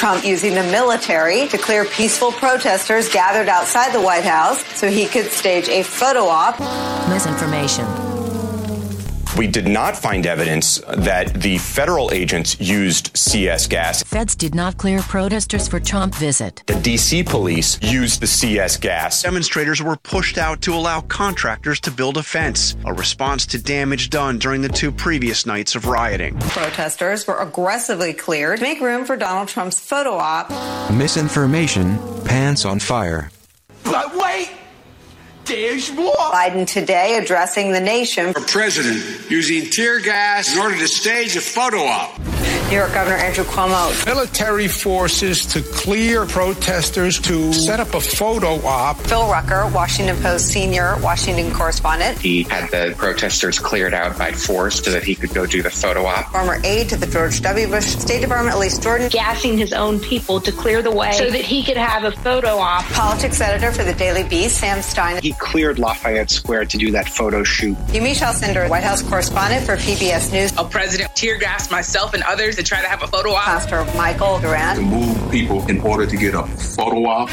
Trump using the military to clear peaceful protesters gathered outside the White House so he could stage a photo op. Misinformation. We did not find evidence that the federal agents used CS gas. Feds did not clear protesters for Trump visit. The DC police used the CS gas. Demonstrators were pushed out to allow contractors to build a fence, a response to damage done during the two previous nights of rioting. Protesters were aggressively cleared to make room for Donald Trump's photo op. Misinformation, pants on fire. But wait! There's! Biden today addressing the nation. A president using tear gas in order to stage a photo op. New York Governor Andrew Cuomo. Military forces to clear protesters to set up a photo op. Phil Rucker, Washington Post senior Washington correspondent. He had the protesters cleared out by force so that he could go do the photo op. Former aide to the George W. Bush State Department, Elise Jordan. Gassing his own people to clear the way so that he could have a photo op. Politics editor for the Daily Beast, Sam Stein. He cleared Lafayette Square to do that photo shoot. Yamiche Alcindor, White House correspondent for PBS News. A president tear gassed myself and others to try to have a photo op. Pastor Michael Durant. To move people in order to get a photo op.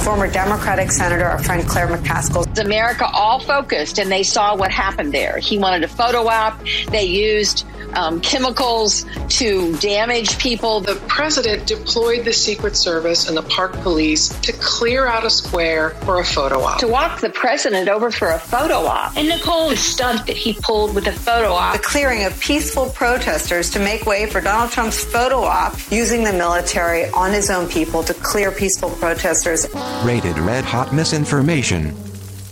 Former Democratic Senator, our friend Claire McCaskill. America all focused and they saw what happened there. He wanted a photo op. They used um, chemicals to damage people. The president deployed the Secret Service and the Park Police to clear out a square for a photo op. To walk the president over for a photo op. And Nicole, the stunt that he pulled with a photo op. The clearing of peaceful protesters to make way for Donald Trump's photo op using the military on his own people to clear peaceful protesters. Rated Red Hot Misinformation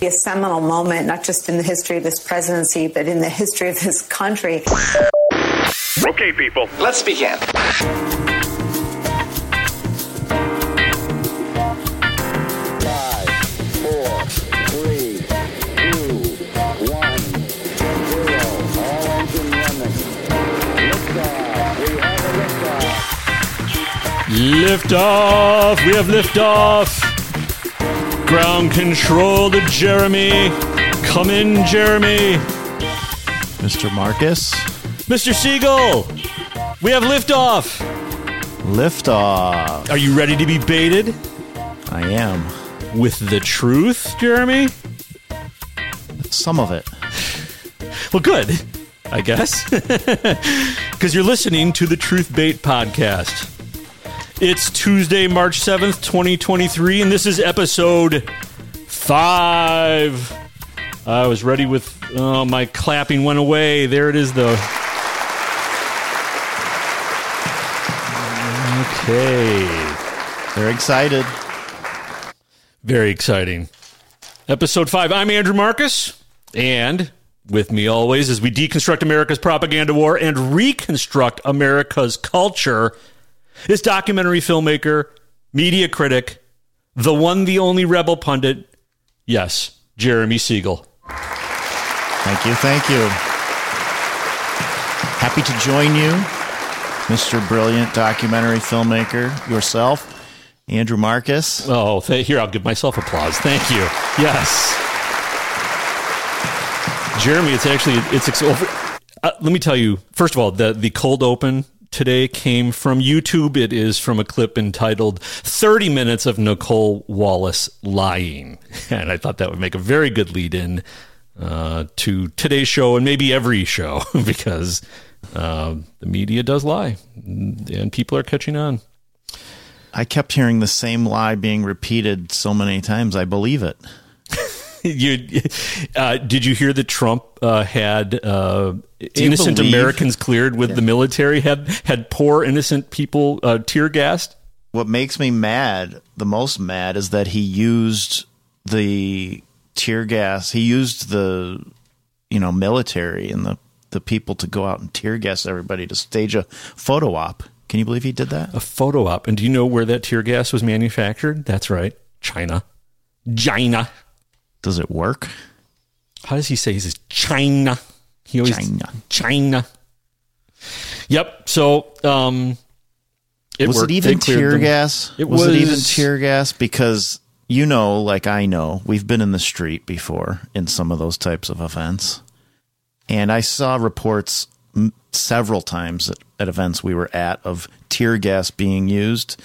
a seminal moment, not just in the history of this presidency, but in the history of this country. Okay, people, let's begin. Lift off! We have lift off! Ground control to Jeremy. Come in, Jeremy. Mr. Marcus. Mr. Siegel. We have liftoff. Liftoff. Are you ready to be baited? I am. With the truth, Jeremy? Some of it. Well, good, I guess. Because you're listening to the Truth Bait Podcast. It's Tuesday, March 7th, 2023, and this is episode five. I was ready with oh, my clapping went away. There it is, though. Okay. They're excited. Very exciting. Episode five. I'm Andrew Marcus, and with me always as we deconstruct America's propaganda war and reconstruct America's culture is documentary filmmaker, media critic, the one, the only rebel pundit. Yes, Jeremy Siegel. Thank you. Thank you. Happy to join you, Mr. Brilliant documentary filmmaker, yourself, Andrew Marcus. Oh, th- here, I'll give myself applause. Thank you. Yes. Jeremy, it's actually, it's over. Uh, let me tell you, first of all, the, the cold open today came from YouTube. It is from a clip entitled 30 Minutes of Nicolle Wallace Lying. And I thought that would make a very good lead in uh, to today's show and maybe every show because uh, the media does lie and people are catching on. I kept hearing the same lie being repeated so many times. I believe it. You uh, did you hear that Trump uh, had uh, innocent believe? Americans cleared with Yeah. the military? Had had poor innocent people uh, tear gassed? What makes me mad, the most mad, is that he used the tear gas. He used the, you know, military and the, the people to go out and tear gas everybody to stage a photo op. Can you believe he did that? A photo op. And do you know where that tear gas was manufactured? That's right, China. China. Does it work? How does he say? He says China. He always China. China. Yep. So, um, it was worked. it even tear them. gas? It was, was, it even tear gas? Because you know, like I know, we've been in the street before in some of those types of events, and I saw reports several times at, at events we were at of tear gas being used,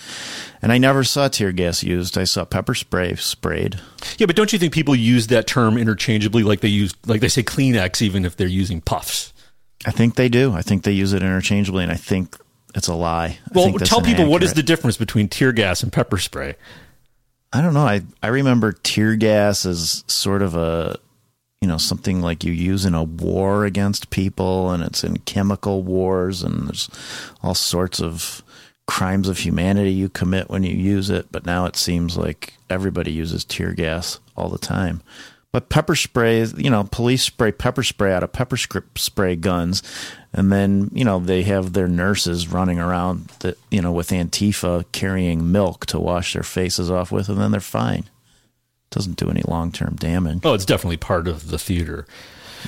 and I never saw tear gas used. I saw pepper spray sprayed. Yeah, but don't you think people use that term interchangeably, like they use, like they say Kleenex, even if they're using puffs? I think they do. I think they use it interchangeably, and I think it's a lie. I Well, tell people what is the difference between tear gas and pepper spray. I don't know. I I remember tear gas as sort of a you know something like you use in a war against people, and it's in chemical wars, and there's all sorts of crimes of humanity you commit when you use it. But now it seems like everybody uses tear gas all the time. But pepper spray, you know, police spray pepper spray out of pepper spray guns, and then you know they have their nurses running around, that you know, with Antifa carrying milk to wash their faces off with, and then they're fine. Doesn't do any long term damage. Oh, it's definitely part of the theater.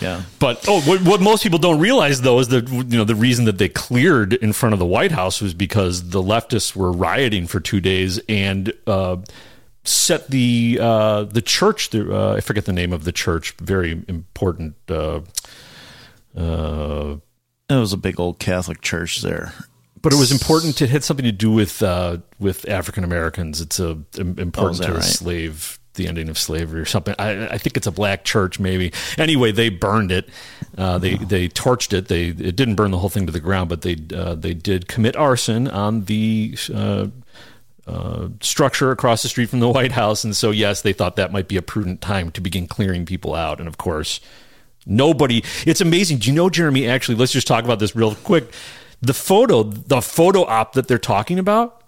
Yeah. But oh, what, what most people don't realize though is that you know the reason that they cleared in front of the White House was because the leftists were rioting for two days and uh, set the uh, the church. The, uh, I forget the name of the church. Very important. Uh, uh, It was a big old Catholic church there. but it was important. It had something to do with uh, with African Americans. It's a im- important that to right? slave the ending of slavery or something. I, I think it's a black church, maybe. Anyway, they burned it. Uh, they they torched it. They it didn't burn the whole thing to the ground, but they uh, they did commit arson on the. Uh, uh, structure across the street from the White House, and so yes, they thought that might be a prudent time to begin clearing people out. And of course, nobody. It's amazing. Do you know, Jeremy? Actually, let's just talk about this real quick. The photo, the photo op that they're talking about.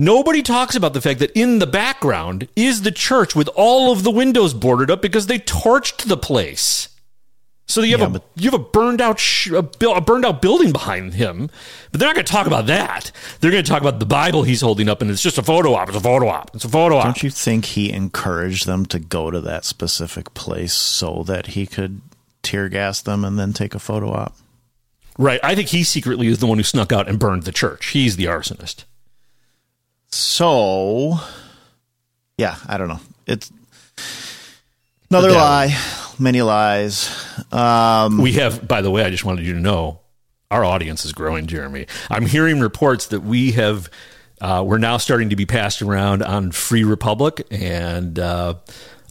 Nobody talks about the fact that in the background is the church with all of the windows boarded up because they torched the place. So you have a you have a burned out sh- a, bu- a burned out building behind him, but they're not going to talk about that. They're going to talk about the Bible he's holding up, and it's just a photo op. It's a photo op. It's a photo op. Don't you think he encouraged them to go to that specific place so that he could tear gas them and then take a photo op? Right. I think he secretly is the one who snuck out and burned the church. He's the arsonist. So, yeah, I don't know. It's another The lie, many lies. Um, we have, by the way, I just wanted you to know our audience is growing, Jeremy. I'm hearing reports that we have, uh, we're now starting to be passed around on Free Republic and uh,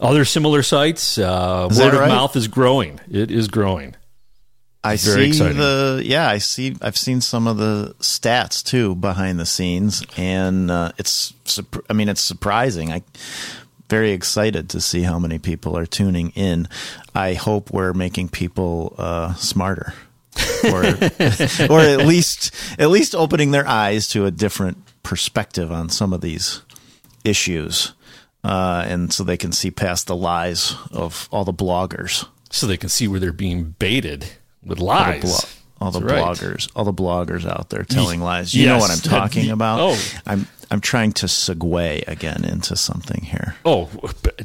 other similar sites. Uh, word that of right? mouth is growing. It is growing. I Very see exciting. the yeah, I see. I've seen some of the stats too behind the scenes, and uh, it's. I mean, it's surprising. I very excited to see how many people are tuning in. I hope we're making people uh, smarter, or or at least at least opening their eyes to a different perspective on some of these issues, uh, and so they can see past the lies of all the bloggers. So they can see where they're being baited with all lies. the, blo- all the right. bloggers, all the bloggers out there telling lies. You know what I'm talking about. Oh. I'm I'm trying to segue again into something here. Oh,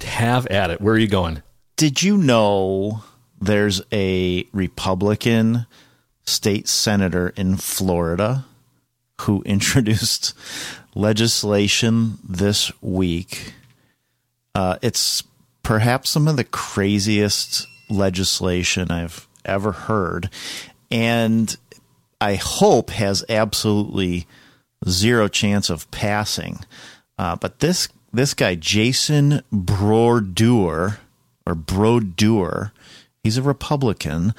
have at it. Where are you going? Did you know there's a Republican state senator in Florida who introduced legislation this week? Uh, it's perhaps some of the craziest legislation I've ever heard, and I hope has absolutely zero chance of passing. Uh, but this this guy, Jason Brodeur or Brodeur, he's a Republican,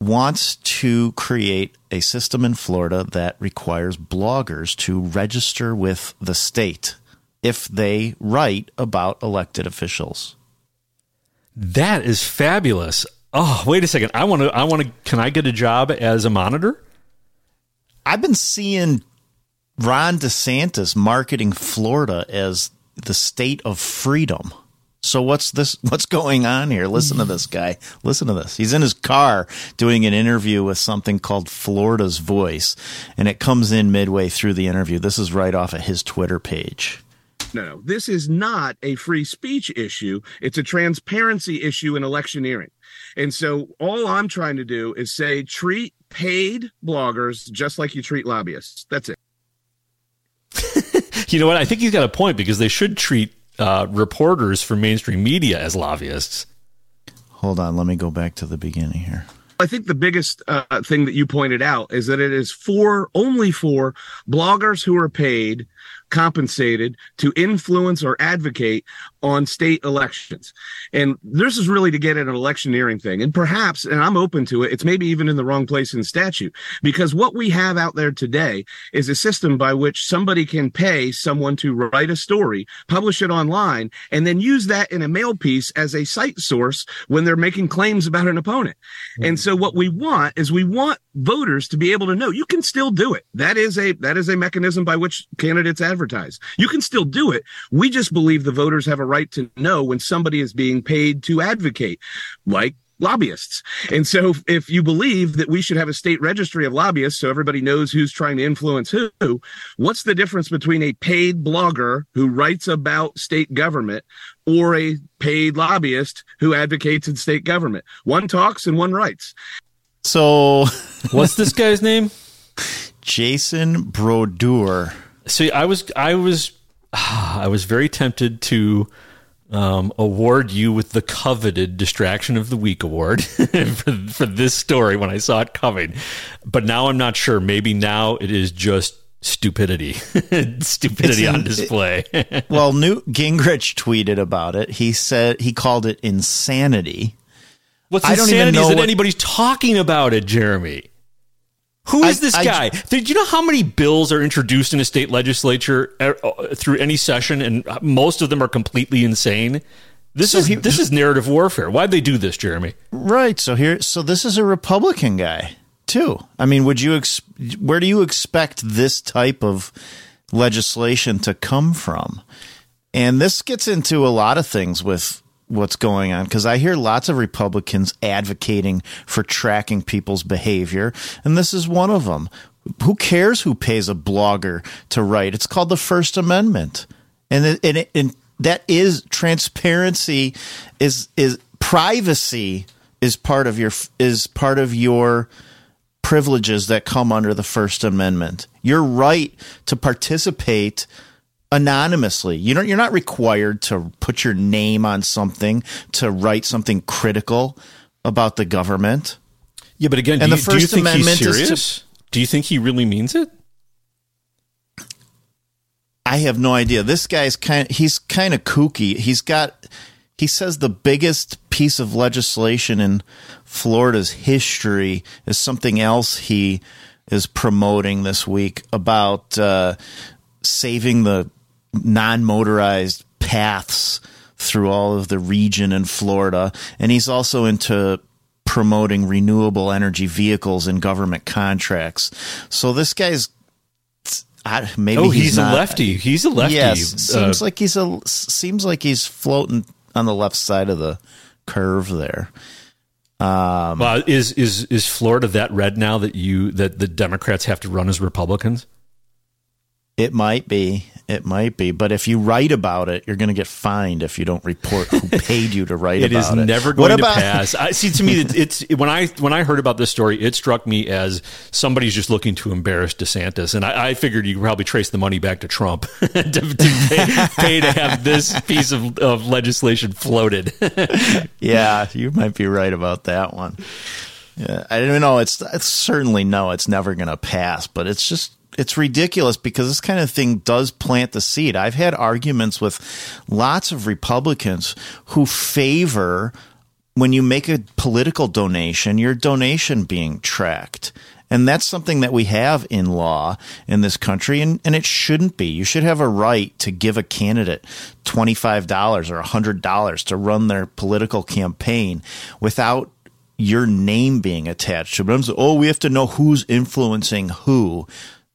wants to create a system in Florida that requires bloggers to register with the state if they write about elected officials. That is fabulous. Oh, wait a second. I want to. I want to. Can I get a job as a monitor? I've been seeing Ron DeSantis marketing Florida as the state of freedom. So what's this what's going on here? Listen to this guy. Listen to this. He's in his car doing an interview with something called Florida's Voice and it comes in midway through the interview. This is right off of his Twitter page. No, no. This is not a free speech issue. It's a transparency issue in electioneering. And so all I'm trying to do is say treat paid bloggers just like you treat lobbyists. That's it. You know what? I think he's got a point because they should treat uh, reporters for mainstream media as lobbyists. Hold on, let me go back to the beginning here. I think the biggest uh, thing that you pointed out is that it is for only for bloggers who are paid compensated to influence or advocate on state elections. And this is really to get at an electioneering thing. And perhaps, and I'm open to it, it's maybe even in the wrong place in statute because what we have out there today is a system by which somebody can pay someone to write a story, publish it online, and then use that in a mail piece as a cite source when they're making claims about an opponent. Mm-hmm. And so what we want is we want voters to be able to know you can still do it. That is a, that is a mechanism by which candidates advertise. You can still do it. We just believe the voters have a right to know when somebody is being paid to advocate, like lobbyists. And so if you believe that we should have a state registry of lobbyists so everybody knows who's trying to influence who, what's the difference between a paid blogger who writes about state government or a paid lobbyist who advocates in state government? One talks and one writes. So, what's this guy's name? Jason Brodeur. See, I was I was I was very tempted to um, award you with the coveted Distraction of the Week award for, for this story when I saw it coming. But now I'm not sure. Maybe now it is just stupidity, stupidity in, on display. It, well, Newt Gingrich tweeted about it. He said he called it insanity. What's I insanity is that what, anybody's talking about it, Jeremy. Who is I, this guy? I, Do you know how many bills are introduced in a state legislature uh, through any session, and most of them are completely insane? This so is he, this is narrative warfare. Why'd they do this, Jeremy? Right. So here, so this is a Republican guy too. I mean, would you? Ex- where do you expect this type of legislation to come from? And this gets into a lot of things with what's going on because I hear lots of Republicans advocating for tracking people's behavior, and this is one of them. Who cares who pays a blogger to write? It's called the First Amendment, and it, and, it, and that is transparency is is privacy is part of your is part of your privileges that come under the First Amendment. Your right to participate anonymously. You know, you're not required to put your name on something to write something critical about the government. Yeah, but again, and do, the you, First do you think Amendment he's serious? To, do you think he really means it? I have no idea. This guy's kind he's kind of kooky. He's got he says the biggest piece of legislation in Florida's history is something else he is promoting this week about uh, saving the non motorized paths through all of the region in Florida. And he's also into promoting renewable energy vehicles in government contracts. So this guy's I, maybe oh, he's, he's a lefty. He's a lefty. Yes, seems uh, like he's a seems like he's floating on the left side of the curve there. Um, well, is is is Florida that red now that you that the Democrats have to run as Republicans? It might be. It might be. But if you write about it, you're going to get fined if you don't report who paid you to write it about it. It is never going about- to pass. I see to me it's when I when I heard about this story, it struck me as somebody's just looking to embarrass DeSantis. And I, I figured you could probably trace the money back to Trump to, to pay, pay, to have this piece of, of legislation floated. yeah, you might be right about that one. Yeah, I don't know. It's, it's certainly no, it's never going to pass, but it's just it's ridiculous because this kind of thing does plant the seed. I've had arguments with lots of Republicans who favor when you make a political donation, your donation being tracked. And that's something that we have in law in this country, and, and it shouldn't be. You should have a right to give a candidate $25 or $100 to run their political campaign without your name being attached to it. Oh, we have to know who's influencing who.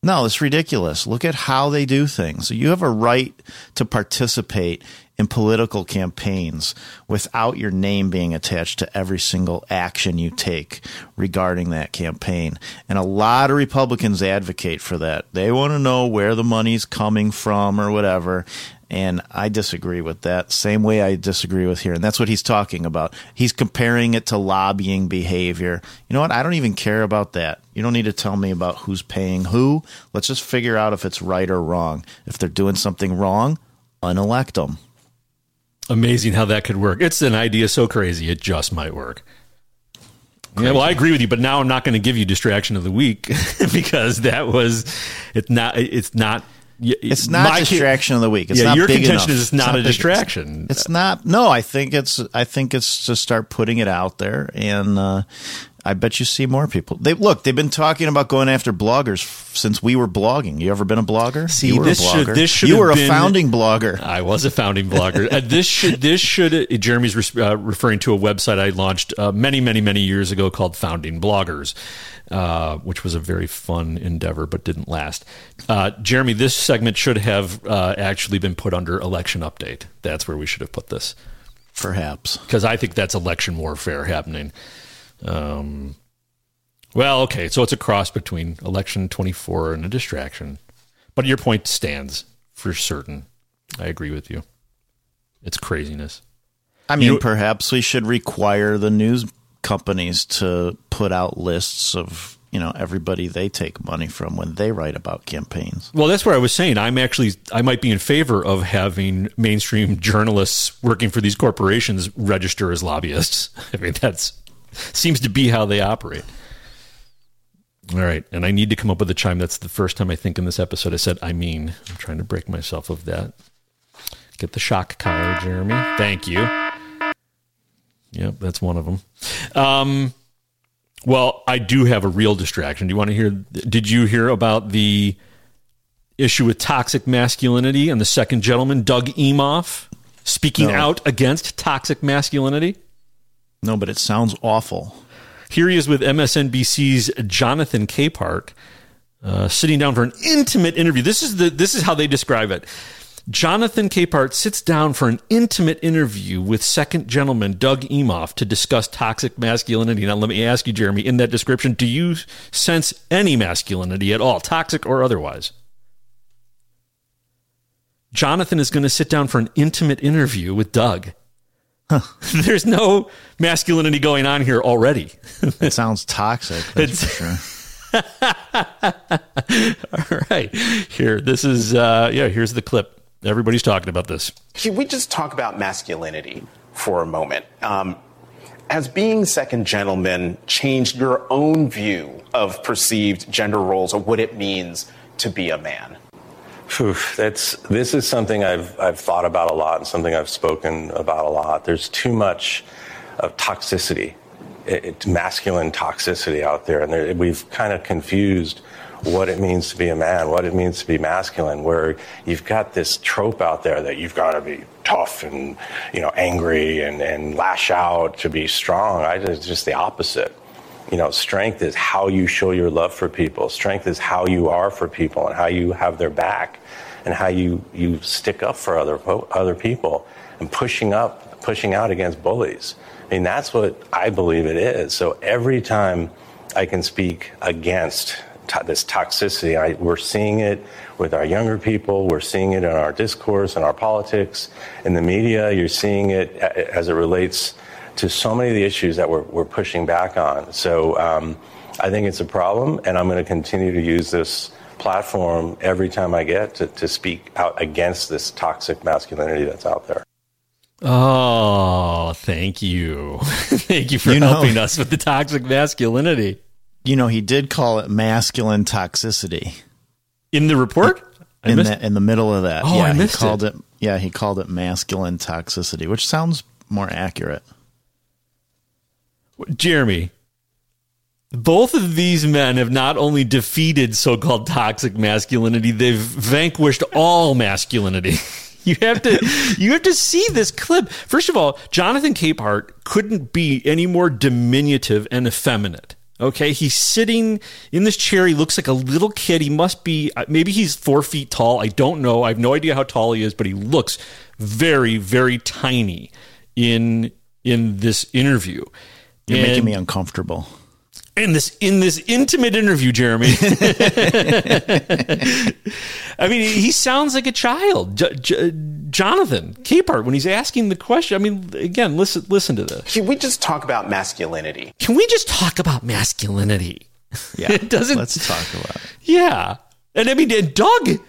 No, it's ridiculous. Look at how they do things. You have a right to participate in political campaigns without your name being attached to every single action you take regarding that campaign. And a lot of Republicans advocate for that. They want to know where the money's coming from or whatever. And I disagree with that. Same way I disagree with here. And that's what he's talking about. He's comparing it to lobbying behavior. You know what? I don't even care about that. You don't need to tell me about who's paying who. Let's just figure out if it's right or wrong. If they're doing something wrong, unelect them. Amazing how that could work. It's an idea so crazy, it just might work. Yeah, well, I agree with you, but now I'm not going to give you distraction of the week because that was it's not it's not it's not my- distraction of the week. It's yeah, not your big contention enough. is it's not a big- distraction. It's not. No, I think it's. I think it's to start putting it out there, and uh, I bet you see more people. They look. They've been talking about going after bloggers f- since we were blogging. You ever been a blogger? See, you were this a should this should you were been- a founding blogger. I was a founding blogger. Uh, this should this should uh, Jeremy's res- uh, referring to a website I launched uh, many many many years ago called Founding Bloggers, uh, which was a very fun endeavor but didn't last. Uh, Jeremy, this segment should have uh, actually been put under election update. That's where we should have put this, perhaps, because I think that's election warfare happening. Um, well, okay, so it's a cross between election twenty four and a distraction, but your point stands for certain. I agree with you. It's craziness. I mean, You- perhaps we should require the news companies to put out lists of you know everybody they take money from when they write about campaigns. Well, that's what I was saying. I'm actually, I might be in favor of having mainstream journalists working for these corporations register as lobbyists. I mean, that's seems to be how they operate. All right, and I need to come up with a chime. That's the first time I think in this episode I said "I mean." I'm trying to break myself of that. Get the shock collar, Jeremy. Thank you. Yep, that's one of them. Um, well, I do have a real distraction. Do you want to hear? Did you hear about the issue with toxic masculinity and the second gentleman, Doug Emhoff, speaking No. out against toxic masculinity? No, but it sounds awful. Here he is with MSNBC's Jonathan Capehart, uh, sitting down for an intimate interview. This is the this is how they describe it. Jonathan Capehart sits down for an intimate interview with second gentleman Doug Emhoff to discuss toxic masculinity. Now, let me ask you, Jeremy, in that description, do you sense any masculinity at all, toxic or otherwise? Jonathan is going to sit down for an intimate interview with Doug. There's no masculinity going on here already. It sounds toxic. That's for sure. All right. Here, this is, uh, yeah, here's the clip. Everybody's talking about this. Can we just talk about masculinity for a moment? Um, has being second gentleman changed your own view of perceived gender roles or what it means to be a man? Phew, that's this is something I've I've thought about a lot and something I've spoken about a lot. There's too much of toxicity, it, it- masculine toxicity out there, and there, we've kind of confused what it means to be a man, what it means to be masculine. Where you've got this trope out there that you've got to be tough and you know angry and, and lash out to be strong. I it's just the opposite you know, strength is how you show your love for people. Strength is how you are for people and how you have their back and how you, you stick up for other, other people and pushing up, pushing out against bullies. I mean, that's what I believe it is. So every time I can speak against to- this toxicity, I, we're seeing it with our younger people. We're seeing it in our discourse, in our politics, in the media. You're seeing it uh, as it relates to so many of the issues that we're, we're pushing back on. So um, I think it's a problem, and I'm going to continue to use this platform every time I get to, to speak out against this toxic masculinity that's out there. Oh, thank you. thank you for You know- helping us with the toxic masculinity. You know, he did call it masculine toxicity In the report? I in missed- the in the middle of that. Oh, yeah, I missed he called it. it. Yeah, he called it masculine toxicity, which sounds more accurate. Jeremy, both of these men have not only defeated so called toxic masculinity, they've vanquished all masculinity. You have to you have to see this clip. First of all, Jonathan Capehart couldn't be any more diminutive and effeminate. Okay, he's sitting in this chair. He looks like a little kid. He must be uh, maybe he's four feet tall. I don't know. I have no idea how tall he is, but he looks very, very tiny in in this interview. You're And- making me uncomfortable. in this in this intimate interview, Jeremy. I mean, he sounds like a child, J- J- Jonathan Capehart, when he's asking the question. I mean, again, listen listen to this. Can we just talk about masculinity? Can we just talk about masculinity? Yeah, it doesn't. Let's talk about it. Yeah, and I mean, Doug,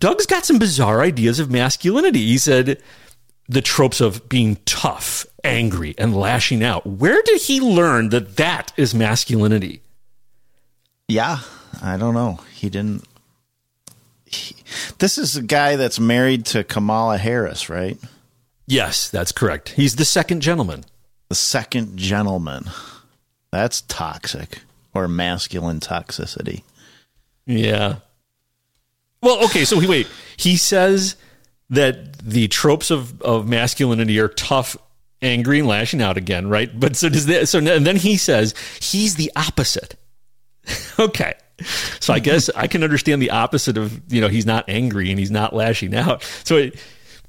Doug's got some bizarre ideas of masculinity. He said, the tropes of being tough, angry, and lashing out. Where did he learn that that is masculinity? Yeah, I don't know. He didn't. He, this is a guy that's married to Kamala Harris, right? Yes, that's correct. He's the second gentleman. The second gentleman. That's toxic or masculine toxicity. Yeah. Well, okay, so he, wait. He says that the tropes of, of masculinity are tough, angry, and lashing out again, right? But so does that. So and then he says he's the opposite. okay. So I guess I can understand the opposite of you know he's not angry and he's not lashing out. So, it,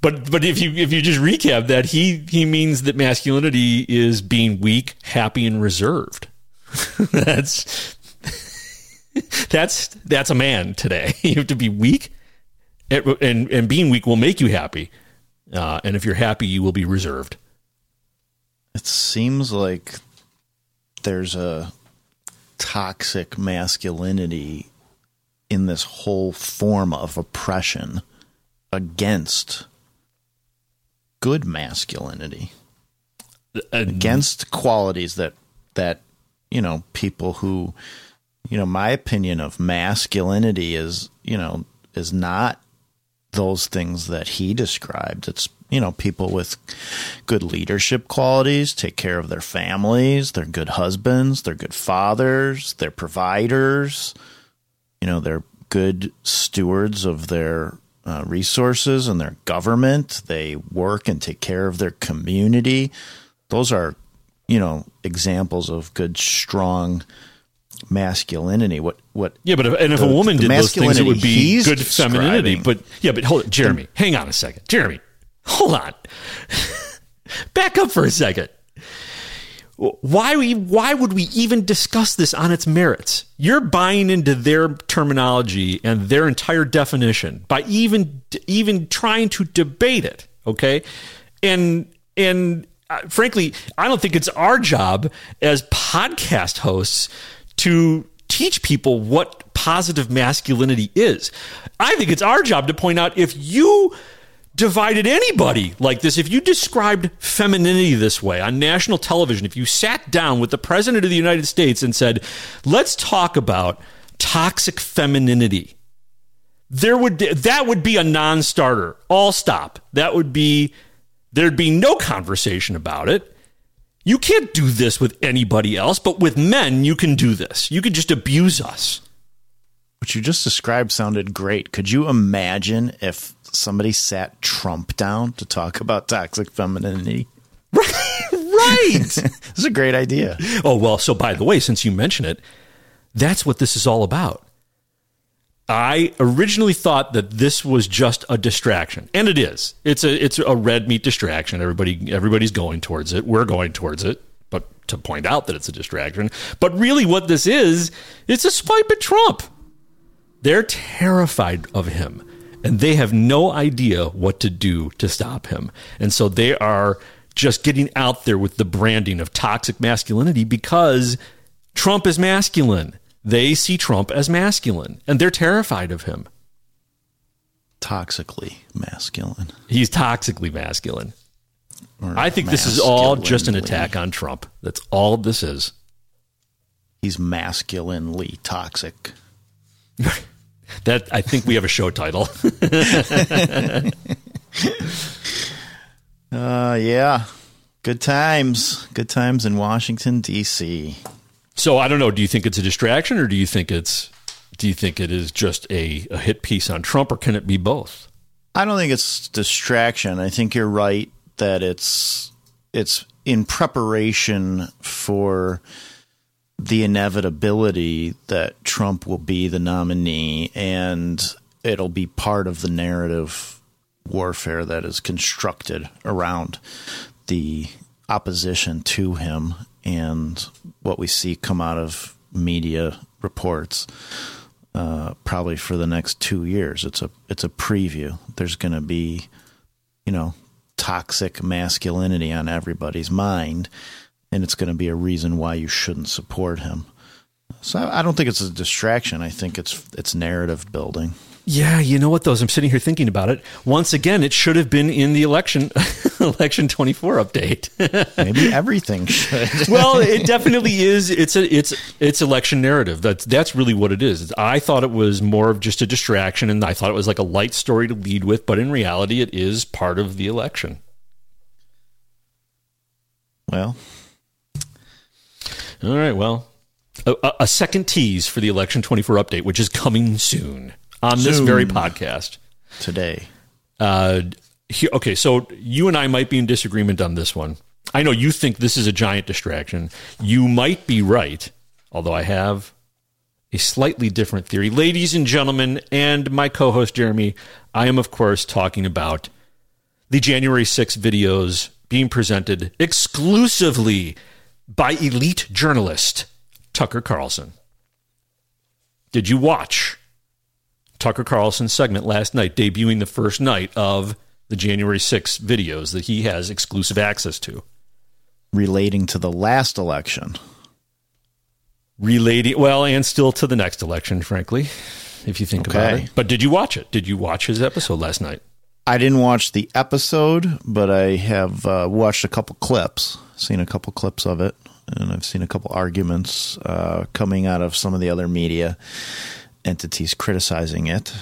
but but if you if you just recap that he he means that masculinity is being weak, happy, and reserved. that's that's that's a man today. You have to be weak, and and, and being weak will make you happy. Uh, and if you're happy, you will be reserved. It seems like there's a toxic masculinity in this whole form of oppression against good masculinity. Against qualities that that you know people who you know my opinion of masculinity is you know is not those things that he described. It's you know people with good leadership qualities take care of their families they're good husbands they're good fathers they're providers you know they're good stewards of their uh, resources and their government. They work and take care of their community. Those are you know examples of good strong masculinity. What what yeah but if, and if the, a woman did those things it would be good femininity. but yeah but hold it jeremy the, hang on a second. Jeremy hold on. Back up for a second. Why we why would we even discuss this on its merits? You're buying into their terminology and their entire definition by even even trying to debate it okay? And and uh, frankly i don't think it's our job as podcast hosts to teach people what positive masculinity is. I think it's our job to point out if you divided anybody like this. If you described femininity this way on national television, if you sat down with the president of the United States and said, let's talk about toxic femininity, there would that would be a non-starter. All stop. That would be there'd be no conversation about it. You can't do this with anybody else, but with men you can do this. You can just abuse us. What you just described sounded great. Could you imagine if somebody sat Trump down to talk about toxic femininity? Right. right. this is a great idea. Oh, well, so by the way, since you mention it, that's what this is all about. I originally thought that this was just a distraction, and it is. It's a it's a red meat distraction. Everybody everybody's going towards it. We're going towards it, but to point out that it's a distraction. But really, what this is, it's a swipe at Trump. They're terrified of him and they have no idea what to do to stop him. And so they are just getting out there with the branding of toxic masculinity because Trump is masculine. They see Trump as masculine and they're terrified of him. Toxically masculine. He's toxically masculine. Or I think this is all just an attack on Trump. That's all this is. He's masculinely toxic. That I think we have a show title. uh, yeah, good times, good times in Washington D.C. So I don't know. Do you think it's a distraction, or do you think it's do you think it is just a, a hit piece on Trump, or can it be both? I don't think it's distraction. I think you're right that it's it's in preparation for the inevitability that Trump will be the nominee and it'll be part of the narrative warfare that is constructed around the opposition to him and what we see come out of media reports uh, probably for the next two years. It's a it's a preview. There's going to be, you know, toxic masculinity on everybody's mind, and it's going to be a reason why you shouldn't support him. So I don't think it's a distraction. I think it's it's narrative building. Yeah, you know what, though, as I'm sitting here thinking about it, once again, it should have been in the election election 24 update. Maybe everything should. well, it definitely is. It's a it's it's election narrative. That's that's really what it is. I thought it was more of just a distraction, and I thought it was like a light story to lead with, but in reality, it is part of the election. Well, all right. Well, a, a second tease for the election 24 update, which is coming soon on this Soon. very podcast today. Uh, he- okay, so you and I might be in disagreement on this one. I know you think this is a giant distraction. You might be right, although I have a slightly different theory. Ladies and gentlemen, and my co host Jeremy, I am, of course, talking about the January 6 videos being presented exclusively by elite journalist Tucker Carlson. Did you watch Tucker Carlson's segment last night, debuting the first night of the January 6 videos that he has exclusive access to? Relating to the last election. Relating, well, and still to the next election, frankly, if you think about it. But did you watch it? Did you watch his episode last night? I didn't watch the episode, but I have uh, watched a couple clips, seen a couple clips of it, and I've seen a couple arguments uh, coming out of some of the other media entities criticizing it.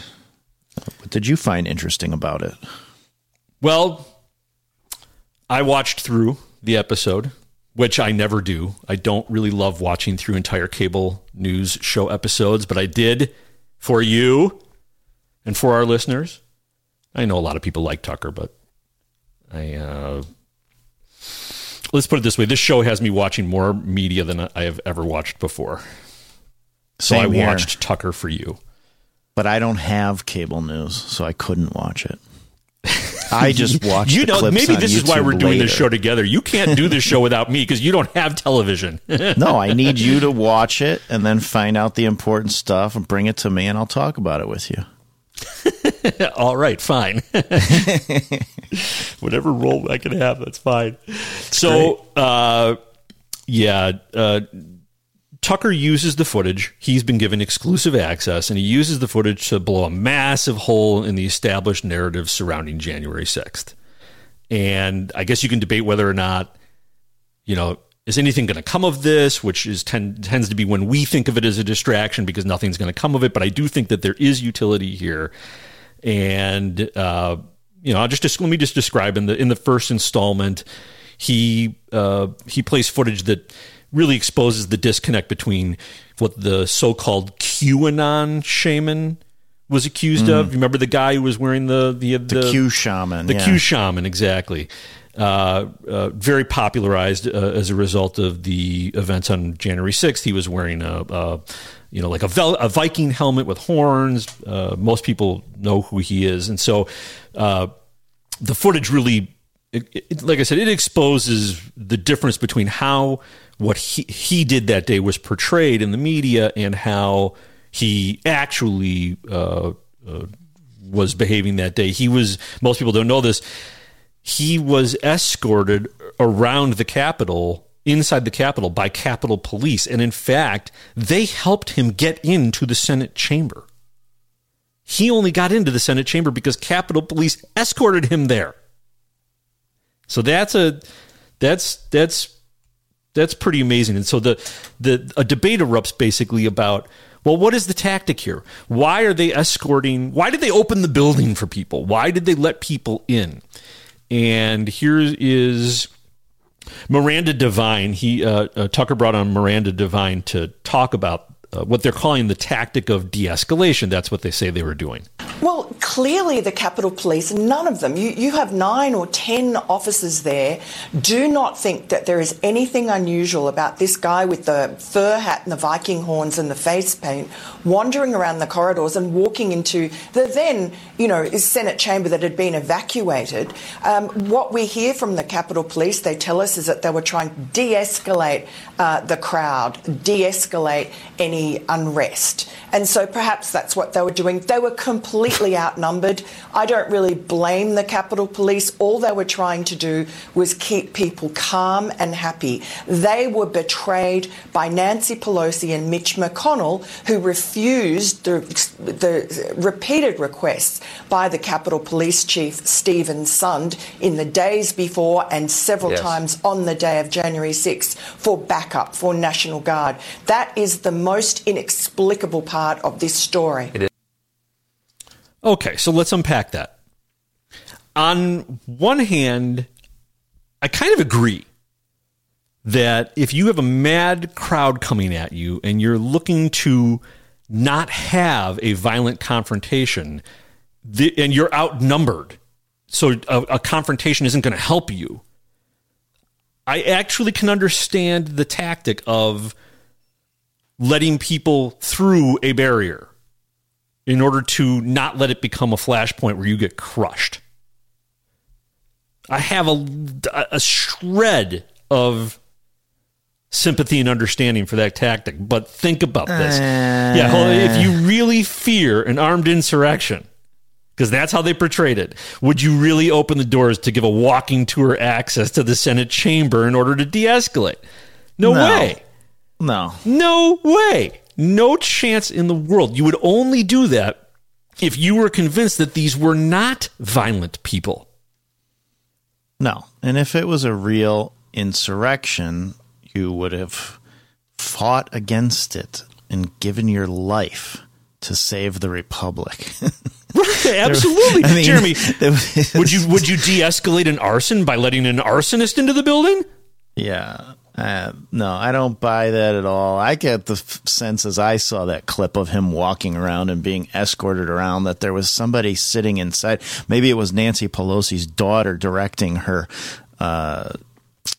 What did you find interesting about it? Well, I watched through the episode, which I never do. I don't really love watching through entire cable news show episodes, but I did for you and for our listeners. I know a lot of people like Tucker, but I uh, let's put it this way: this show has me watching more media than I have ever watched before. So Same I here. watched Tucker for you. But I don't have cable news, so I couldn't watch it. I just watched. You know, maybe this is why we're doing this show together. You can't do this show without me because you don't have television. no, I need you to watch it and then find out the important stuff and bring it to me, and I'll talk about it with you. All right, fine. Whatever role I can have, that's fine. So, uh, yeah, uh, Tucker uses the footage. He's been given exclusive access, and he uses the footage to blow a massive hole in the established narrative surrounding January 6th. And I guess you can debate whether or not, you know, is anything going to come of this, which is tend, tends to be when we think of it as a distraction because nothing's going to come of it. But I do think that there is utility here. And, uh, you know, I'll just, just let me just describe in the in the first installment, he uh, he plays footage that really exposes the disconnect between what the so-called QAnon shaman was accused of. You remember the guy who was wearing the the The Q shaman, the yeah. Q shaman, exactly. Uh, uh, very popularized uh, as a result of the events on January 6th. He was wearing a, a you know, like a, vel- a Viking helmet with horns. Uh, most people know who he is. And so uh, the footage really, it, it- like I said, it exposes the difference between how what he, he did that day was portrayed in the media and how he actually uh, uh, was behaving that day. He was, most people don't know this, he was escorted around the Capitol, inside the Capitol, by Capitol Police. And in fact, they helped him get into the Senate chamber. He only got into the Senate chamber because Capitol Police escorted him there. So that's a that's that's that's pretty amazing. And so the the a debate erupts basically about well, what is the tactic here? Why are they escorting? Why did they open the building for people? Why did they let people in? And here is Miranda Devine. He uh, uh, Tucker brought on Miranda Devine to talk about uh, what they're calling the tactic of de-escalation. That's what they say they were doing. Well, clearly the Capitol Police, none of them, you, you have nine or ten officers there, do not think that there is anything unusual about this guy with the fur hat and the Viking horns and the face paint wandering around the corridors and walking into the then, you know, Senate chamber that had been evacuated. Um, what we hear from the Capitol Police, they tell us, is that they were trying to de escalate uh, the crowd, de escalate any unrest. And so perhaps that's what they were doing. They were completely outnumbered. I don't really blame the Capitol Police. All they were trying to do was keep people calm and happy. They were betrayed by Nancy Pelosi and Mitch McConnell, who refused the, the repeated requests by the Capitol Police Chief Steven Sund in the days before and several Yes. times on the day of January 6th for backup, for National Guard. That is the most inexplicable part of this story. Okay, so let's unpack that. On one hand, I kind of agree that if you have a mad crowd coming at you and you're looking to not have a violent confrontation the, and you're outnumbered, so a, a confrontation isn't going to help you. I actually can understand the tactic of letting people through a barrier in order to not let it become a flashpoint where you get crushed. I have a, a shred of sympathy and understanding for that tactic, but think about this. yeah, uh. hold if you really fear an armed insurrection, because that's how they portrayed it, would you really open the doors to give a walking tour access to the Senate chamber in order to de escalate? No, No. way. No. No way. No chance in the world. You would only do that if you were convinced that these were not violent people. No. And if it was a real insurrection, you would have fought against it and given your life to save the republic. right, Absolutely, I mean, Jeremy. was- would you would you de-escalate an arson by letting an arsonist into the building? Yeah. Uh, no, I don't buy that at all. I get the f- sense as I saw that clip of him walking around and being escorted around that there was somebody sitting inside. Maybe it was Nancy Pelosi's daughter directing her uh,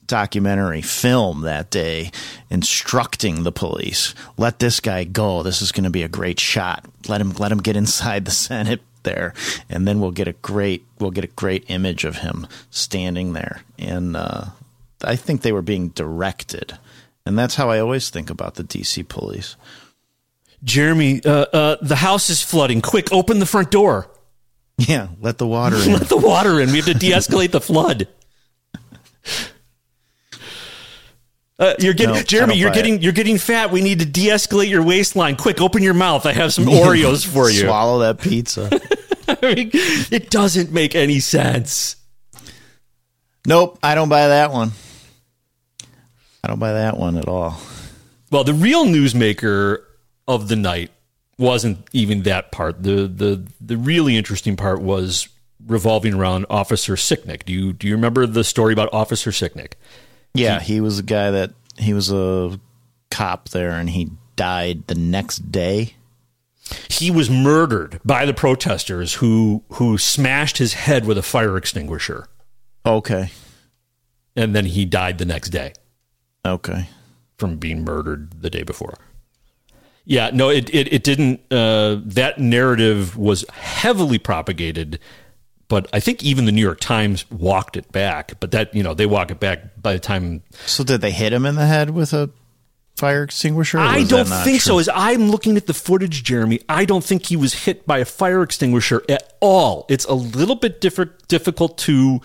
documentary film that day, instructing the police, "Let this guy go. This is going to be a great shot. Let him let him get inside the Senate." There, and then we'll get a great we'll get a great image of him standing there, and uh, I think they were being directed, and that's how I always think about the DC police. Jeremy, uh, uh, the house is flooding. Quick, open the front door. Yeah, let the water in. Let the water in. We have to de-escalate the flood. Uh, you're getting No, Jeremy. You're getting you're getting fat. We need to de-escalate your waistline. Quick, open your mouth. I have some Oreos for you. Swallow that pizza. I mean, it doesn't make any sense. nope, I don't buy that one. I don't buy that one at all. Well, the real newsmaker of the night wasn't even that part. The the the really interesting part was revolving around Officer Sicknick. Do you do you remember the story about Officer Sicknick? Yeah, he was a guy that he was a cop there, and he died the next day. He was murdered by the protesters who who smashed his head with a fire extinguisher, Okay, and then he died the next day okay. from being murdered the day before. Yeah, no, it it, it didn't. Uh, that narrative was heavily propagated, but I think even the New York Times walked it back. But that you know they walk it back by the time So did they hit him in the head with a fire extinguisher? I don't think so. As I'm looking at the footage, Jeremy, I don't think he was hit by a fire extinguisher at all. It's a little bit different, difficult to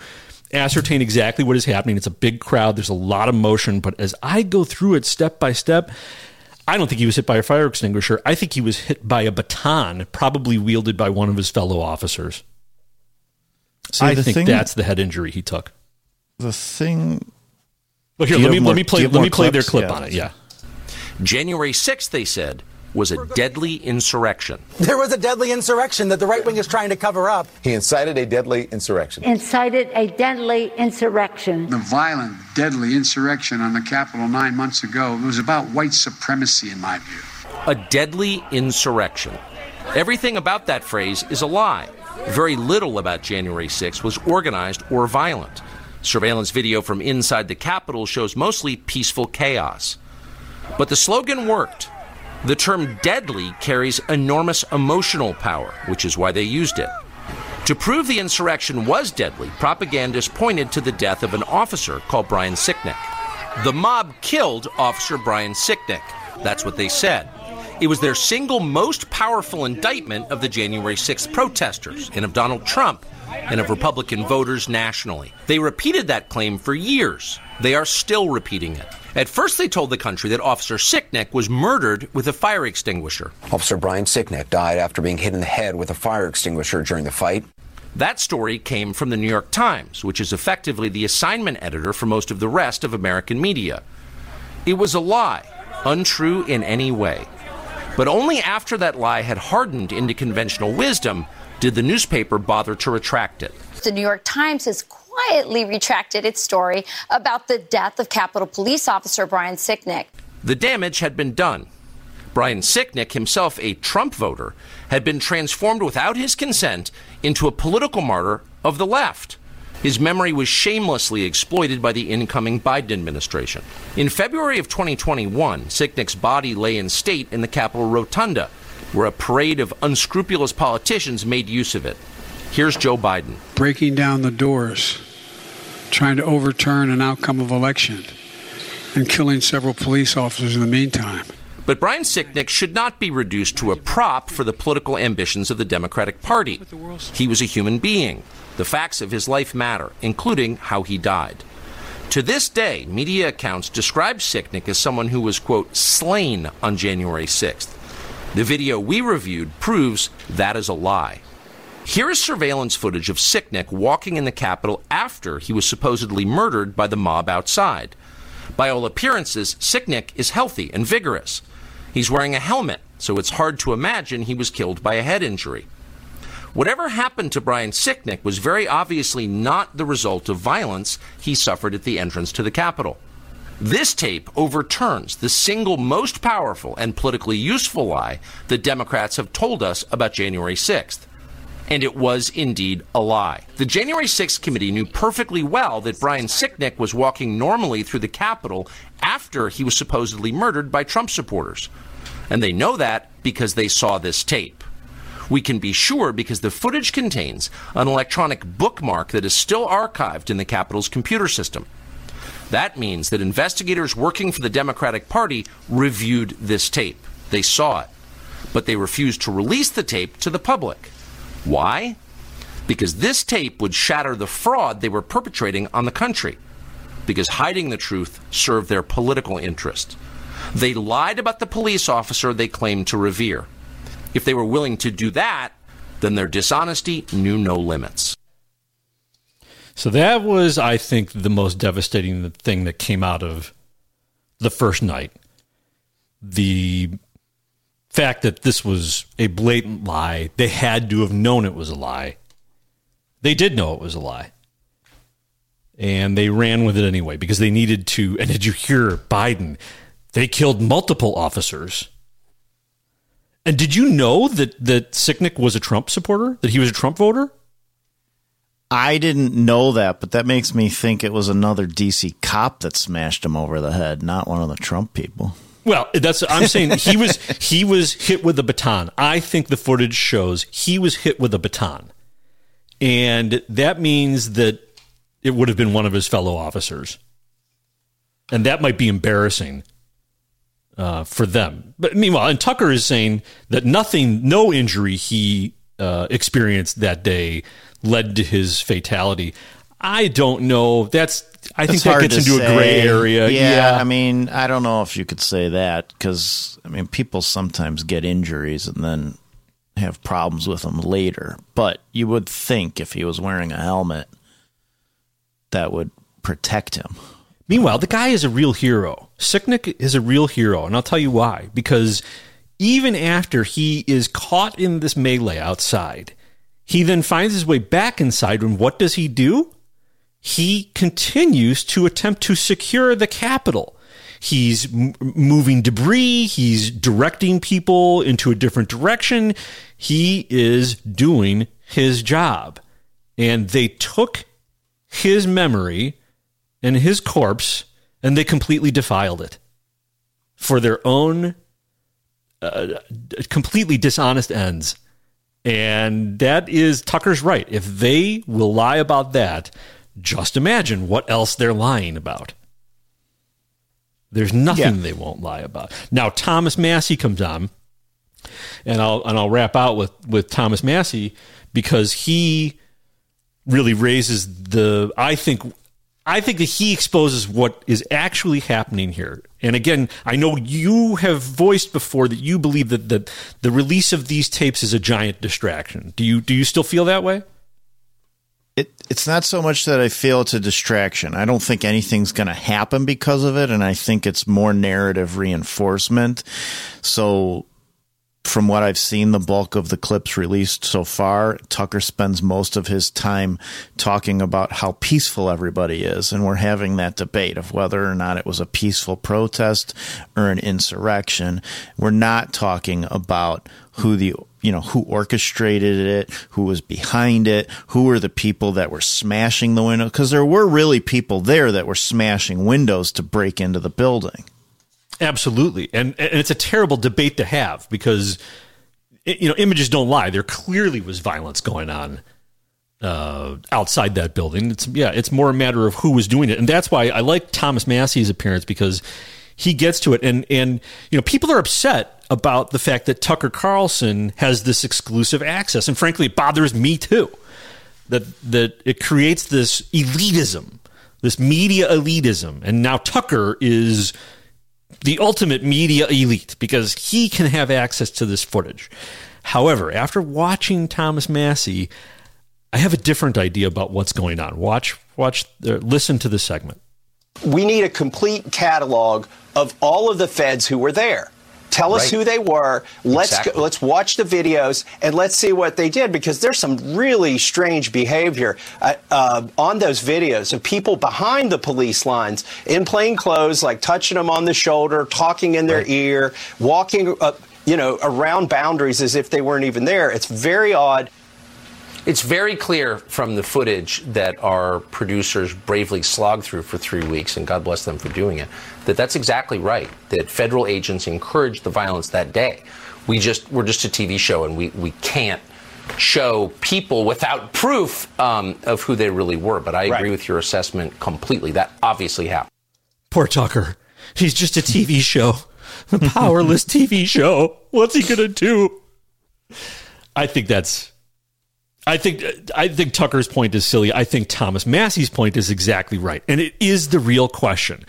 ascertain exactly what is happening. It's a big crowd. There's a lot of motion, but as I go through it step by step, I don't think he was hit by a fire extinguisher. I think he was hit by a baton, probably wielded by one of his fellow officers. See, I the think thing- that's the head injury he took. the thing. Well, here, let me have let me play let me play their clip Yeah. on it. Yeah. January 6th, they said, was a deadly insurrection. There was a deadly insurrection that the right wing is trying to cover up. He incited a deadly insurrection. incited a deadly insurrection. The violent, deadly insurrection on the Capitol nine months ago was about white supremacy, in my view. A deadly insurrection. Everything about that phrase is a lie. Very little about January 6th was organized or violent. Surveillance video from inside the Capitol shows mostly peaceful chaos. But the slogan worked. The term deadly carries enormous emotional power, which is why they used it. To prove the insurrection was deadly, propagandists pointed to the death of an officer called Brian Sicknick. The mob killed Officer Brian Sicknick. That's what they said. It was their single most powerful indictment of the January 6th protesters and of Donald Trump and of Republican voters nationally. They repeated that claim for years. They are still repeating it. At first, they told the country that Officer Sicknick was murdered with a fire extinguisher. Officer Brian Sicknick died after being hit in the head with a fire extinguisher during the fight. That story came from the New York Times, which is effectively the assignment editor for most of the rest of American media. It was a lie, untrue in any way. But only after that lie had hardened into conventional wisdom did the newspaper bother to retract it. The New York Times has quietly retracted its story about the death of Capitol Police Officer Brian Sicknick. The damage had been done. Brian Sicknick, himself a Trump voter, had been transformed without his consent into a political martyr of the left. His memory was shamelessly exploited by the incoming Biden administration. In February of 2021, Sicknick's body lay in state in the Capitol Rotunda, where a parade of unscrupulous politicians made use of it. Here's Joe Biden. Breaking down the doors, trying to overturn an outcome of election, and killing several police officers in the meantime. But Brian Sicknick should not be reduced to a prop for the political ambitions of the Democratic Party. He was a human being. The facts of his life matter, including how he died. To this day, media accounts describe Sicknick as someone who was, quote, slain on January 6th. The video we reviewed proves that is a lie. Here is surveillance footage of Sicknick walking in the Capitol after he was supposedly murdered by the mob outside. By all appearances, Sicknick is healthy and vigorous. He's wearing a helmet, so it's hard to imagine he was killed by a head injury. Whatever happened to Brian Sicknick was very obviously not the result of violence he suffered at the entrance to the Capitol. This tape overturns the single most powerful and politically useful lie the Democrats have told us about January 6th. And it was indeed a lie. The January 6th committee knew perfectly well that Brian Sicknick was walking normally through the Capitol after he was supposedly murdered by Trump supporters. And they know that because they saw this tape. We can be sure because the footage contains an electronic bookmark that is still archived in the Capitol's computer system. That means that investigators working for the Democratic Party reviewed this tape. They saw it. But they refused to release the tape to the public. Why? Because this tape would shatter the fraud they were perpetrating on the country. Because hiding the truth served their political interest. They lied about the police officer they claimed to revere. If they were willing to do that, then their dishonesty knew no limits. So that was, I think, the most devastating thing that came out of the first night. The fact that this was a blatant lie, they had to have known it was a lie. They did know it was a lie. And they ran with it anyway because they needed to. And did you hear Biden? They killed multiple officers. And did you know that, that Sicknick was a Trump supporter? That he was a Trump voter? I didn't know that, but that makes me think it was another DC cop that smashed him over the head, not one of the Trump people. Well, that's I'm saying he was he was hit with a baton. I think the footage shows he was hit with a baton. And that means that it would have been one of his fellow officers. And that might be embarrassing uh, for them. But meanwhile, and Tucker is saying that nothing, no injury he uh, experienced that day led to his fatality. I don't know. That's I think that gets into say. a gray area. Yeah, yeah, I mean, I don't know if you could say that because I mean, people sometimes get injuries and then have problems with them later. But you would think if he was wearing a helmet, that would protect him. Meanwhile, the guy is a real hero. Sicknick is a real hero, and I'll tell you why. Because even after he is caught in this melee outside, he then finds his way back inside, and what does he do? He continues to attempt to secure the Capitol. He's m- moving debris, he's directing people into a different direction. He is doing his job. And they took his memory and his corpse and they completely defiled it for their own uh, completely dishonest ends. And that is Tucker's right. If they will lie about that, just imagine what else they're lying about. There's nothing yeah. they won't lie about. Now, Thomas Massie comes on And I'll and I'll wrap out with with Thomas Massie because he really raises the I think I think that he exposes what is actually happening here. And again, I know you have voiced before that you believe that the the release of these tapes is a giant distraction. Do you do you still feel that way? It it's not so much that I feel it's a distraction. I don't think anything's going to happen because of it, and I think it's more narrative reinforcement. So from what I've seen, the bulk of the clips released so far, Tucker spends most of his time talking about how peaceful everybody is. And we're having that debate of whether or not it was a peaceful protest or an insurrection. We're not talking about who the you know who orchestrated it who was behind it who were the people that were smashing the window because there were really people there that were smashing windows to break into the building Absolutely, and and it's a terrible debate to have because you know images don't lie. There clearly was violence going on uh, outside that building. It's yeah, it's more a matter of who was doing it, and that's why I like Thomas Massie's appearance because he gets to it, and and you know people are upset about the fact that Tucker Carlson has this exclusive access, and frankly, it bothers me too. That that it creates this elitism, this media elitism, and now Tucker is the ultimate media elite because he can have access to this footage. However, after watching Thomas Massie, I have a different idea about what's going on. Watch, watch, uh, listen to the segment. We need a complete catalog of all of the feds who were there. Tell us right. who they were. Let's exactly. go, let's watch the videos and let's see what they did because there's some really strange behavior uh, uh, on those videos of people behind the police lines in plain clothes, like touching them on the shoulder, talking in their right. ear, walking, you know, around boundaries as if they weren't even there. It's very odd. It's very clear from the footage that our producers bravely slogged through for three weeks, and God bless them for doing it, that that's exactly right. That federal agents encouraged the violence that day. We just we're just a TV show, and we, we can't show people without proof um, of who they really were. But I agree right. with your assessment completely. That obviously happened. Poor Tucker. He's just a TV show, a powerless TV show. What's he gonna do? I think that's I think I think Tucker's point is silly. I think Thomas Massie's point is exactly right, and it is the real question.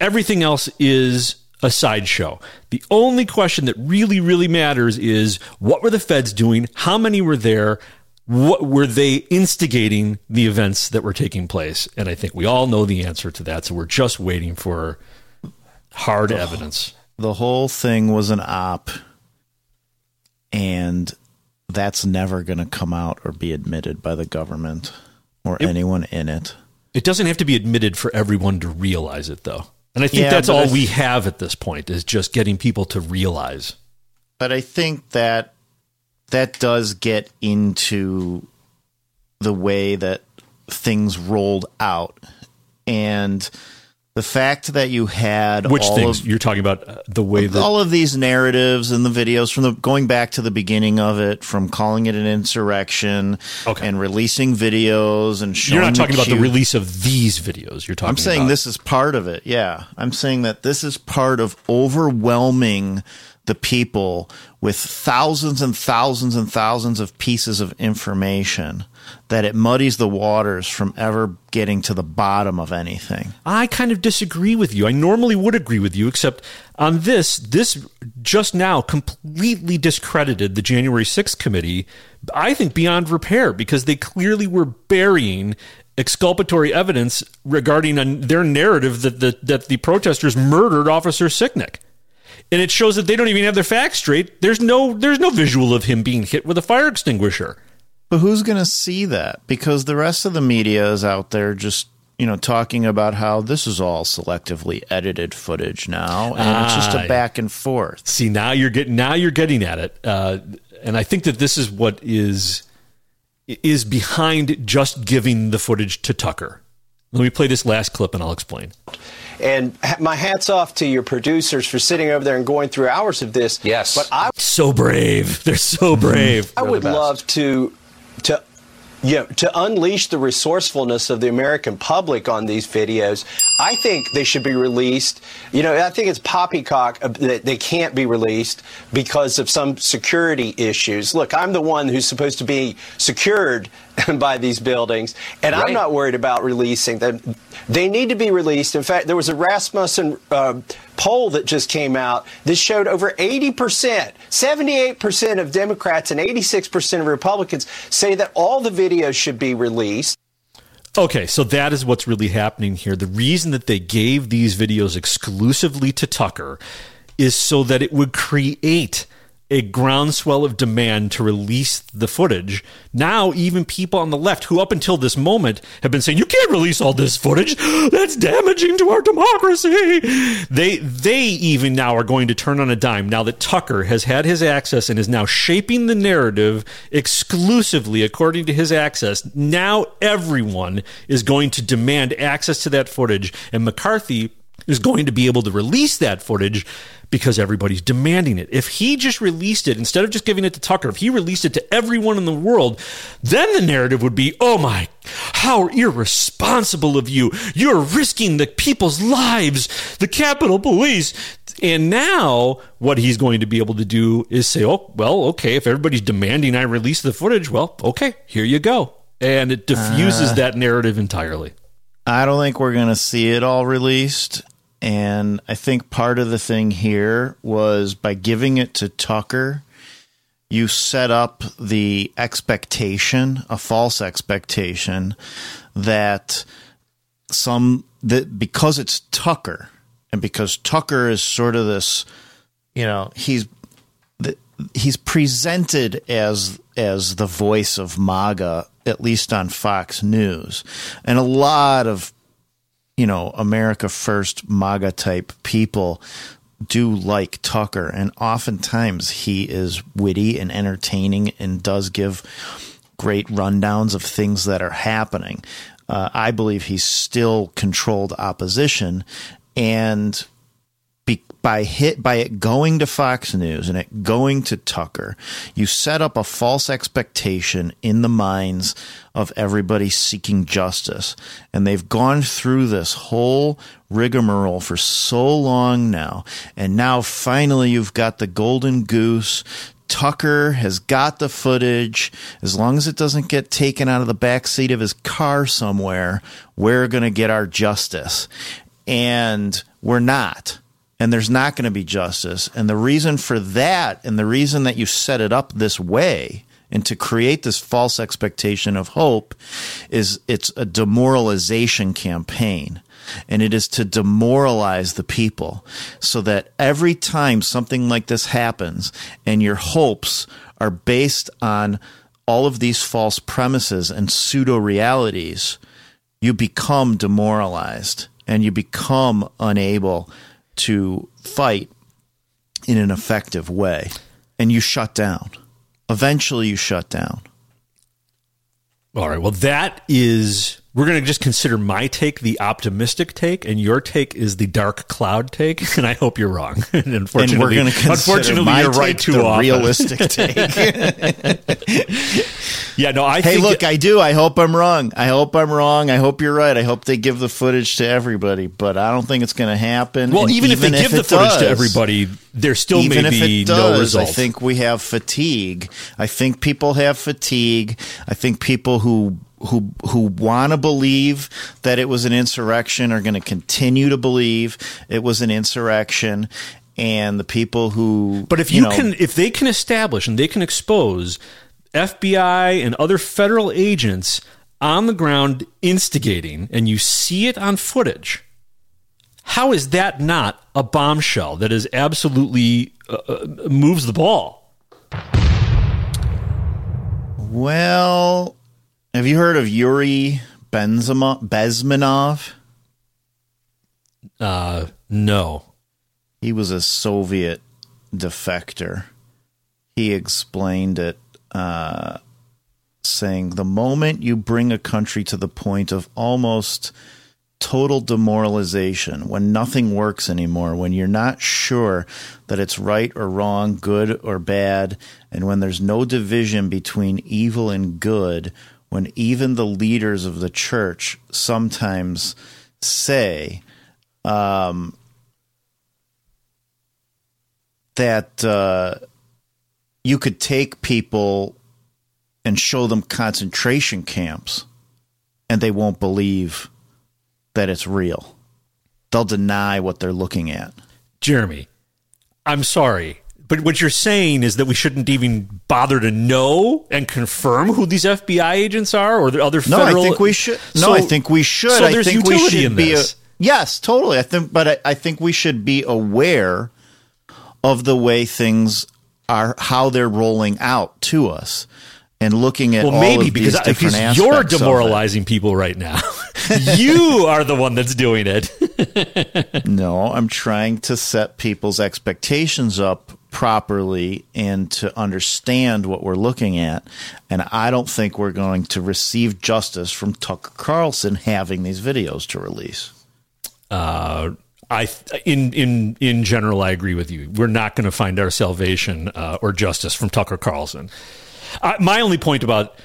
Everything else is a sideshow. The only question that really, really matters is what were the feds doing? How many were there? What were they instigating the events that were taking place? And I think we all know the answer to that. So we're just waiting for hard the, evidence. The whole thing was an op, and that's never going to come out or be admitted by the government or it, anyone in it. It doesn't have to be admitted for everyone to realize it, though. And I think yeah, that's all I, we have at this point is just getting people to realize. But I think that that does get into the way that things rolled out. And the fact that you had which things of, you're talking about uh, the way that all of these narratives and the videos from the going back to the beginning of it from calling it an insurrection okay. and releasing videos and you're not talking the about the release of these videos you're talking i'm saying about. this is part of it yeah i'm saying that this is part of overwhelming the people with thousands and thousands and thousands of pieces of information that it muddies the waters from ever getting to the bottom of anything. I kind of disagree with you. I normally would agree with you, except on this, this just now completely discredited the January 6th committee, I think beyond repair, because they clearly were burying exculpatory evidence regarding their narrative that the, that the protesters murdered Officer Sicknick. And it shows that they don't even have their facts straight. There's no there's no visual of him being hit with a fire extinguisher. But who's going to see that? Because the rest of the media is out there just you know talking about how this is all selectively edited footage now, and ah, it's just a ah, back and forth. See, now you're getting now you're getting at it, uh, and I think that this is what is is behind just giving the footage to Tucker. Let me play this last clip, and I'll explain. And my hats off to your producers for sitting over there and going through hours of this. Yes, but I so brave. They're so brave. I would love to to know, to unleash the resourcefulness of the American public on these videos, I think they should be released. You know, I think it's poppycock that they can't be released because of some security issues. Look, I'm the one who's supposed to be secured by these buildings, and right. I'm not worried about releasing them. They need to be released. In fact, there was a Rasmussen uh, poll that just came out. This showed over 80%, 78% of Democrats and 86% of Republicans say that all the videos should be released. Okay, so that is what's really happening here. The reason that they gave these videos exclusively to Tucker is so that it would create a groundswell of demand to release the footage. Now, even people on the left, who up until this moment have been saying, "You can't release all this footage. That's damaging to our democracy," they they even now are going to turn on a dime now that Tucker has had his access and is now shaping the narrative exclusively according to his access. Now, everyone is going to demand access to that footage, and McCarthy is going to be able to release that footage because everybody's demanding it. If he just released it, instead of just giving it to Tucker, if he released it to everyone in the world, then the narrative would be, oh my, how irresponsible of you. You're risking the people's lives, the Capitol Police. And now, what he's going to be able to do is say, oh, well, okay, if everybody's demanding I release the footage, well, okay, here you go. And it diffuses uh, that narrative entirely. I don't think we're going to see it all released. And I think part of the thing here was by giving it to Tucker, you set up the expectation, a false expectation, that some that because it's Tucker and because Tucker is sort of this, you know, he's he's presented as as the voice of MAGA, at least on Fox News, and a lot of you know, America First MAGA type people do like Tucker, and oftentimes he is witty and entertaining and does give great rundowns of things that are happening. Uh, I believe he's still controlled opposition, and by hit by it going to Fox News and it going to Tucker, you set up a false expectation in the minds of everybody seeking justice, and they've gone through this whole rigmarole for so long now, and now finally you've got the golden goose. Tucker has got the footage. As long as it doesn't get taken out of the back seat of his car somewhere, we're going to get our justice. And we're not and there's not going to be justice. And the reason for that, and the reason that you set it up this way, and to create this false expectation of hope, is it's a demoralization campaign. And it is to demoralize the people so that every time something like this happens and your hopes are based on all of these false premises and pseudo realities, you become demoralized and you become unable to fight in an effective way and you shut down. Eventually, you shut down. All right. Well, that is we're going to just consider my take the optimistic take, and your take is the dark cloud take. And I hope you're wrong. and unfortunately, and we're going to unfortunately, you're right too the often. Realistic take. yeah, no. I hey, think look, I do. I hope I'm wrong. I hope I'm wrong. I hope you're right. I hope they give the footage to everybody, but I don't think it's going to happen. Well, even, even, if they if give the footage does, to everybody, there still even may be does, no result. I think we have fatigue. I think people have fatigue. I think people who who who want to believe that it was an insurrection are going to continue to believe it was an insurrection. And the people who but if you, you know, can if they can establish and they can expose FBI and other federal agents on the ground instigating and you see it on footage how is that not a bombshell that is absolutely uh, uh moves the ball? Well have you heard of Yuri Bezmenov? Uh, no. He was a Soviet defector. He explained it, uh, saying the moment you bring a country to the point of almost total demoralization, when nothing works anymore, when you're not sure that it's right or wrong, good or bad, and when there's no division between evil and good, when even the leaders of the church sometimes say um, that uh, you could take people and show them concentration camps and they won't believe that it's real. They'll deny what they're looking at. Jeremy, I'm sorry, but what you're saying is that we shouldn't even bother to know and confirm who these FBI agents are or the other No. I think we should. No, So- I think we should. So I there's think we utility should in be. A, this. yes, totally. I think, but I, I think we should be aware of the way things are, how they're rolling out to us, and looking at well, maybe because, because you're aspects of it. demoralizing people right now. you are the one that's doing it. no, I'm trying to set people's expectations up properly and to understand what we're looking at. And I don't think we're going to receive justice from Tucker Carlson having these videos to release. Uh, I in in in general, I agree with you. We're not going to find our salvation uh, or justice from Tucker Carlson. Uh, my only point about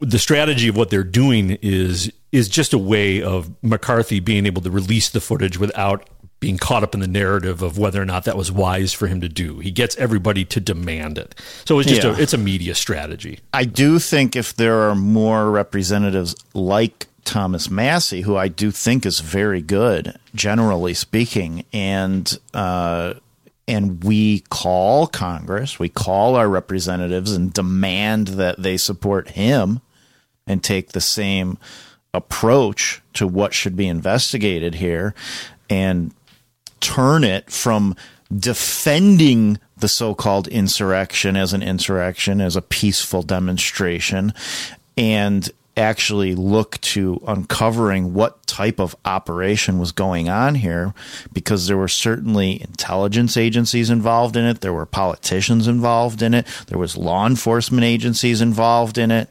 the strategy of what they're doing is is just a way of McCarthy being able to release the footage without being caught up in the narrative of whether or not that was wise for him to do. He gets everybody to demand it. So it's just Yeah. a it's a media strategy. I do think if there are more representatives like Thomas Massie, who I do think is very good, generally speaking, and uh, and we call Congress, we call our representatives and demand that they support him and take the same approach to what should be investigated here and turn it from defending the so-called insurrection as an insurrection as a peaceful demonstration and actually look to uncovering what type of operation was going on here because there were certainly intelligence agencies involved in it there were politicians involved in it there was law enforcement agencies involved in it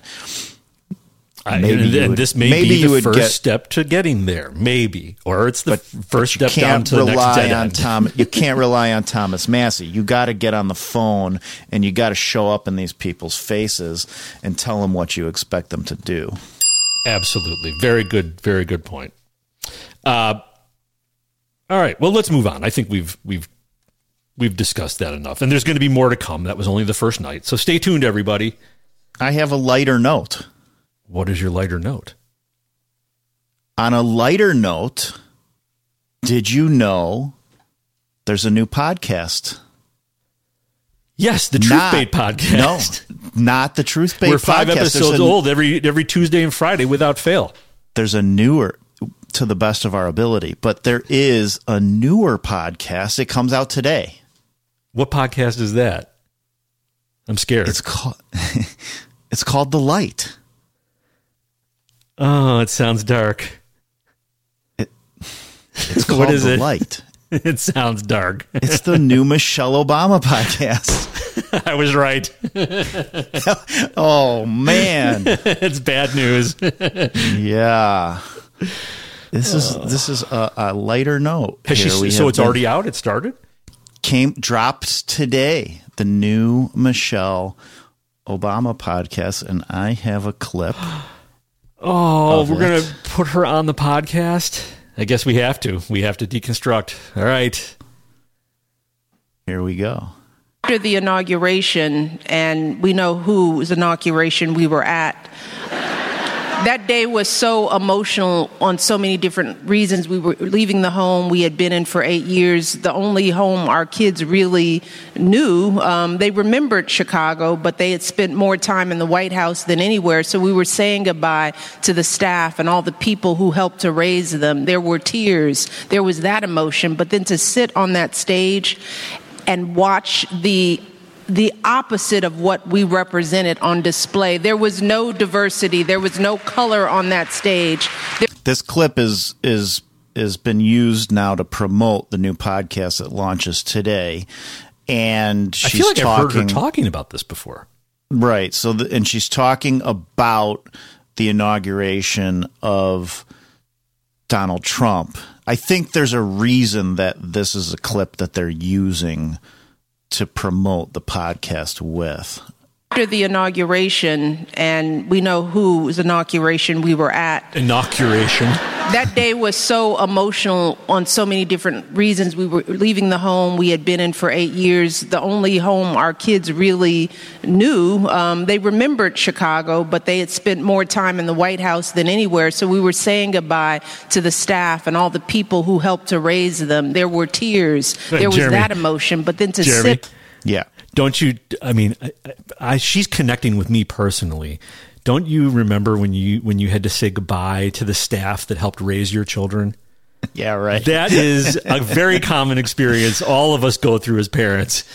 Maybe and, and this may maybe be you the would first get- step to getting there, maybe, or it's the first you step down to the next rely dead on end. Tom. You can't rely on Thomas Massie. You got to get on the phone and you got to show up in these people's faces and tell them what you expect them to do. Absolutely. Very good. Very good point. Uh, all right. Well, let's move on. I think we've we've we've discussed that enough, and there's going to be more to come. That was only the first night, so stay tuned, everybody. I have a lighter note. What is your lighter note? On a lighter note, did you know there's a new podcast? Yes, the Truth Bait podcast. No, not the Truth Bait We're five podcast. Episodes a- old every every Tuesday and Friday without fail. there's a newer to the best of our ability, but there is a newer podcast. It comes out today. What podcast is that? I'm scared. It's called It's called The Light. Oh, it sounds dark. It's called is The it? Light. It sounds dark. It's the new Michelle Obama podcast. I was right. oh man, it's bad news. yeah. This is this is a, a lighter note. Has she, so it's been- already out. It started. came dropped today. The new Michelle Obama podcast, and I have a clip. Oh, of we're gonna put her on the podcast. I guess we have to. We have to deconstruct. All right. Here we go. After the inauguration, and we know whose inauguration we were at, that day was so emotional on so many different reasons. We were leaving the home we had been in for eight years, the only home our kids really knew. Um, they remembered Chicago, but they had spent more time in the White House than anywhere. So we were saying goodbye to the staff and all the people who helped to raise them. There were tears, there was that emotion, but then to sit on that stage and watch the the opposite of what we represented on display. There was no diversity, there was no color on that stage. There- This clip is is has been used now to promote the new podcast that launches today, and I she's feel like talking. I've heard her talking about this before. Right. So, the, and she's talking about the inauguration of Donald Trump. I think there's a reason that this is a clip that they're using to promote the podcast with. After the inauguration, and we know whose inauguration we were at, Inauguration. that day was so emotional on so many different reasons. We were leaving the home we had been in for eight years, the only home our kids really knew. Um, they remembered Chicago, but they had spent more time in the White House than anywhere. So we were saying goodbye to the staff and all the people who helped to raise them. There were tears. There was Jeremy. that emotion. But then to Jeremy, sit yeah. Don't you? I mean, I, I, she's connecting with me personally. Don't you remember when you when you had to say goodbye to the staff that helped raise your children? Yeah, right. That is a very common experience all of us go through as parents.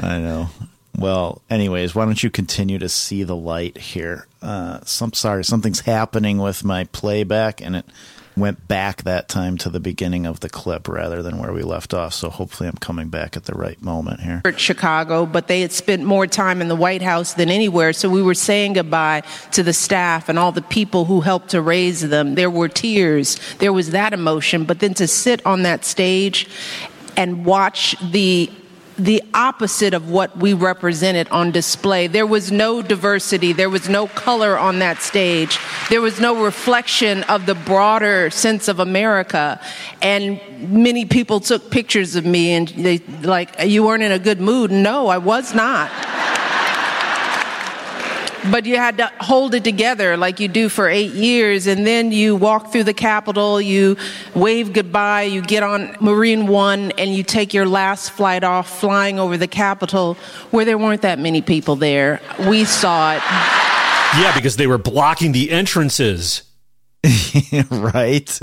I know. Well, anyways, why don't you continue to see the light here? Uh, some sorry, something's happening with my playback, and it went back that time to the beginning of the clip rather than where we left off. So hopefully, I'm coming back at the right moment here. Chicago, but they had spent more time in the White House than anywhere. So we were saying goodbye to the staff and all the people who helped to raise them. There were tears. There was that emotion. But then to sit on that stage and watch the the opposite of what we represented on display. There was no diversity, there was no color on that stage, there was no reflection of the broader sense of America. And many people took pictures of me and they like, you weren't in a good mood. No, I was not. But you had to hold it together like you do for eight years, and then you walk through the Capitol, you wave goodbye, you get on Marine One, and you take your last flight off flying over the Capitol where there weren't that many people there. We saw it. Yeah, because they were blocking the entrances. right.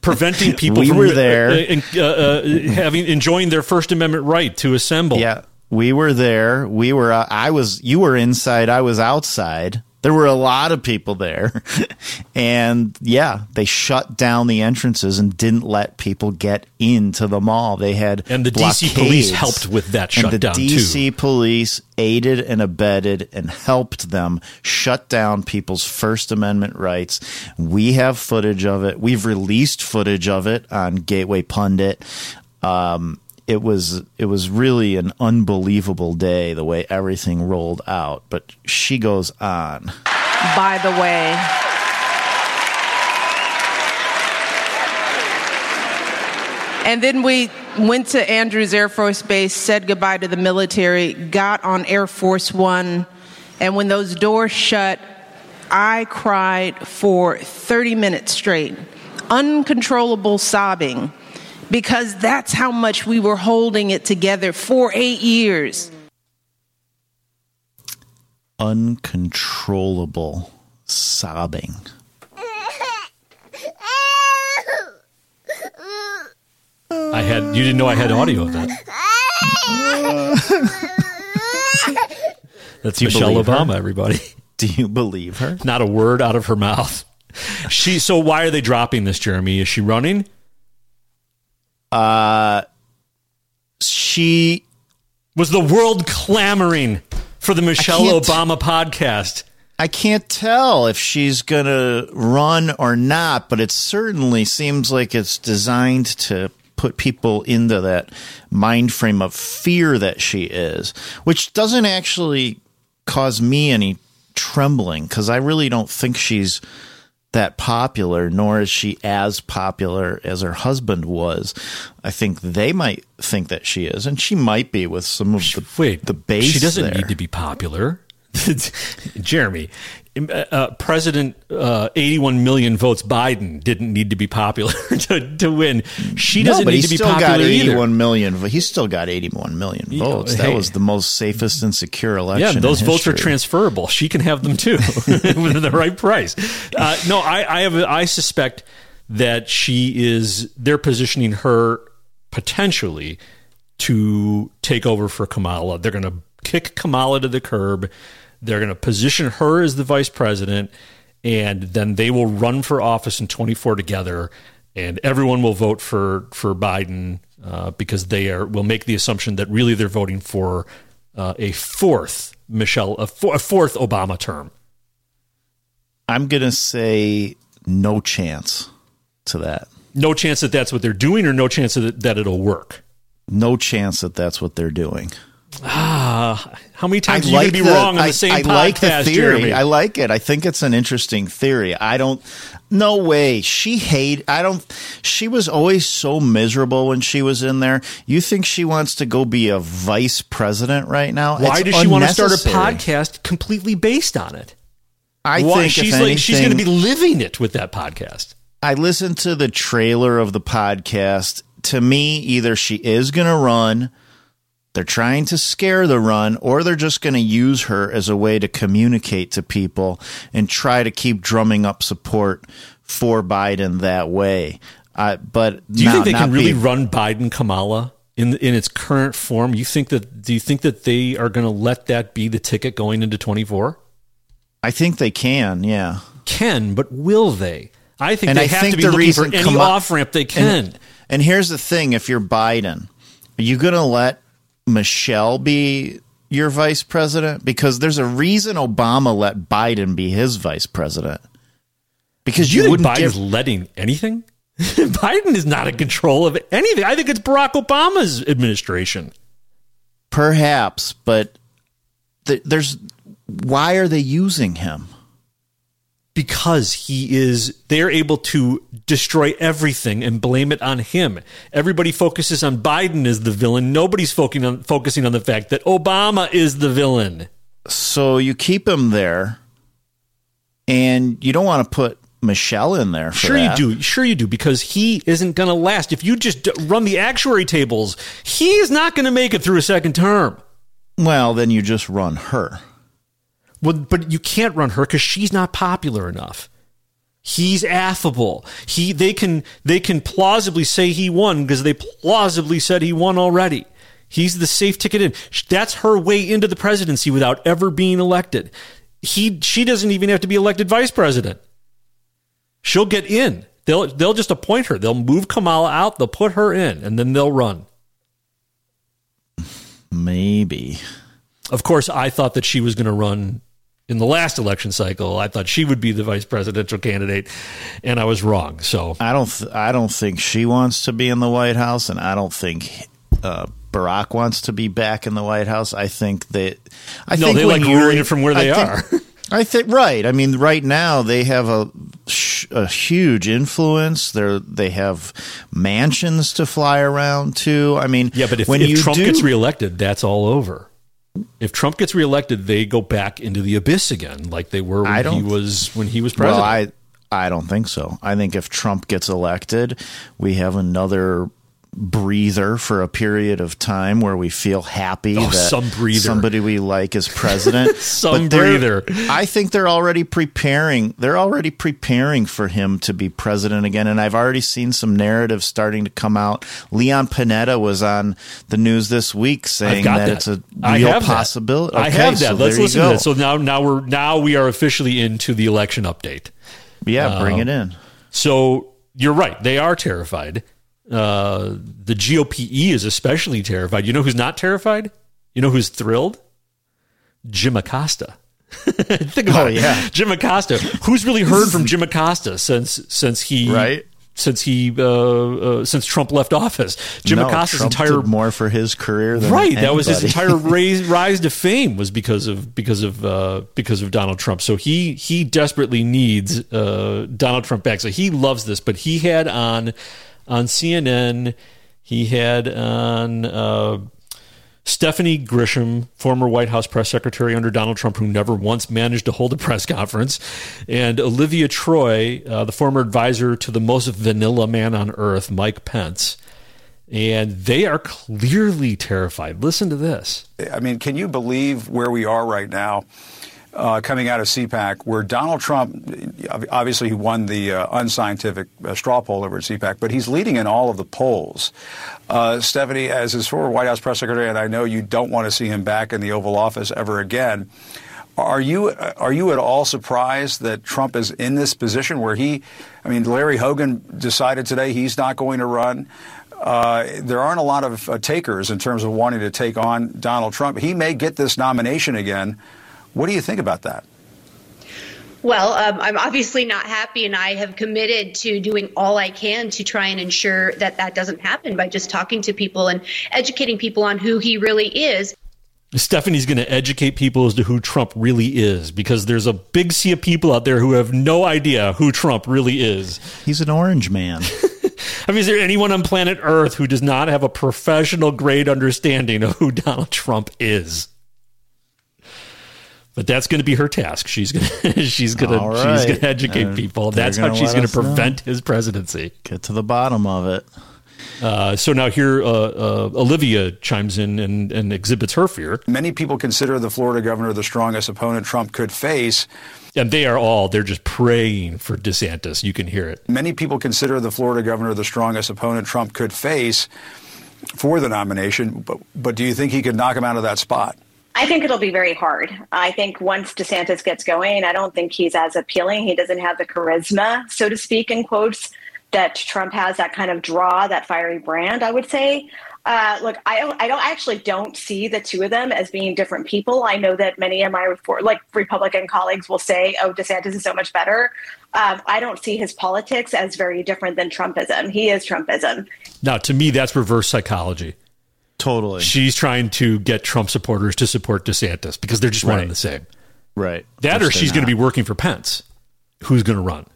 Preventing people We from were there. uh, uh, uh, having enjoying their First Amendment right to assemble. Yeah, we were there. We were. Uh, I was. You were inside. I was outside. There were a lot of people there, and yeah, they shut down the entrances and didn't let people get into the mall. They had And the DC police helped with that And shutdown, the too. DC police aided and abetted and helped them shut down people's First Amendment rights. We have footage of it. We've released footage of it on Gateway Pundit. Um, it was it was really an unbelievable day the way everything rolled out. But she goes on. By the way, And then we went to Andrews Air Force Base, said goodbye to the military, got on Air Force One, and when those doors shut, I cried for 30 minutes straight, uncontrollable sobbing, because that's how much we were holding it together for eight years. Uncontrollable sobbing. I had. You didn't know I had audio of that. That's Do you Michelle believe her? Obama. Everybody. Do you believe her? Not a word out of her mouth. She. So why are they dropping this, Jeremy? Is she running? Uh, she was the world clamoring for the Michelle Obama podcast. I can't tell if she's going to run or not, but it certainly seems like it's designed to put people into that mind frame of fear that she is, which doesn't actually cause me any trembling because I really don't think she's that popular, nor is she as popular as her husband was. I think they might think that she is, and she might be with some of the Wait, the base. She doesn't there. need to be popular. Jeremy, uh, uh, President uh, 81 million votes Biden didn't need to be popular to, to win. She doesn't no, need to be popular got either. 81 million. He's still got 81 million votes. hey. That was the most safest and secure election. Yeah, those votes are transferable. She can have them too with the right price. Uh, no, I, I have. I suspect that she is. They're positioning her potentially to take over for Kamala. They're going to kick Kamala to the curb. They're going to position her as the vice president, and then they will run for office in 24 together, and everyone will vote for for Biden uh, because they are will make the assumption that really they're voting for uh, a fourth Michelle, a, four, a fourth Obama term. I'm going to say no chance to that. No chance that that's what they're doing, or no chance that, that it'll work. No chance that that's what they're doing. Ah, how many times are you going to be wrong on the same I podcast, like the theory. Jeremy? I like it. I think it's an interesting theory. I don't. No way. She hate. I don't. She was always so miserable when she was in there. You think she wants to go be a vice president right now? Why It's does she want to start a podcast completely based on it? I Why- think she's like she's going to be living it with that podcast. I listened to the trailer of the podcast. To me, either she is going to run, they're trying to scare the run, or they're just going to use her as a way to communicate to people and try to keep drumming up support for Biden that way. Uh, but Do you not- think they can really be- run Biden Kamala in in its current form? You think that? Do you think that they are going to let that be the ticket going into twenty four? I think they can. Yeah, can, but will they? I think And they I have think to be the looking reason for any off ramp they can. And, and here's the thing: if you're Biden, are you going to let Michelle be your vice president? Because there's a reason Obama let Biden be his vice president. Because you, you, wouldn't Biden's give. letting anything? Biden is not in control of anything. I think it's Barack Obama's administration. Perhaps, but th- there's. Why are they using him? Because he is they're able to destroy everything and blame it on him. Everybody focuses on Biden as the villain. Nobody's focusing on focusing on the fact that Obama is the villain. So you keep him there, and you don't want to put Michelle in there. For Sure that. you do. Sure you do because he isn't going to last. If you just run the actuary tables, he is not going to make it through a second term. Well, then you just run her. Well, but you can't run her because she's not popular enough. He's affable. He they can they can plausibly say he won because they plausibly said he won already. He's the safe ticket in. That's her way into the presidency without ever being elected. He she doesn't even have to be elected vice president. She'll get in. They'll they'll just appoint her. They'll move Kamala out. They'll put her in, and then they'll run. Maybe. Of course, I thought that she was going to run in the last election cycle. I thought she would be the vice presidential candidate, and I was wrong. So I don't. Th- I don't think she wants to be in the White House, and I don't think uh, Barack wants to be back in the White House. I think that. I No, think they like ruling it from where they I are. think- I think right. I mean, right now they have a, sh- a huge influence. They they have mansions to fly around to. I mean, yeah, but if, when if you Trump do, gets reelected, that's all over. If Trump gets reelected, they go back into the abyss again, like they were I when don't- he was when he was president. Well, I I don't think so. I think if Trump gets elected, we have another breather for a period of time where we feel happy Oh, that some breather. somebody we like is president. Some But they're- breather. I think they're already preparing. They're already preparing for him to be president again, and I've already seen some narratives starting to come out. Leon Panetta was on the news this week saying that, that. it's a real possibility. I have that. so Let's listen to that. So now, now we're now we are officially into the election update. Yeah, bring Um, it in. So you're right; they are terrified. Uh, the GOPE is especially terrified. You know who's not terrified? You know who's thrilled? Jim Acosta. Think about Oh, it. yeah. Jim Acosta. Who's really heard from Jim Acosta since since he Right. since he uh, uh, since Trump left office? Jim no, Acosta's Trump entire more for his career than right that was his entire rise, rise to fame was because of because of uh, because of Donald Trump. So he he desperately needs uh, Donald Trump back. So he loves this. But he had on on CNN, he had on. Uh, Stephanie Grisham, former White House press secretary under Donald Trump, who never once managed to hold a press conference, and Olivia Troye, uh, the former advisor to the most vanilla man on earth, Mike Pence. And they are clearly terrified. Listen to this. I mean, can you believe where we are right now? Uh, coming out of CPAC, where Donald Trump, obviously, he won the uh, unscientific uh, straw poll over at CPAC, but he's leading in all of the polls. Uh, Stephanie, as his former White House press secretary, and I know you don't want to see him back in the Oval Office ever again. Are you are you at all surprised that Trump is in this position where he, I mean, Larry Hogan decided today he's not going to run. Uh, there aren't a lot of uh, takers in terms of wanting to take on Donald Trump. He may get this nomination again. What do you think about that? Well, um, I'm obviously not happy, and I have committed to doing all I can to try and ensure that that doesn't happen by just talking to people and educating people on who he really is. Stephanie's going to educate people as to who Trump really is because there's a big sea of people out there who have no idea who Trump really is. He's an orange man. I mean, is there anyone on planet Earth who does not have a professional grade understanding of who Donald Trump is? But that's going to be her task. She's going to she's going All to she's going to educate And people. That's how gonna she's going us to know. prevent his presidency. Get to the bottom of it. Uh, so now here, uh, uh, Olivia chimes in and, and exhibits her fear. Many people consider the Florida governor the strongest opponent Trump could face. And they are all, they're just praying for DeSantis. You can hear it. Many people consider the Florida governor the strongest opponent Trump could face for the nomination. But, but do you think he could knock him out of that spot? I think it'll be very hard. I think once DeSantis gets going, I don't think he's as appealing. He doesn't have the charisma, so to speak, in quotes, that Trump has. That kind of draw, that fiery brand. I would say. Uh, look, I don't. I don't actually don't see the two of them as being different people. I know that many of my refor- like Republican colleagues will say, "Oh, DeSantis is so much better." Um, I don't see his politics as very different than Trumpism. He is Trumpism. Now, to me, that's reverse psychology. Totally. She's trying to get Trump supporters to support DeSantis because they're just one and Right. the same. Right. That Which or she's going to be working for Pence, who's going to run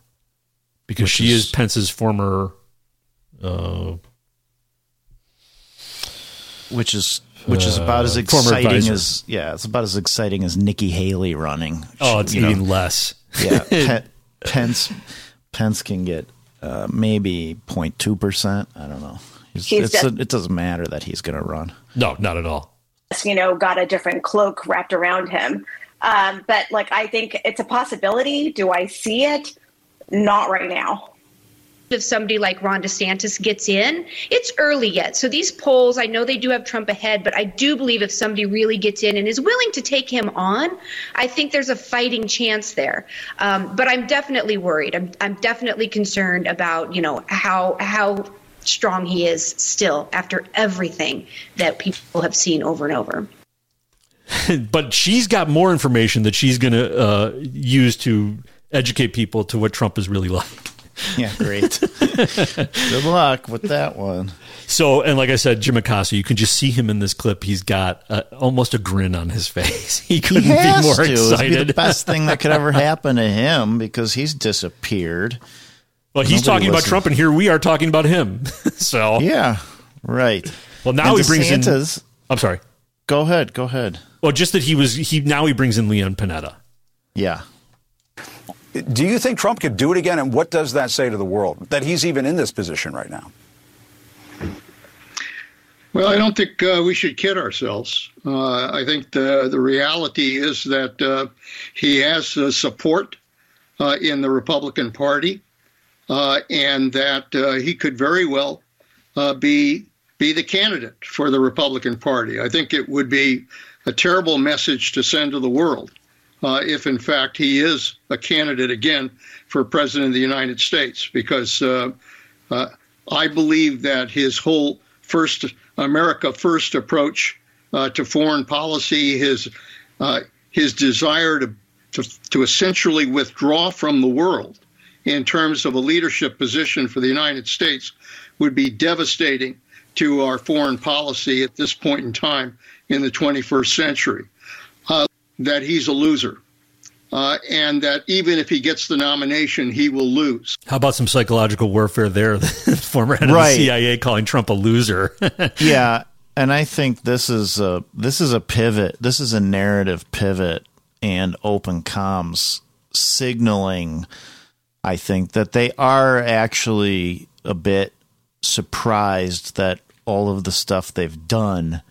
because Which she is- is Pence's former. Uh, which is which is about as Uh, exciting as yeah, it's about as exciting as Nikki Haley running. Oh, it's You know, even less. yeah, Pe- Pence Pence can get uh, maybe 02 percent. I don't know. It's, He's it's just- it doesn't matter that he's going to run. No, not at all. you know, got a different cloak wrapped around him. Um, but like, I think it's a possibility. Do I see it? Not right now. if somebody like Ron DeSantis gets in, it's early yet. So these polls, I know they do have Trump ahead, but I do believe if somebody really gets in and is willing to take him on, I think there's a fighting chance there. Um, but I'm definitely worried. I'm, I'm definitely concerned about you know how how strong he is still after everything that people have seen over and over. but she's got more information that she's going to uh, use to educate people to what Trump is really like. Yeah, great. Good luck with that one. So, and like I said, Jim Acosta, you can just see him in this clip. He's got uh, almost a grin on his face. He couldn't he has be more to. Excited. be the best thing that could ever happen to him because he's disappeared. Well, he's Nobody talking about. Trump, and here we are talking about him. so, Yeah, right. Well, now And he brings in. DeSantis- I'm sorry. Go ahead. Go ahead. Well, just that he was. He now he brings in Leon Panetta. Yeah. Do you think Trump could do it again? And what does that say to the world that he's even in this position right now? Well, I don't think uh, we should kid ourselves. Uh, I think the the reality is that uh, he has uh, support uh, in the Republican Party, uh, and that uh, he could very well uh, be be the candidate for the Republican Party. I think it would be a terrible message to send to the world uh, if, in fact, he is a candidate again for president of the United States, because uh, uh, I believe that his whole first America first approach to foreign policy, his his desire to, to to essentially withdraw from the world in terms of a leadership position for the United States would be devastating to our foreign policy at this point in time in the 21st century. Uh, that he's a loser. Uh, and that even if he gets the nomination, he will lose. How about some psychological warfare there? The former head of the CIA calling Trump a loser. yeah, and I think this is a this is a pivot. This is a narrative pivot and open comms signaling. I think that they are actually a bit surprised that all of the stuff they've done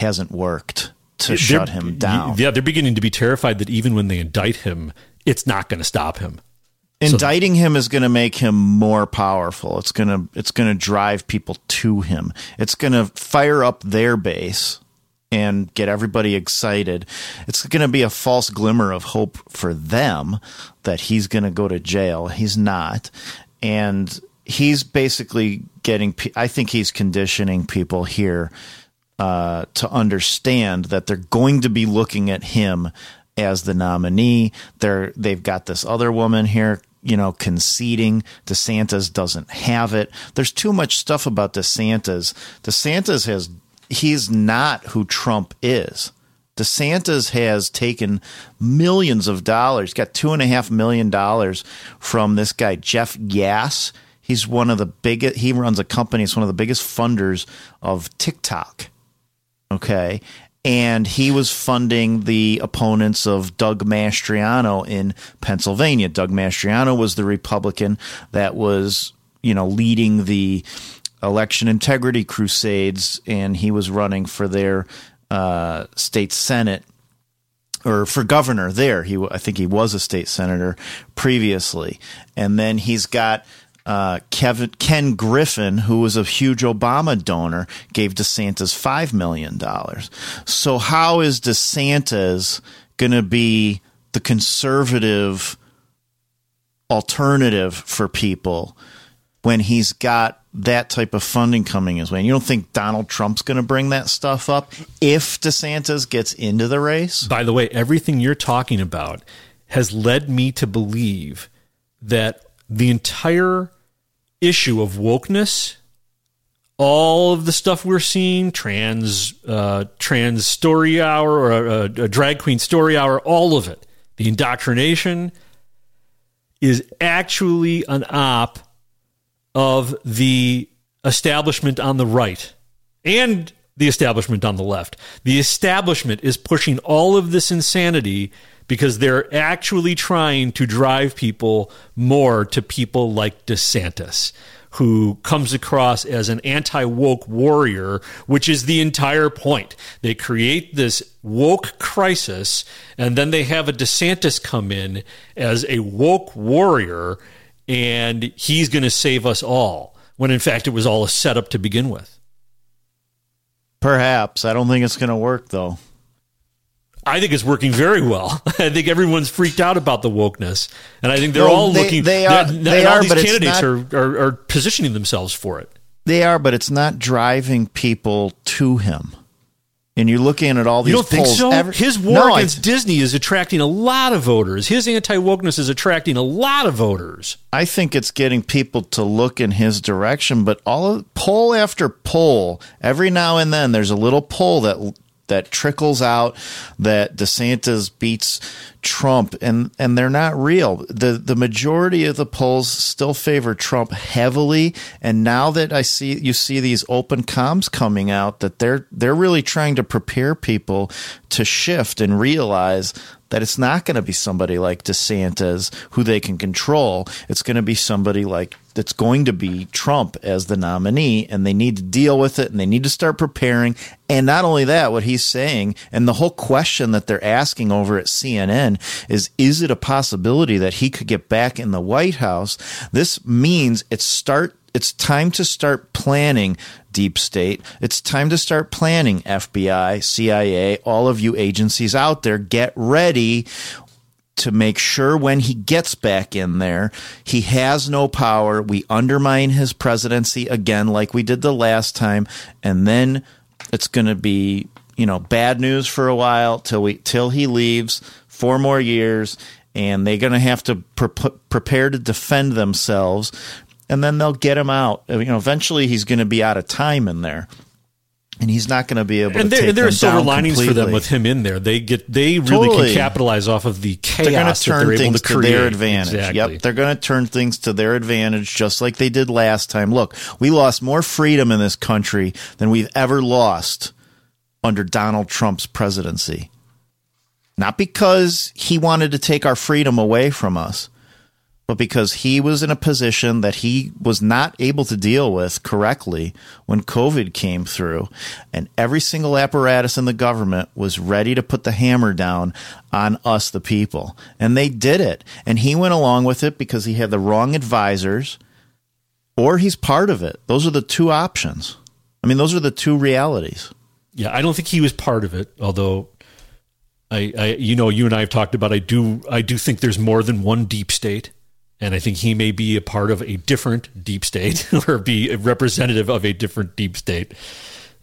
hasn't worked to They're- shut him down. Yeah, they're beginning to be terrified that even when they indict him, it's not going to stop him. Indicting him is going to make him more powerful. It's going to it's going to drive people to him. It's going to fire up their base and get everybody excited. It's going to be a false glimmer of hope for them that he's going to go to jail. He's not. And he's basically getting I think he's conditioning people here uh, to understand that they're going to be looking at him as the nominee. They're they've got this other woman here, you know, conceding. DeSantis doesn't have it. There's too much stuff about DeSantis. DeSantis has he's not who Trump is. DeSantis has taken millions of dollars, got two and a half million dollars from this guy, Jeff Yass. He's one of the biggest, he runs a company, it's one of the biggest funders of TikTok. Okay. And he was funding the opponents of Doug Mastriano in Pennsylvania. Doug Mastriano was the Republican that was, you know, leading the election integrity crusades, and he was running for their uh, state senate or for governor there. He, I think he was a state senator previously, and then he's got uh, Kevin Ken Griffin, who was a huge Obama donor, gave DeSantis five million dollars. So how is DeSantis going to be the conservative alternative for people when he's got that type of funding coming his way. And you don't think Donald Trump's going to bring that stuff up if DeSantis gets into the race? By the way, everything you're talking about has led me to believe that the entire issue of wokeness, all of the stuff we're seeing, trans, uh, trans story hour or a, a drag queen story hour, all of it, the indoctrination is actually an op of the establishment on the right and the establishment on the left. The establishment is pushing all of this insanity because they're actually trying to drive people more to people like DeSantis, who comes across as an anti woke warrior, which is the entire point. They create this woke crisis, and then they have a DeSantis come in as a woke warrior and he's going to save us all, when in fact it was all a setup to begin with. Perhaps. I don't think it's going to work, though. I think it's working very well. I think everyone's freaked out about the wokeness, and I think they're No, all they- looking. they are- they are, these but candidates not- are, are are positioning themselves for it. They are, but it's not driving people to him. And you're looking at all these You don't think polls. so? Every- His war No, I- against Disney is attracting a lot of voters. His anti wokeness is attracting a lot of voters. I think it's getting people to look in his direction, but all of, poll after poll, every now and then there's a little poll that that trickles out that DeSantis beats Trump and and they're not real. The the majority of the polls still favor Trump heavily and now that I see you see these open comms coming out that they're they're really trying to prepare people to shift and realize that it's not going to be somebody like DeSantis who they can control. It's going to be somebody like that's going to be Trump as the nominee, and they need to deal with it and they need to start preparing. And not only that, what he's saying, and the whole question that they're asking over at CNN is is it a possibility that he could get back in the White House? This means it's start it's time to start planning deep state. It's time to start planning FBI, CIA, all of you agencies out there. Get ready to make sure when he gets back in there, he has no power. We undermine his presidency again, like we did the last time, and then it's going to be you know bad news for a while till we till he leaves. Four more years, and they're going to have to pre- prepare to defend themselves, and then they'll get him out. You know, eventually he's going to be out of time in there and he's not going to be able And to there, take there are silver linings for them with him in there. They get they really Totally. can capitalize off of the chaos They're going to turn things to their advantage. Exactly. Yep, they're going to turn things to their advantage, just like they did last time. Look, we lost more freedom in this country than we've ever lost under Donald Trump's presidency. Not because he wanted to take our freedom away from us, but because he was in a position that he was not able to deal with correctly when COVID came through. And every single apparatus in the government was ready to put the hammer down on us, the people. And they did it. And he went along with it because he had the wrong advisors or he's part of it. Those are the two options. I mean, those are the two realities. Yeah, I don't think he was part of it. Although, I, I, you know, you and I have talked about. I do, I do think there's more than one deep state, and I think he may be a part of a different deep state or be a representative of a different deep state.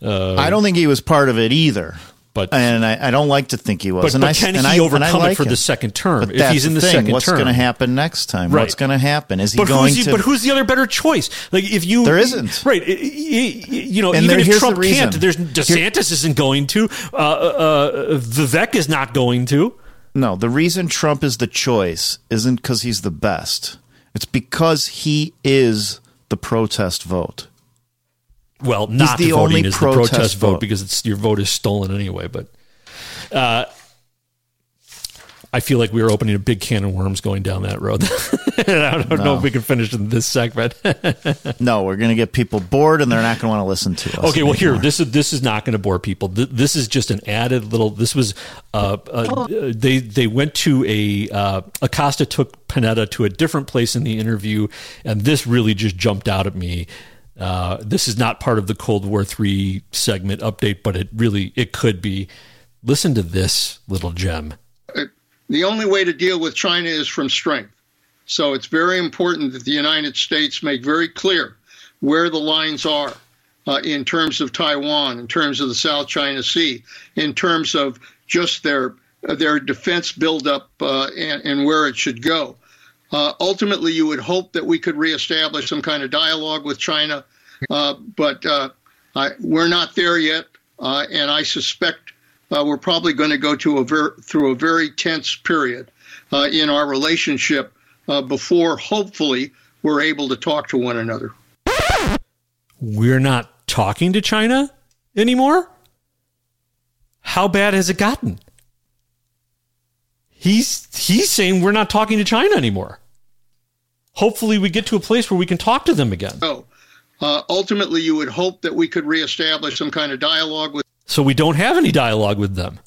Uh, I don't think he was part of it either. But and I, I don't like to think he was. But, and but I, can and he I, overcome like it for the second term? But if that's he's in the, thing. second what's term, going to happen next time? Right. What's going to happen? Is he but going who's to? but who's the other better choice? Like if you, There isn't. right? You know, And even there- if Trump the can't, there's DeSantis isn't going to. Uh, uh, Vivek is not going to. No, the reason Trump is the choice isn't because he's the best. It's because he is the protest vote. Well, He's not the the, voting only is the protest protest vote, vote. because it's your vote is stolen anyway. But uh, I feel like we are opening a big can of worms going down that road. I don't know if we can finish in this segment. No, we're going to get people bored, and they're not going to want to listen to us. Okay, well, here this is this is not going to bore people. Th- This is just an added little. This was uh, uh, they they went to a uh, Acosta took Panetta to a different place in the interview, and this really just jumped out at me. Uh, this is not part of the Cold War three segment update, but it really it could be. Listen to this little gem. The only way to deal with China is from strength. So it's very important that the United States make very clear where the lines are uh, in terms of Taiwan, in terms of the South China Sea, in terms of just their their defense buildup uh, and, and where it should go. Uh, ultimately, you would hope that we could reestablish some kind of dialogue with China, uh, but uh, I, we're not there yet, uh, and I suspect uh, we're probably going to go to a ver- through a very tense period uh, in our relationship uh, before, hopefully, we're able to talk to one another. We're not talking to China anymore. How bad has it gotten? He's he's saying we're not talking to China anymore. Hopefully, we get to a place where we can talk to them again. So, uh, ultimately, you would hope that we could reestablish some kind of dialogue with. So we don't have any dialogue with them.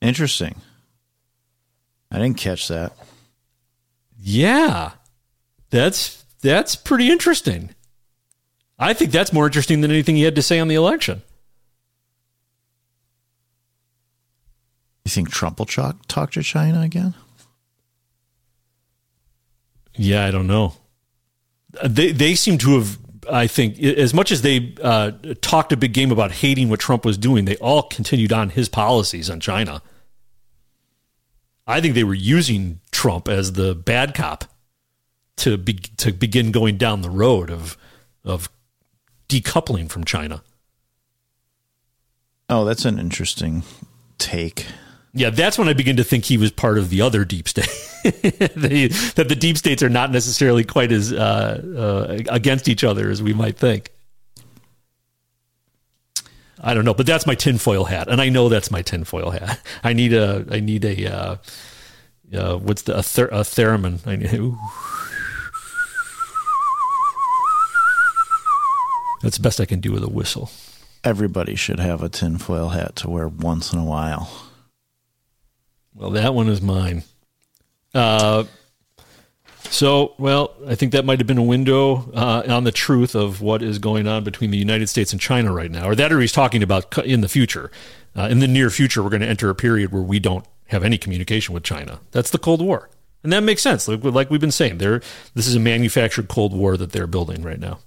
Interesting. I didn't catch that. Yeah, that's that's pretty interesting. I think that's more interesting than anything he had to say on the election. You think Trump will talk, talk to China again? Yeah, I don't know. They they seem to have. I think as much as they uh, talked a big game about hating what Trump was doing, they all continued on his policies on China. I think they were using Trump as the bad cop to be, to begin going down the road of of decoupling from China. Oh, that's an interesting take. Yeah, that's when I begin to think he was part of the other deep state. that the deep states are not necessarily quite as uh, uh, against each other as we might think. I don't know, but that's my tinfoil hat, and I know that's my tinfoil hat. I need a, I need a, uh, uh, what's the a, ther- a theremin? I need, ooh. That's the best I can do with a whistle. Everybody should have a tinfoil hat to wear once in a while. Well, that one is mine. Uh, so, well, I think that might have been a window uh, on the truth of what is going on between the United States and China right now, or that, or he's talking about in the future. Uh, in the near future, we're going to enter a period where we don't have any communication with China. That's the Cold War, and that makes sense. Like, like we've been saying, they're, this is a manufactured Cold War that they're building right now.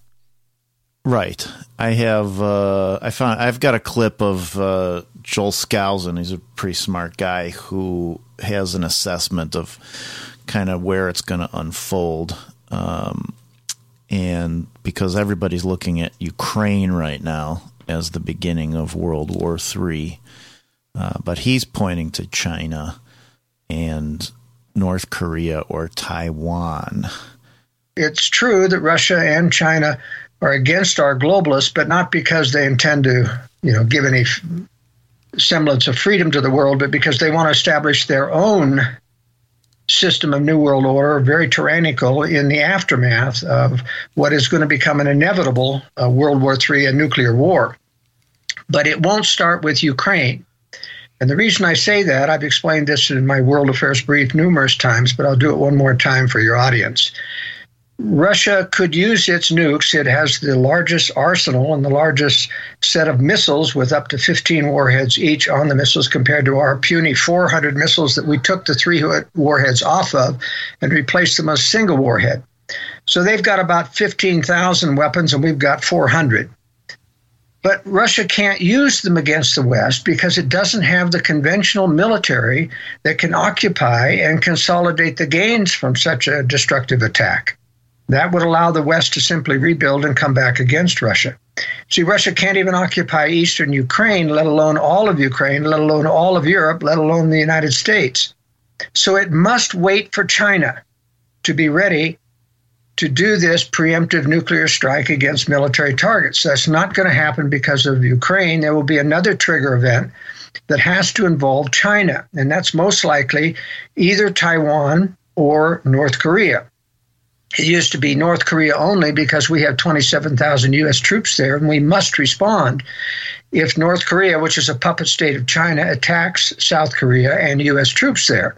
Right. I have. Uh, I found. I've got a clip of uh, Joel Skousen. He's a pretty smart guy who has an assessment of kind of where it's going to unfold. Um, and because everybody's looking at Ukraine right now as the beginning of World War Three, uh, but he's pointing to China and North Korea or Taiwan. It's true that Russia and China are against our globalists, but not because they intend to, you know, give any semblance of freedom to the world, but because they want to establish their own system of new world order, very tyrannical in the aftermath of what is going to become an inevitable uh, World War III, a nuclear war. But it won't start with Ukraine. And the reason I say that, I've explained this in my World Affairs Brief numerous times, but I'll do it one more time for your audience. Russia could use its nukes. It has the largest arsenal and the largest set of missiles with up to 15 warheads each on the missiles compared to our puny 400 missiles that we took the three warheads off of and replaced them with a single warhead. So they've got about 15,000 weapons and we've got 400. But Russia can't use them against the West because it doesn't have the conventional military that can occupy and consolidate the gains from such a destructive attack. That would allow the West to simply rebuild and come back against Russia. See, Russia can't even occupy eastern Ukraine, let alone all of Ukraine, let alone all of Europe, let alone the United States. So it must wait for China to be ready to do this preemptive nuclear strike against military targets. That's not going to happen because of Ukraine. There will be another trigger event that has to involve China, and that's most likely either Taiwan or North Korea. It used to be North Korea only because we have 27,000 U.S. troops there, and we must respond if North Korea, which is a puppet state of China, attacks South Korea and U.S. troops there.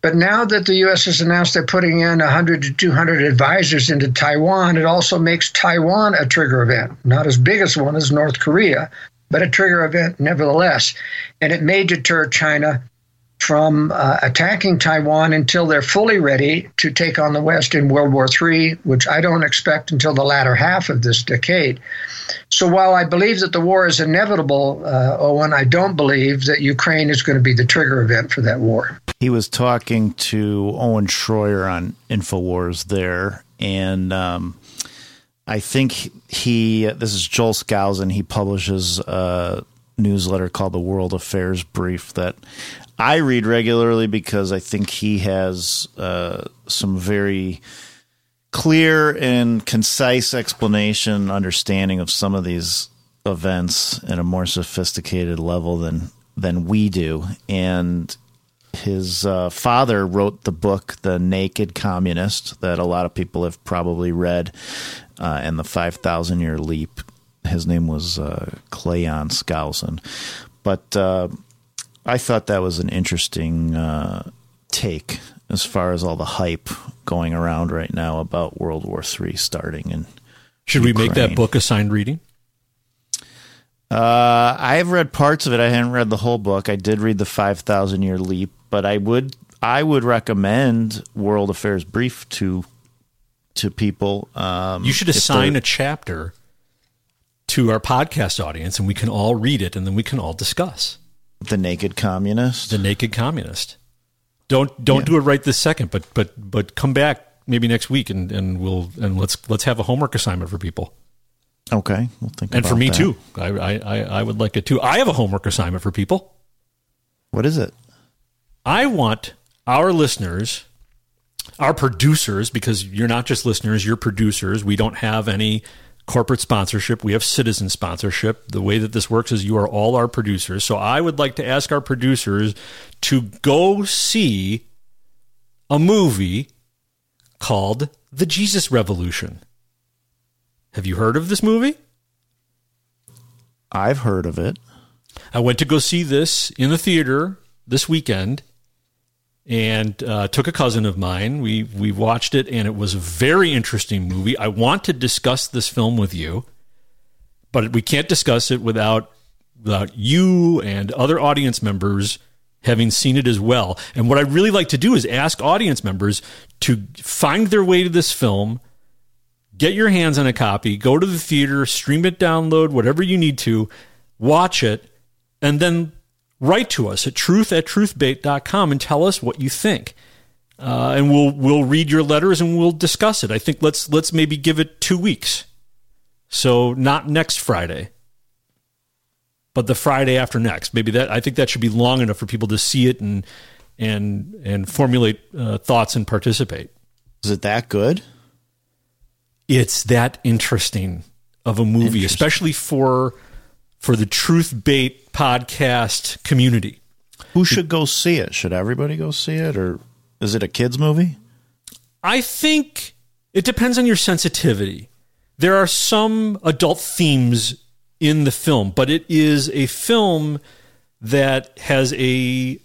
But now that the U.S. has announced they're putting in 100 to 200 advisors into Taiwan, it also makes Taiwan a trigger event. Not as big as one as North Korea, but a trigger event nevertheless. And it may deter China from uh, attacking Taiwan until they're fully ready to take on the West in World War III, which I don't expect until the latter half of this decade. So while I believe that the war is inevitable, uh, Owen, I don't believe that Ukraine is going to be the trigger event for that war. He was talking to Owen Schroyer on InfoWars there, and um, I think he, this is Joel Skousen, he publishes a newsletter called the World Affairs Brief that I read regularly because I think he has uh, some very clear and concise explanation, understanding of some of these events at a more sophisticated level than than we do. And his uh, father wrote the book "The Naked Communist" that a lot of people have probably read, uh, and the Five Thousand Year Leap. His name was uh, Cleon Skousen, but uh, I thought that was an interesting uh, take as far as all the hype going around right now about World War III starting. And should Ukraine. we make that book assigned reading? Uh, I've read parts of it. I haven't read the whole book. I did read the Five Thousand Year Leap, but I would I would recommend World Affairs Brief to to people. Um, you should assign a chapter to our podcast audience, and we can all read it, and then we can all discuss. The Naked Communist. The Naked Communist. Don't don't yeah. do it right this second, but but but come back maybe next week and, and we'll and let's let's have a homework assignment for people. Okay, we'll think. And for me that. too, I, I I would like it too. I have a homework assignment for people. What is it? I want our listeners, our producers, because you're not just listeners, you're producers. We don't have any corporate sponsorship. We have citizen sponsorship. The way that this works is you are all our producers. So I would like to ask our producers to go see a movie called The Jesus Revolution. Have you heard of this movie? I've heard of it. I went to go see this in the theater this weekend and uh, took a cousin of mine. We we watched it, and it was a very interesting movie. I want to discuss this film with you, but we can't discuss it without without you and other audience members having seen it as well. And what I really like to do is ask audience members to find their way to this film, get your hands on a copy, go to the theater, stream it, download whatever you need to, watch it, and then write to us at truth at truthbait.com and tell us what you think. Uh, and we'll we'll read your letters and we'll discuss it. I think let's let's maybe give it two weeks. So not next Friday, but the Friday after next. Maybe that I think that should be long enough for people to see it and and and formulate uh, thoughts and participate. Is it that good? It's that interesting of a movie, especially for for the Truth Bait podcast community. Who should go see it? Should everybody go see it, or is it a kids movie? I think it depends on your sensitivity. There are some adult themes in the film, but it is a film that has a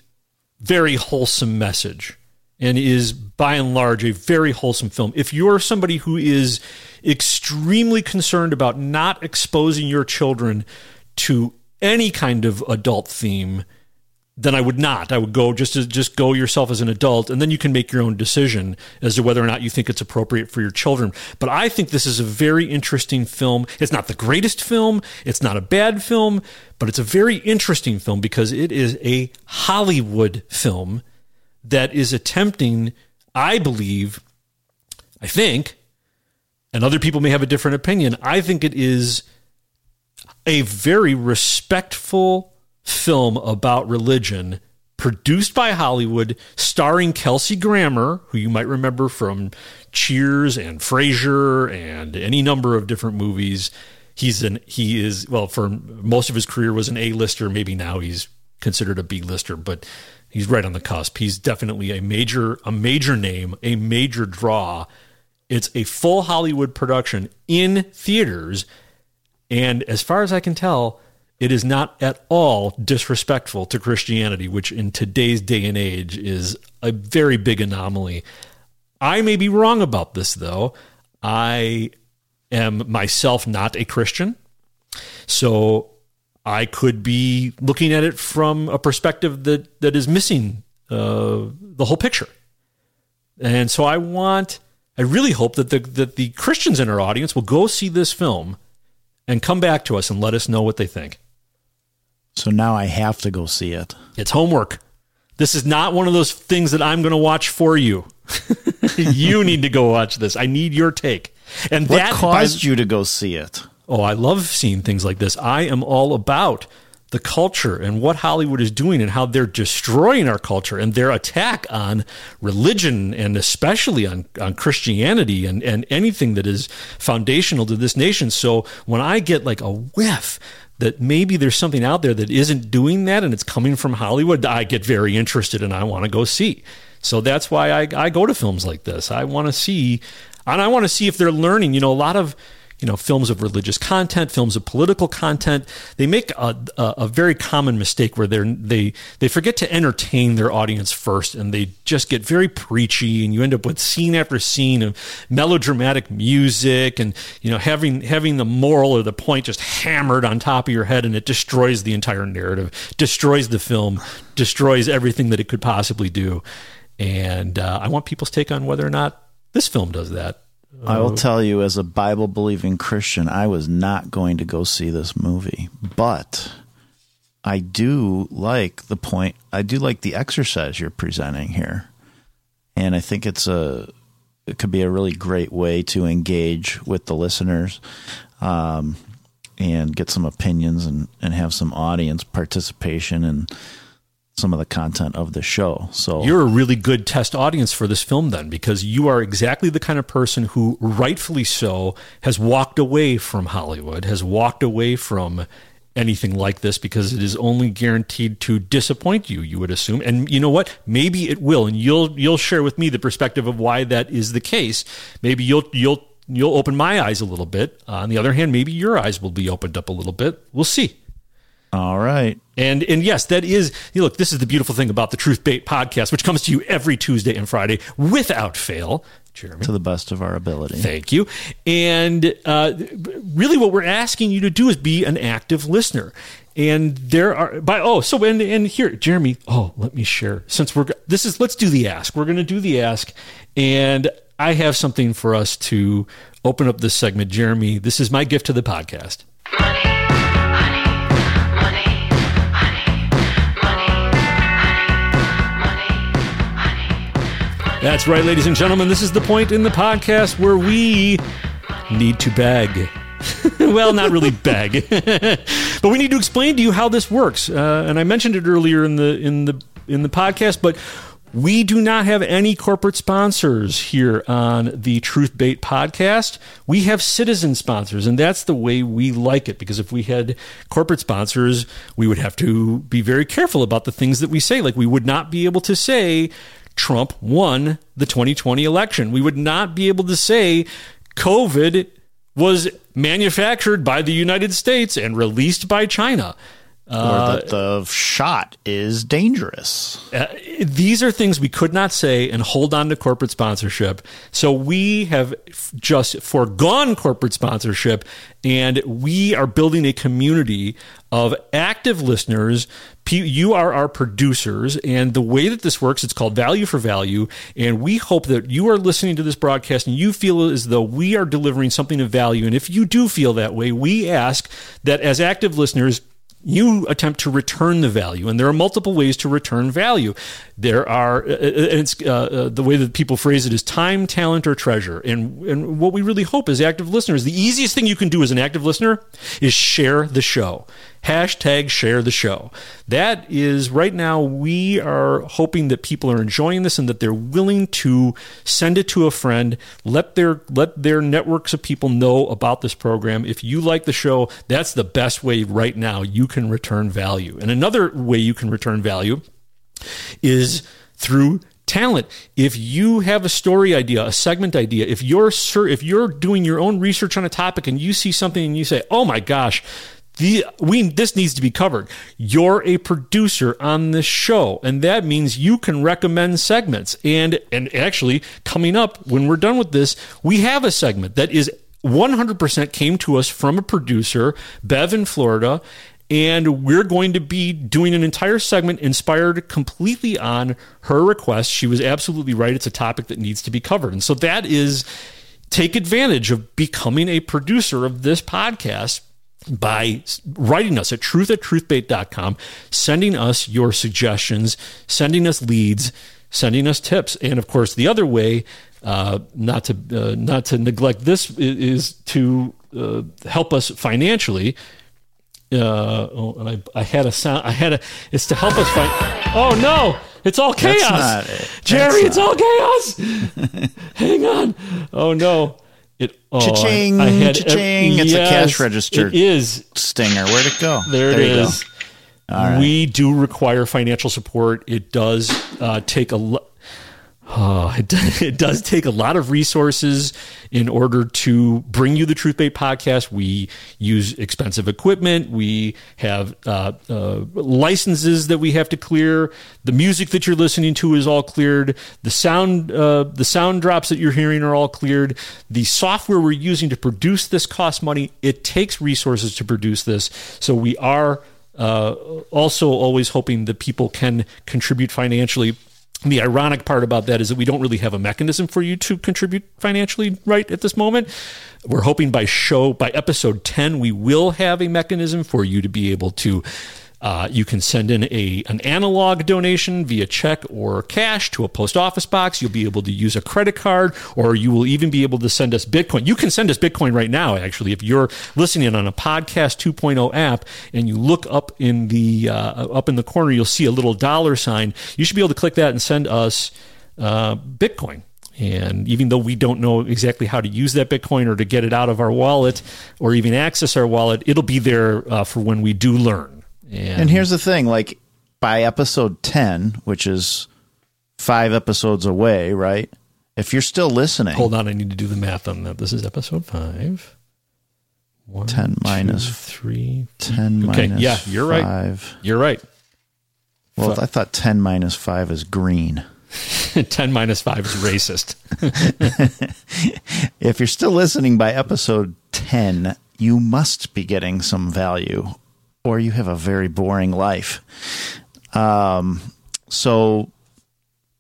very wholesome message and is by and large a very wholesome film. If you're somebody who is extremely concerned about not exposing your children to any kind of adult theme, then I would not. I would go just as just go yourself as an adult, and then you can make your own decision as to whether or not you think it's appropriate for your children. But I think this is a very interesting film. It's not the greatest film. It's not a bad film, but it's a very interesting film because it is a Hollywood film that is attempting, I believe, I think, and other people may have a different opinion. I think it is a very respectful film about religion produced by Hollywood, starring Kelsey Grammer, who you might remember from Cheers and Frasier and any number of different movies. He's an he is well for most of his career was an A-lister. Maybe now he's considered a B-lister, but he's right on the cusp. He's definitely a major a major name, a major draw. It's a full Hollywood production in theaters, and as far as I can tell, it is not at all disrespectful to Christianity, which in today's day and age is a very big anomaly. I may be wrong about this, though. I am myself not a Christian. So I could be looking at it from a perspective that, that is missing uh, the whole picture. And so I want, I really hope that the, that the Christians in our audience will go see this film and come back to us and let us know what they think. So now I have to go see it. It's homework. This is not one of those things that I'm going to watch for you. you need to go watch this. I need your take. And what that caused by, you to go see it? Oh, I love seeing things like this. I am all about the culture and what Hollywood is doing and how they're destroying our culture and their attack on religion and especially on, on Christianity and, and anything that is foundational to this nation. So when I get like a whiff that maybe there's something out there that isn't doing that and it's coming from Hollywood, I get very interested and I want to go see. So that's why I, I go to films like this. I want to see, and I want to see if they're learning. You know, a lot of you know, films of religious content, films of political content. They make a, a, a very common mistake where they they they forget to entertain their audience first, and they just get very preachy, and you end up with scene after scene of melodramatic music, and you know, having having the moral or the point just hammered on top of your head, and it destroys the entire narrative, destroys the film, destroys everything that it could possibly do. And uh, I want people's take on whether or not this film does that. I will tell you, as a Bible believing Christian, I was not going to go see this movie, but I do like the point. I do like the exercise you're presenting here, and I think it's a it could be a really great way to engage with the listeners, um, and get some opinions and and have some audience participation and some of the content of the show. So you're a really good test audience for this film then because you are exactly the kind of person who rightfully so has walked away from Hollywood, has walked away from anything like this because it is only guaranteed to disappoint you you would assume. And you know what? Maybe it will and you'll you'll share with me the perspective of why that is the case. Maybe you'll you'll you'll open my eyes a little bit. Uh, on the other hand maybe your eyes will be opened up a little bit. We'll see all right. And and yes, that is you look, this is the beautiful thing about the Truth Bait podcast, which comes to you every Tuesday and Friday without fail. Jeremy. To the best of our ability. Thank you. And uh, really, what we're asking you to do is be an active listener. And there are by oh so and and here Jeremy oh let me share since we're this is let's do the ask we're going to do the ask and I have something for us to open up this segment Jeremy this is my gift to the podcast. That's right, ladies and gentlemen. This is the point in the podcast where we need to beg. well, not really beg, but we need to explain to you how this works. Uh, and I mentioned it earlier in the in the in the podcast, but we do not have any corporate sponsors here on the Truth Bait podcast. We have citizen sponsors, and that's the way we like it because if we had corporate sponsors, we would have to be very careful about the things that we say. Like, we would not be able to say, Trump won the 2020 election. We would not be able to say COVID was manufactured by the United States and released by China. Or that the shot is dangerous. Uh, these are things we could not say and hold on to corporate sponsorship. So we have f- just foregone corporate sponsorship and we are building a community of active listeners. You are our producers, and the way that this works, it's called value for value. And we hope that you are listening to this broadcast and you feel as though we are delivering something of value. And if you do feel that way, we ask that as active listeners, you attempt to return the value and there are multiple ways to return value. There are uh, uh, it's uh, uh, the way that people phrase it is time talent or treasure. And and what we really hope as active listeners the easiest thing you can do as an active listener is share the show hashtag share the show. That is right now, we are hoping that people are enjoying this and that they're willing to send it to a friend, let their let their networks of people know about this program. If you like the show, that's the best way right now you can return value. And another way you can return value is through talent. If you have a story idea, a segment idea, if you're if you're doing your own research on a topic and you see something and you say, "Oh my gosh, the, we this needs to be covered. You're a producer on this show, and that means you can recommend segments. And and actually, coming up when we're done with this, we have a segment that is 100% came to us from a producer, Bev in Florida, and we're going to be doing an entire segment inspired completely on her request. She was absolutely right. It's a topic that needs to be covered, and so that is take advantage of becoming a producer of this podcast by writing us at truth at truthbait.com, sending us your suggestions, sending us leads, sending us tips. And of course, the other way, uh, not to uh, not to neglect this, is to uh, help us financially. Uh, oh, and I, I had a sound. I had a. It's to help us find. Oh no! It's all chaos, it. Jerry. It's all chaos. Hang on. Oh no! Oh, cha-ching, I, I had, cha-ching. It's yes, a cash register. It is stinger. Where'd it go? There, there it is. We do require financial support. It does uh, take a lot. Oh, it, it does take a lot of resources in order to bring you the Truth Bait podcast. We use expensive equipment. We have uh, uh, licenses that we have to clear. The music that you're listening to is all cleared. The sound, uh, the sound drops that you're hearing are all cleared. The software we're using to produce this costs money. It takes resources to produce this. So we are uh, also always hoping that people can contribute financially the ironic part about that is that we don't really have a mechanism for you to contribute financially right at this moment. We're hoping by show by episode 10 we will have a mechanism for you to be able to uh, you can send in a an analog donation via check or cash to a post office box. You'll be able to use a credit card, or you will even be able to send us Bitcoin. You can send us Bitcoin right now. Actually, if you're listening on a podcast 2.0 app and you look up in the uh, up in the corner, you'll see a little dollar sign. You should be able to click that and send us uh, Bitcoin. And even though we don't know exactly how to use that Bitcoin or to get it out of our wallet or even access our wallet, it'll be there uh, for when we do learn. And, and here's the thing like by episode 10, which is five episodes away, right? If you're still listening. Hold on, I need to do the math on that. This is episode five. One, 10 minus two, three. 10 okay, minus yeah, you're five. right. You're right. Well, I thought 10 minus 5 is green. 10 minus 5 is racist. if you're still listening by episode 10, you must be getting some value or you have a very boring life. Um, so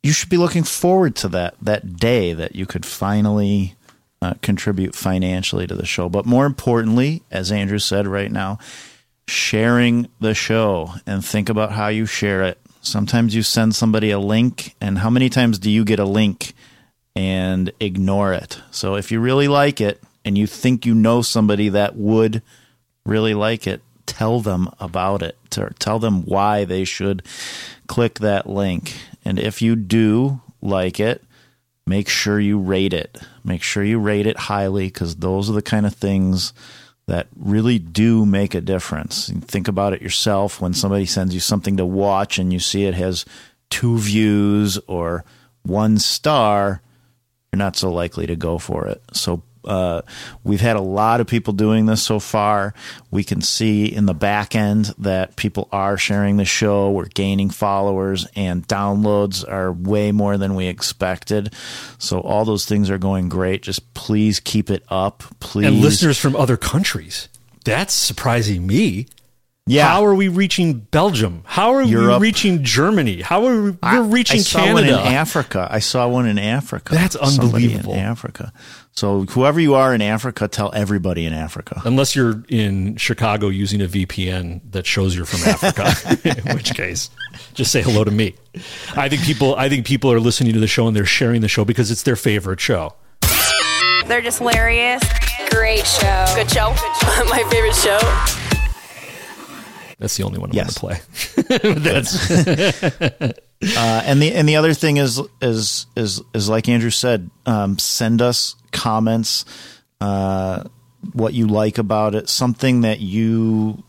you should be looking forward to that that day that you could finally uh, contribute financially to the show. But more importantly, as Andrew said right now, sharing the show and think about how you share it. Sometimes you send somebody a link, and how many times do you get a link and ignore it? So if you really like it and you think you know somebody that would really like it, tell them about it, tell them why they should click that link. And if you do like it, make sure you rate it. Make sure you rate it highly because those are the kind of things that really do make a difference. And think about it yourself when somebody sends you something to watch and you see it has two views or one star, you're not so likely to go for it. So uh, we've had a lot of people doing this so far. We can see in the back end that people are sharing the show. We're gaining followers, and downloads are way more than we expected. So all those things are going great. Just please keep it up, please. And listeners from other countries. That's surprising me. Yeah. How are we reaching Belgium? How are Europe. we reaching Germany? How are we we're reaching I saw Canada? one in Africa. I saw one in Africa. That's Somebody unbelievable. in Africa. So whoever you are in Africa, tell everybody in Africa. Unless you're in Chicago using a VPN that shows you're from Africa, in which case, just say hello to me. I think people, I think people are listening to the show and they're sharing the show because it's their favorite show. They're just hilarious. Great show. Good show. My favorite show. That's the only one I'm Yes. going to play. That's uh, and the and the other thing is is is is like Andrew said, um, send us comments, uh, what you like about it, something that you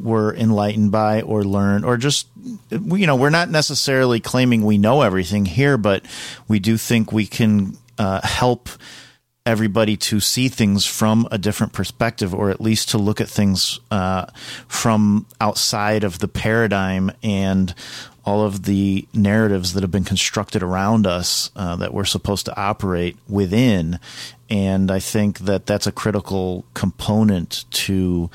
were enlightened by or learned, or just you know, we're not necessarily claiming we know everything here, but we do think we can uh, help everybody to see things from a different perspective, or at least to look at things uh, from outside of the paradigm and all of the narratives that have been constructed around us uh, that we're supposed to operate within. And I think that that's a critical component to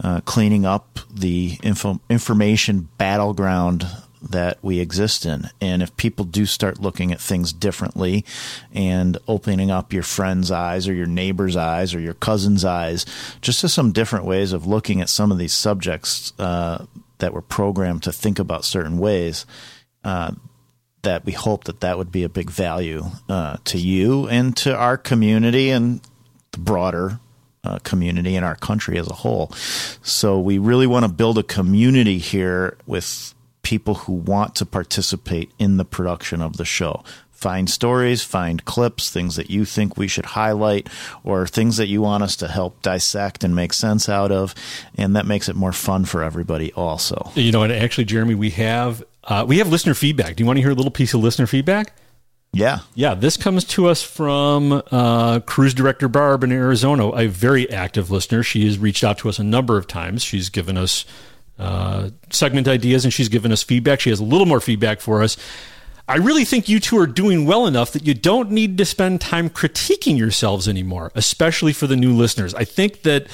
uh, cleaning up the info- information battleground that we exist in. And if people do start looking at things differently and opening up your friend's eyes or your neighbor's eyes or your cousin's eyes, just to some different ways of looking at some of these subjects uh, that were programmed to think about certain ways, uh, that we hope that that would be a big value uh, to you and to our community and the broader uh, community in our country as a whole. So we really want to build a community here with people who want to participate in the production of the show. Find stories, find clips, things that you think we should highlight, or things that you want us to help dissect and make sense out of. And that makes it more fun for everybody, also. you know, and actually, Jeremy, we have uh, we have listener feedback. Do you want to hear a little piece of listener feedback? Yeah. Yeah, this comes to us from uh, Cruise Director Barb in Arizona, a very active listener. She has reached out to us a number of times. She's given us uh, segment ideas and she's given us feedback. She has a little more feedback for us. I really think you two are doing well enough that you don't need to spend time critiquing yourselves anymore, especially for the new listeners. I think that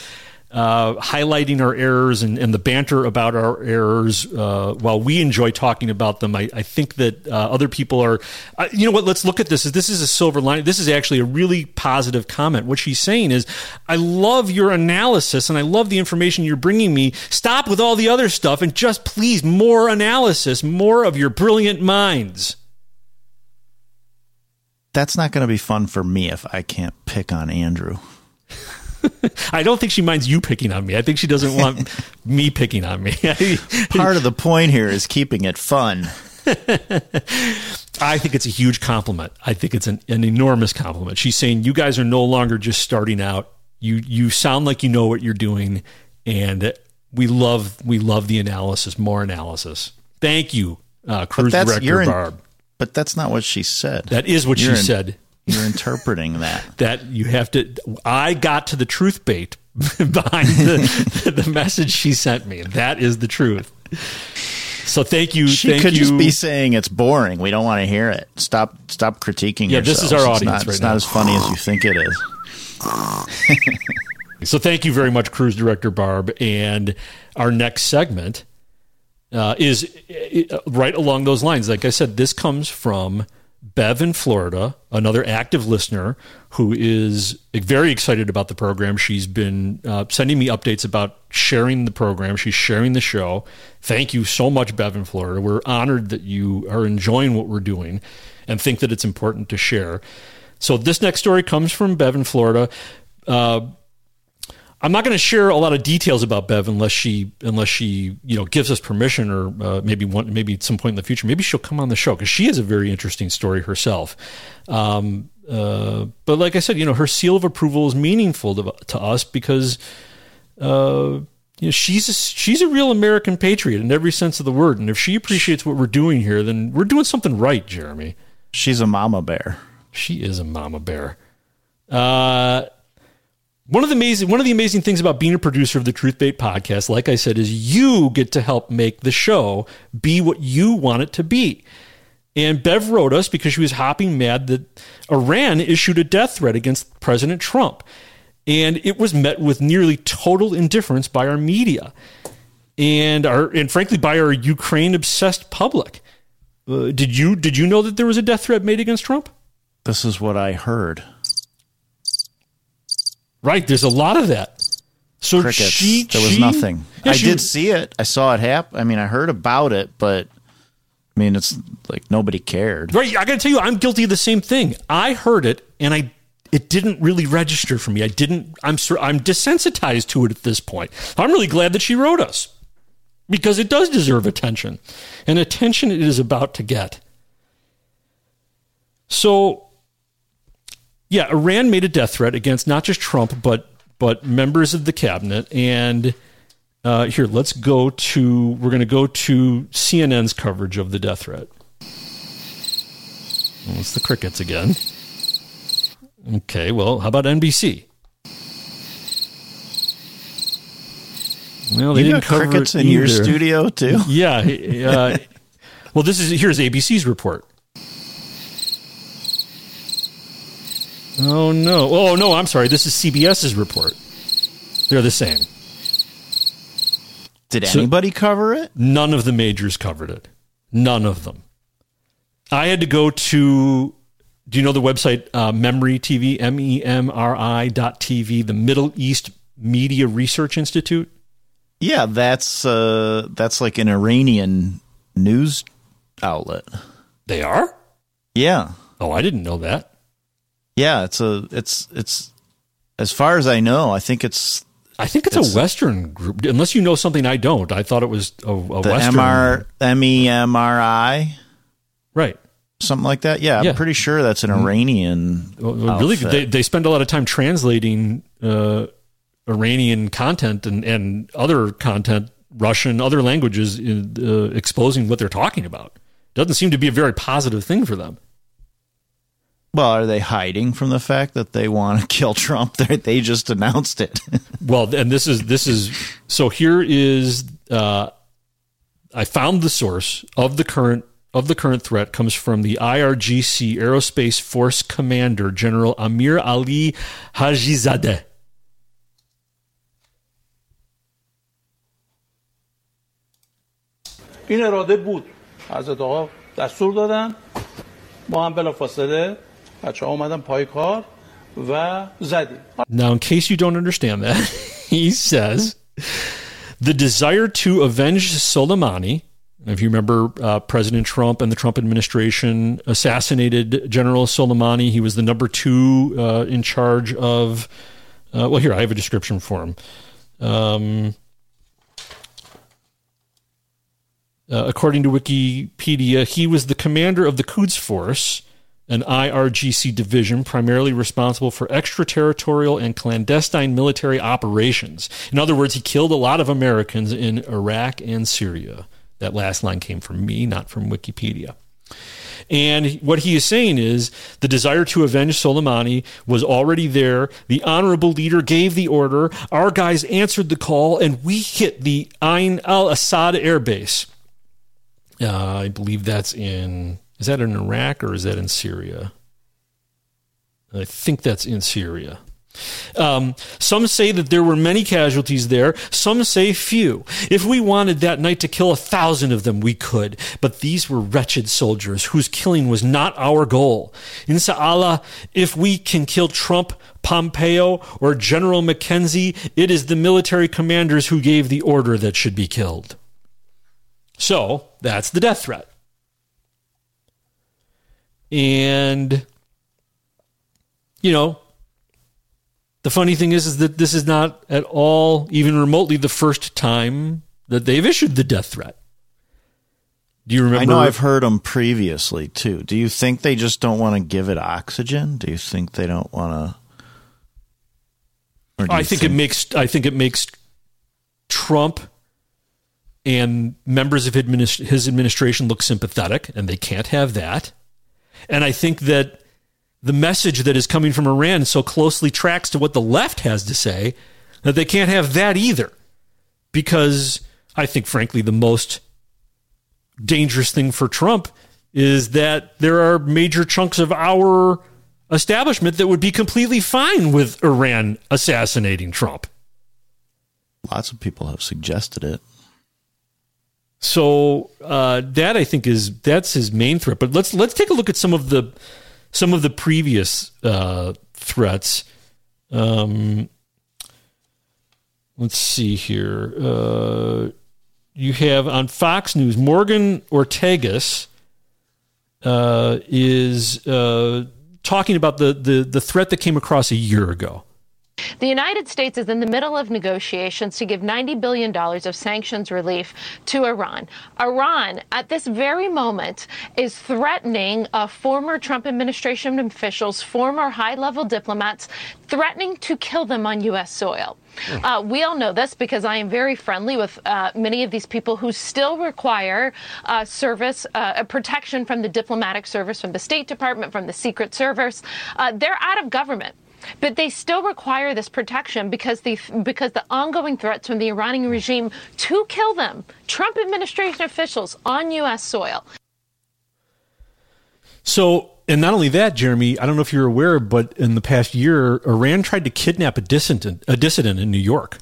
uh, highlighting our errors and, and the banter about our errors uh, while we enjoy talking about them, I, I think that uh, other people are. Uh, you know what? Let's look at this. This is a silver lining. This is actually a really positive comment. What she's saying is, I love your analysis and I love the information you're bringing me. Stop with all the other stuff and just please more analysis, more of your brilliant minds. That's not going to be fun for me if I can't pick on Andrew. I don't think she minds you picking on me. I think she doesn't want me picking on me. Part of the point here is keeping it fun. I think it's a huge compliment. I think it's an, an enormous compliment. She's saying you guys are no longer just starting out. You you sound like you know what you're doing, and we love we love the analysis. More analysis. Thank you, uh, cruise director in- Barb. But that's not what she said. That is what You're she in- said. You're interpreting that. that you have to. I got to the truth bait behind the, the message she sent me. That is the truth. So thank you. She thank could you. just be saying it's boring. We don't want to hear it. Stop stop critiquing it. Yeah, this is yourselves. our It's audience not, right It's now. not as funny as you think it is. So thank you very much, cruise director Barb. And our next segment uh, is uh, right along those lines. Like I said, this comes from Bev in Florida, another active listener who is very excited about the program. She's been uh, sending me updates about sharing the program. She's sharing the show. Thank you so much, Bev in Florida. We're honored that you are enjoying what we're doing and think that it's important to share. So this next story comes from Bev in Florida. Uh, I'm not going to share a lot of details about Bev unless she unless she you know gives us permission or uh, maybe one maybe at some point in the future maybe she'll come on the show because she has a very interesting story herself. Um, uh, but like I said, you know her seal of approval is meaningful to, to us because uh, you know she's a, she's a real American patriot in every sense of the word, and if she appreciates what we're doing here, then we're doing something right, Jeremy. She's a mama bear. She is a mama bear. Uh, One of the amazing one of the amazing things about being a producer of the Truth Bait podcast, like I said, is you get to help make the show be what you want it to be. And Bev wrote us because she was hopping mad that Iran issued a death threat against President Trump. And it was met with nearly total indifference by our media and our and frankly by our Ukraine obsessed public. Uh, did you did you know that there was a death threat made against Trump? This is what I heard. Right, there's a lot of that. So Crickets. she there was she- nothing. Yeah, I she- did see it. I saw it happen. I mean, I heard about it, but I mean, it's like nobody cared. Right, I got to tell you, I'm guilty of the same thing. I heard it, and I it didn't really register for me. I didn't. I'm I'm desensitized to it at this point. I'm really glad that she wrote us because it does deserve attention, and attention it is about to get. So, yeah, Iran made a death threat against not just Trump, but but members of the cabinet. And uh, here, let's go to. We're going to go to CNN's coverage of the death threat. Well, it's the crickets again. Okay, well, how about NBC? Well, they You didn't cover crickets it in your studio, too? Yeah. Uh, well, this is here's ABC's report. Oh no! Oh no! I'm sorry. This is CBS's report. They're the same. Did So- anybody cover it? None of the majors covered it. None of them. I had to go to. Do you know the website uh, MEMRI TV? M E M R I dot TV. The Middle East Media Research Institute. Yeah, that's uh that's like an Iranian news outlet. They are? Yeah. Oh, I didn't know that. Yeah, it's a it's it's as far as I know, I think it's I think it's, a Western group. Unless you know something I don't. I thought it was a, a the Western. MR M E M R I. Right. Something like that. Yeah, Yeah. I'm pretty sure that's an Iranian. Well, really, they, they spend a lot of time translating uh, Iranian content and, and other content, Russian, other languages, in, uh, exposing what they're talking about. Doesn't seem to be a very positive thing for them. Well, are they hiding from the fact that they want to kill Trump? They they just announced it. Well, and this is this is so. Here is uh, I found the source of the current of the current threat comes from the IRGC Aerospace Force Commander General Amir Ali Hajizadeh. این اراده بود حضرت آقا دستور دادن ما هم بلافاصله بچه ها اومدن پای کار و زدیم Now, in case you don't understand that, he says the desire to avenge Soleimani. If you remember, uh, President Trump and the Trump administration assassinated General Soleimani. He was the number two uh, in charge of. Uh, well, here I have a description for him. Um, uh, according to Wikipedia, he was the commander of the Quds Force, an IRGC division primarily responsible for extraterritorial and clandestine military operations. In other words, he killed a lot of Americans in Iraq and Syria. That last line came from me, not from Wikipedia. And what he is saying is the desire to avenge Soleimani was already there. The honorable leader gave the order. Our guys answered the call, and we hit the Ain al Assad air base. Uh, I believe that's in. Is that in Iraq or is that in Syria? I think that's in Syria. Um, some say that there were many casualties there. Some say few. If we wanted that night to kill a thousand of them, we could. But these were wretched soldiers whose killing was not our goal. Inshallah, if we can kill Trump, Pompeo, or General McKenzie, it is the military commanders who gave the order that should be killed. So that's the death threat. And, you know, the funny thing is, is that this is not at all, even remotely, the first time that they've issued the death threat. Do you remember? I know I've heard them previously too. Do you think they just don't want to give it oxygen? Do you think they don't want to? I think, it makes. I think it makes Trump and members of his administration look sympathetic, and they can't have that. And I think that the message that is coming from Iran so closely tracks to what the left has to say that they can't have that either. Because I think, frankly, the most dangerous thing for Trump is that there are major chunks of our establishment that would be completely fine with Iran assassinating Trump. Lots of people have suggested it. So uh, that I think is that's his main threat. But let's let's take a look at some of the some of the previous uh, threats. Um, let's see here. Uh, you have on Fox News Morgan Ortagus uh, is uh, talking about the, the the threat that came across a year ago. The United States is in the middle of negotiations to give $90 billion of sanctions relief to Iran. Iran, at this very moment, is threatening uh, former Trump administration officials, former high level diplomats, threatening to kill them on U.S. soil. Uh, we all know this because I am very friendly with uh, many of these people who still require uh, service, uh, protection from the diplomatic service, from the State Department, from the Secret Service. Uh, they're out of government. But they still require this protection because the because the ongoing threats from the Iranian regime to kill them, Trump administration officials on U.S. soil. So, and not only that, Jeremy, I don't know if you're aware, but in the past year, Iran tried to kidnap a dissident, a dissident in New York.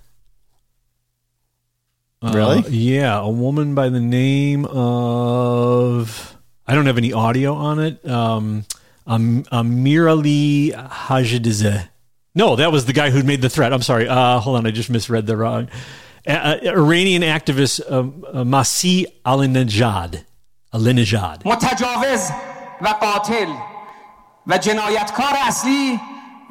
Really? Uh, yeah, a woman by the name of I don't have any audio on it. Um, um, Amirali Hajidizeh. No, that was the guy who made the threat. I'm sorry. Uh, hold on, I just misread the wrong. Uh, uh, Iranian activist um, uh, Masih Alinejad. Alinejad. متجاوز و قاتل و جنایتکار اصلی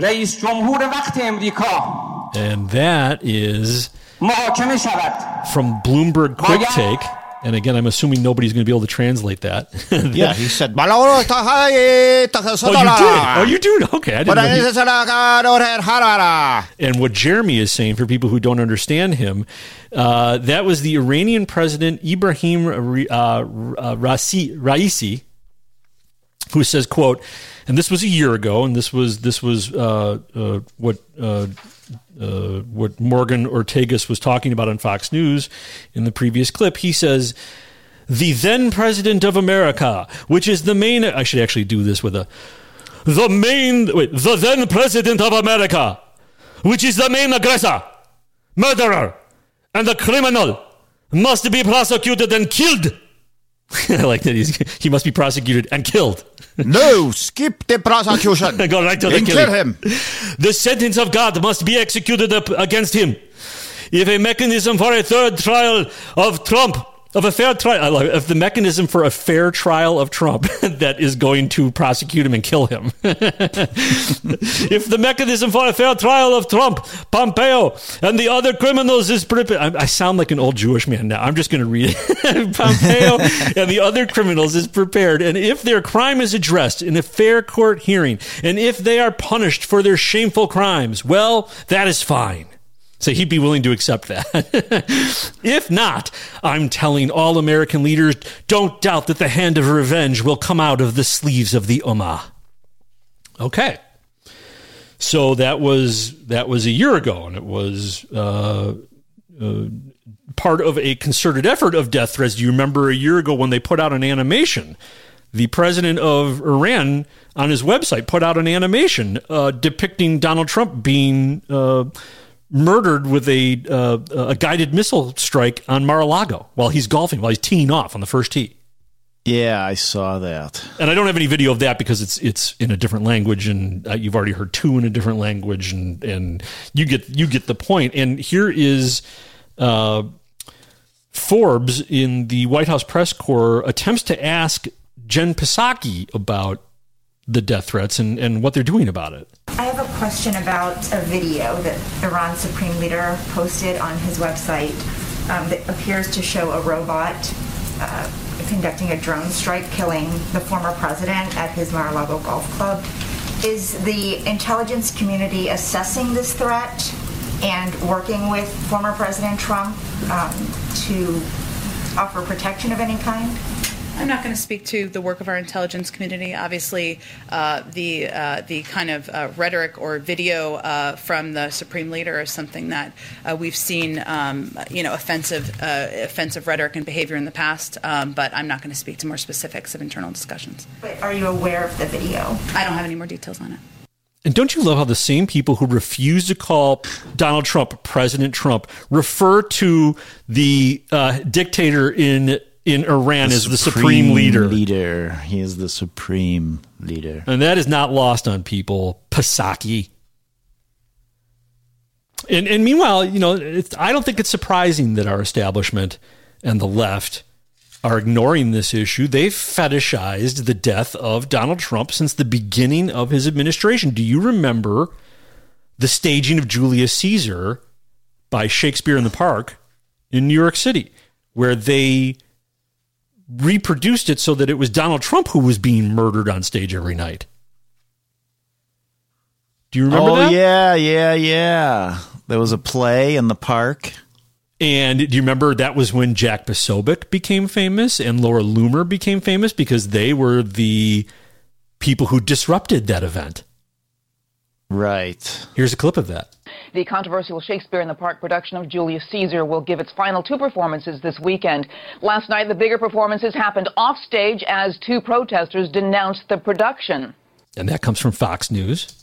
رئیس جمهور وقت امریکا And that is محاکمه شود from Bloomberg Quick Take. And again, I'm assuming nobody's going to be able to translate that. Yeah, he said. oh, you did. Oh, you do. Okay, I didn't know you- And what Jeremy is saying for people who don't understand him, uh, that was the Iranian president Ibrahim Ra- uh, uh, Raisi, Raisi, who says, "quote," and this was a year ago, and this was this was uh, uh, what. Uh, what Morgan Ortagus was talking about on Fox News in the previous clip. He says, the then president of America, which is the main, I should actually do this with a, the main, wait, the then president of America, which is the main aggressor, murderer, and the criminal, must be prosecuted and killed. I like that he's, he must be prosecuted and killed. No, skip the prosecution. Go right to the And killing. kill him. The sentence of God must be executed against him. If a mechanism for a third trial of Trump, of a fair trial, uh, it, if the mechanism for a fair trial of Trump that is going to prosecute him and kill him. if the mechanism for a fair trial of Trump, Pompeo, and the other criminals is prepared, I, I sound like an old Jewish man now. I'm just going to read it. Pompeo and the other criminals is prepared, and if their crime is addressed in a fair court hearing, and if they are punished for their shameful crimes, well, that is fine. So he'd be willing to accept that. if not, I'm telling all American leaders don't doubt that the hand of revenge will come out of the sleeves of the Ummah. Okay. So that was that was a year ago, and it was uh, uh, part of a concerted effort of death threats. Do you remember a year ago when they put out an animation? The president of Iran on his website put out an animation uh, depicting Donald Trump being uh, murdered with a uh, a guided missile strike on Mar-a-Lago while he's golfing, while he's teeing off on the first tee. Yeah, I saw that. And I don't have any video of that because it's it's in a different language, and uh, you've already heard two in a different language, and and you get you get the point. And here is uh, Forbes in the White House press corps attempts to ask Jen Psaki about the death threats and, and what they're doing about it. I have a question about a video that Iran's supreme leader posted on his website um, that appears to show a robot uh, conducting a drone strike, killing the former president at his Mar-a-Lago golf club. Is the intelligence community assessing this threat and working with former President Trump um, to offer protection of any kind? I'm not going to speak to the work of our intelligence community. Obviously, uh, the uh, the kind of uh, rhetoric or video uh, from the supreme leader is something that uh, we've seen, um, you know, offensive uh, offensive rhetoric and behavior in the past. Um, but I'm not going to speak to more specifics of internal discussions. But are you aware of the video? I don't have any more details on it. And don't you love how the same people who refuse to call Donald Trump President Trump refer to the uh, dictator in in Iran The as the supreme leader? Leader. He is the supreme leader. And that is not lost on people. Pasaki. And, and meanwhile, you know, it's, I don't think it's surprising that our establishment and the left are ignoring this issue. They've fetishized the death of Donald Trump since the beginning of his administration. Do you remember the staging of Julius Caesar by Shakespeare in the Park in New York City, where they reproduced it so that it was Donald Trump who was being murdered on stage every night? Do you remember oh, that? yeah, yeah, yeah. There was a play in the park. And do you remember that was when Jack Posobiec became famous and Laura Loomer became famous because they were the people who disrupted that event? Right. Here's a clip of that. The controversial Shakespeare in the Park production of Julius Caesar will give its final two performances this weekend. Last night, the bigger performances happened off stage as two protesters denounced the production. And that comes from Fox News.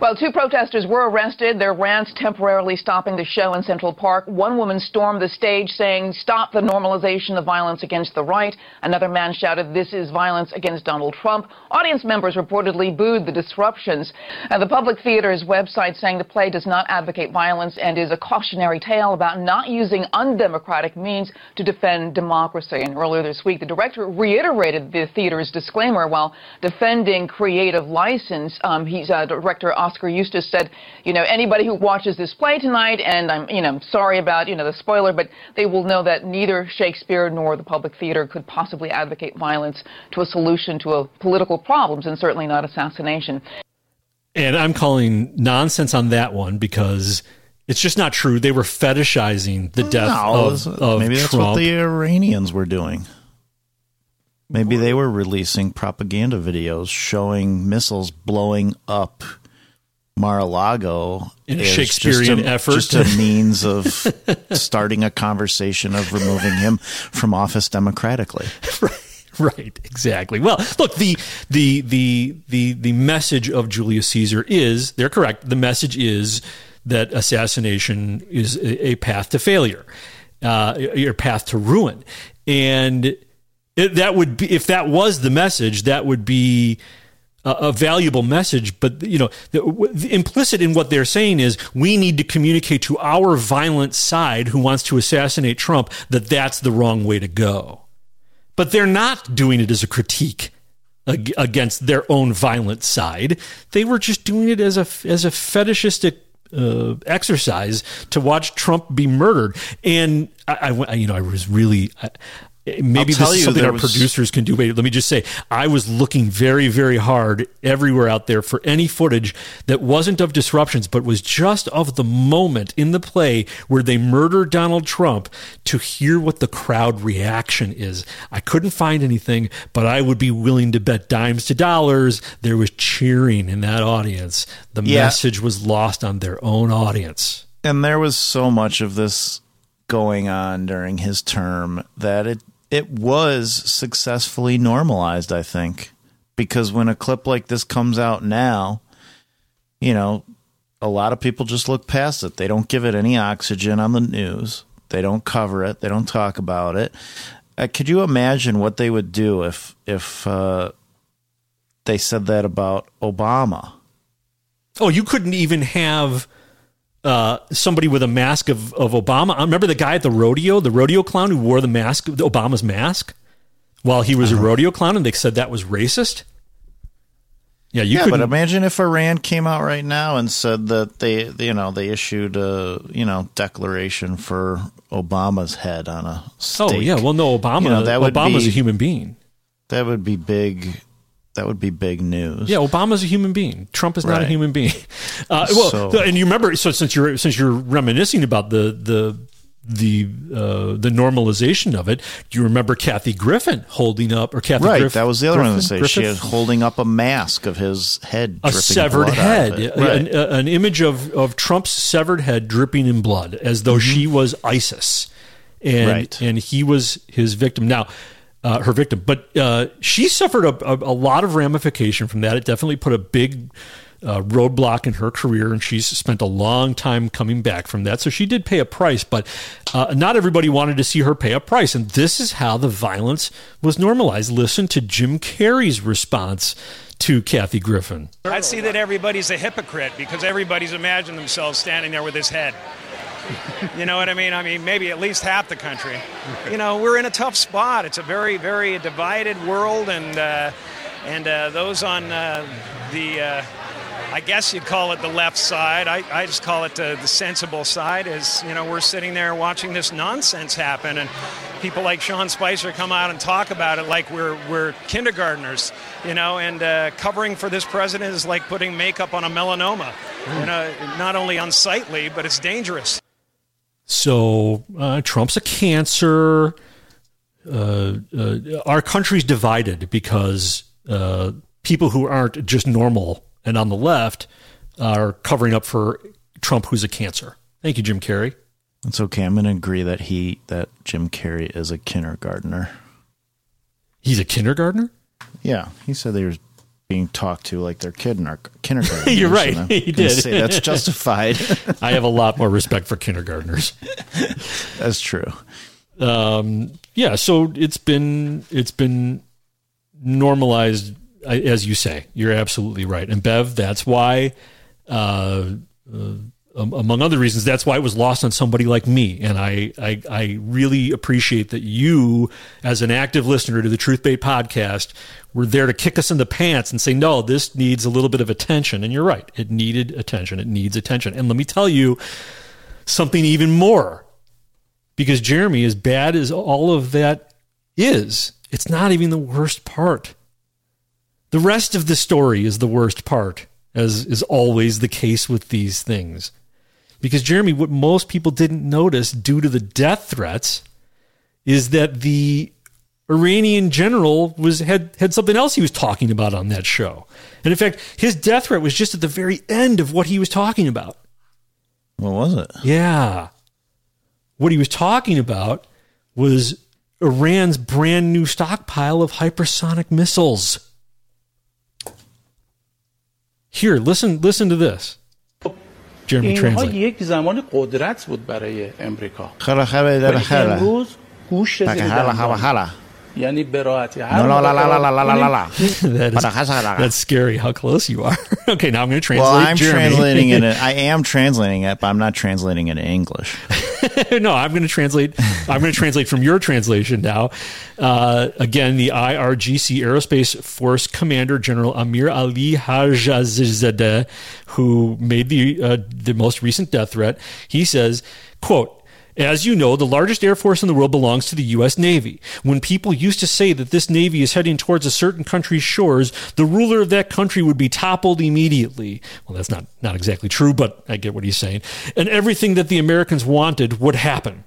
Well, two protesters were arrested, their rants temporarily stopping the show in Central Park. One woman stormed the stage saying, Stop the normalization of violence against the right. Another man shouted, This is violence against Donald Trump. Audience members reportedly booed the disruptions. Uh, the Public Theater's website saying the play does not advocate violence and is a cautionary tale about not using undemocratic means to defend democracy. And earlier this week, the director reiterated the theater's disclaimer while defending creative license. Um, he's uh, director Oskar Eustis said, you know, anybody who watches this play tonight, and I'm, you know, sorry about, you know, the spoiler, but they will know that neither Shakespeare nor the Public Theater could possibly advocate violence to a solution to a political problems, and certainly not assassination. And I'm calling nonsense on that one because it's just not true. They were fetishizing the death No, of, of maybe that's Trump. what the Iranians were doing. Maybe they were releasing propaganda videos showing missiles blowing up Mar-a-Lago In a Shakespearean just a, effort. just a means of starting a conversation of removing him from office democratically. Right, exactly. Well, look, the the the the the message of Julius Caesar is they're correct. The message is that assassination is a, a path to failure, uh, your path to ruin, and it, that would be if that was the message, that would be a, valuable message. But you know, the, the implicit in what they're saying is we need to communicate to our violent side who wants to assassinate Trump that that's the wrong way to go but they're not doing it as a critique ag- against their own violent side. They were just doing it as a as a fetishistic uh, exercise to watch Trump be murdered. And I, I you know, I was really. I, Maybe this is something our was- producers can do. Wait, let me just say, I was looking very, very hard everywhere out there for any footage that wasn't of disruptions, but was just of the moment in the play where they murder Donald Trump to hear what the crowd reaction is. I couldn't find anything, but I would be willing to bet dimes to dollars there was cheering in that audience. The Yeah. message was lost on their own audience. And there was so much of this going on during his term that it it was successfully normalized, I think. Because when a clip like this comes out now, you know, a lot of people just look past it. They don't give it any oxygen on the news. They don't cover it. They don't talk about it. Uh, could you imagine what they would do if if uh, they said that about Obama? Oh, you couldn't even have uh, somebody with a mask of, of Obama. I remember the guy at the rodeo, the rodeo clown who wore the mask, Obama's mask, while he was a rodeo clown, and they said that was racist. Yeah, you yeah, could but imagine if Iran came out right now and said that they, you know, they issued a, you know, declaration for Obama's head on a Oh yeah, well no, Obama. You know, that Obama's be- a human being. That would be big that would be big news. Yeah, Obama's a human being. Trump is not a human being. Uh, well, So- and you remember, so since you're since you're reminiscing about the the the uh, the normalization of it, do you remember Kathy Griffin holding up or Kathy right, Griff- that was the other one to Griffin? say. She had holding up a mask of his head, a severed head, of it. a- Right. an, an image of, of Trump's severed head dripping in blood, as though she was ISIS, and Mm-hmm. Right. and he was his victim. Now, uh, her victim, but uh, she suffered a, a, a lot of ramification from that. It definitely put a big uh, roadblock in her career, and she's spent a long time coming back from that. So she did pay a price, but uh, not everybody wanted to see her pay a price. And this is how the violence was normalized. Listen to Jim Carrey's response to Kathy Griffin. I see that everybody's a hypocrite because everybody's imagined themselves standing there with his head. You know what I mean? I mean, maybe at least half the country. You know, we're in a tough spot. It's a very, very divided world, and uh, and uh, those on uh, the, uh, I guess you'd call it the left side. I, I just call it uh, the sensible side. Is you know we're sitting there watching this nonsense happen, and people like Sean Spicer come out and talk about it like we're we're kindergartners, you know. And uh, covering for this president is like putting makeup on a melanoma. You know, not only unsightly, but it's dangerous. So uh, Trump's a cancer. Uh, uh, our country's divided because uh, people who aren't just normal and on the left are covering up for Trump, who's a cancer. Thank you, Jim Carrey. It's okay. I'm going to agree that he that Jim Carrey is a kindergartner. He's a kindergartner. Yeah, he said they were being talked to like they're kinder- kindergartners. You're right. I'm He did. Say that's justified. I have a lot more respect for kindergartners. that's true. Um, yeah, so it's been it's been normalized, as you say. You're absolutely right, and Bev, that's why. Uh, uh, um, among other reasons, that's why it was lost on somebody like me. And I, I, I really appreciate that you, as an active listener to the Truth Bait podcast, were there to kick us in the pants and say, no, this needs a little bit of attention. And you're right. It needed attention. It needs attention. And let me tell you something even more because Jeremy, as bad as all of that is, it's not even the worst part. The rest of the story is the worst part, as is always the case with these things. Because, Jeremy, what most people didn't notice due to the death threats is that the Iranian general was had, had something else he was talking about on that show. And in fact, his death threat was just at the very end of what he was talking about. What was it? Yeah. What he was talking about was Iran's brand new stockpile of hypersonic missiles. Here, listen listen to this. Jeremy اینها. یک زمان قدرت بود برای امریکا خلا خلا در خلا. امروز هوش Paka زیر Yani Berati. No, no, la, la, la, la, la, la, la, that is, scary how close you are. okay, now I'm going to translate. Well, I'm Jeremy. translating it. I am translating it, but I'm not translating it in English. no, I'm going to translate. I'm going to translate from your translation now. Uh, again, the IRGC Aerospace Force Commander General Amir Ali Hajizadeh, who made the uh, the most recent death threat, he says, "quote." As you know, the largest air force in the world belongs to the U.S. Navy. When people used to say that this Navy is heading towards a certain country's shores, the ruler of that country would be toppled immediately. Well, that's not, not exactly true, but I get what he's saying. And everything that the Americans wanted would happen.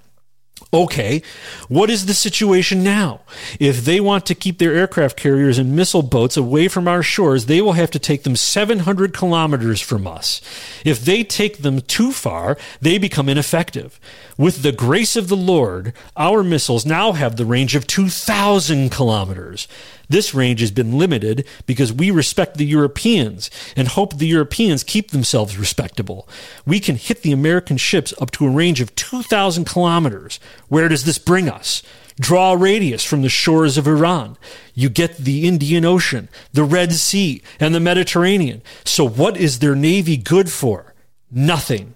Okay, what is the situation now? If they want to keep their aircraft carriers and missile boats away from our shores, they will have to take them 700 kilometers from us. If they take them too far, they become ineffective. With the grace of the Lord, our missiles now have the range of 2,000 kilometers. This range has been limited because we respect the Europeans and hope the Europeans keep themselves respectable. We can hit the American ships up to a range of 2,000 kilometers. Where does this bring us? Draw a radius from the shores of Iran. You get the Indian Ocean, the Red Sea, and the Mediterranean. So, what is their navy good for? Nothing.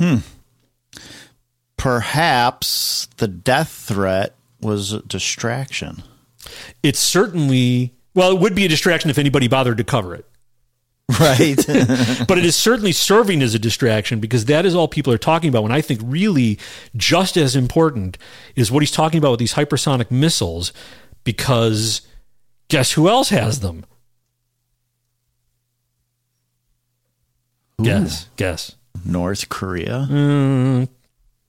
Hmm. Perhaps the death threat was a distraction. It's certainly, well, it would be a distraction if anybody bothered to cover it. Right. but it is certainly serving as a distraction because that is all people are talking about. When I think really just as important is what he's talking about with these hypersonic missiles, because Guess who else has them? Ooh. Guess. Guess. North Korea. Mm,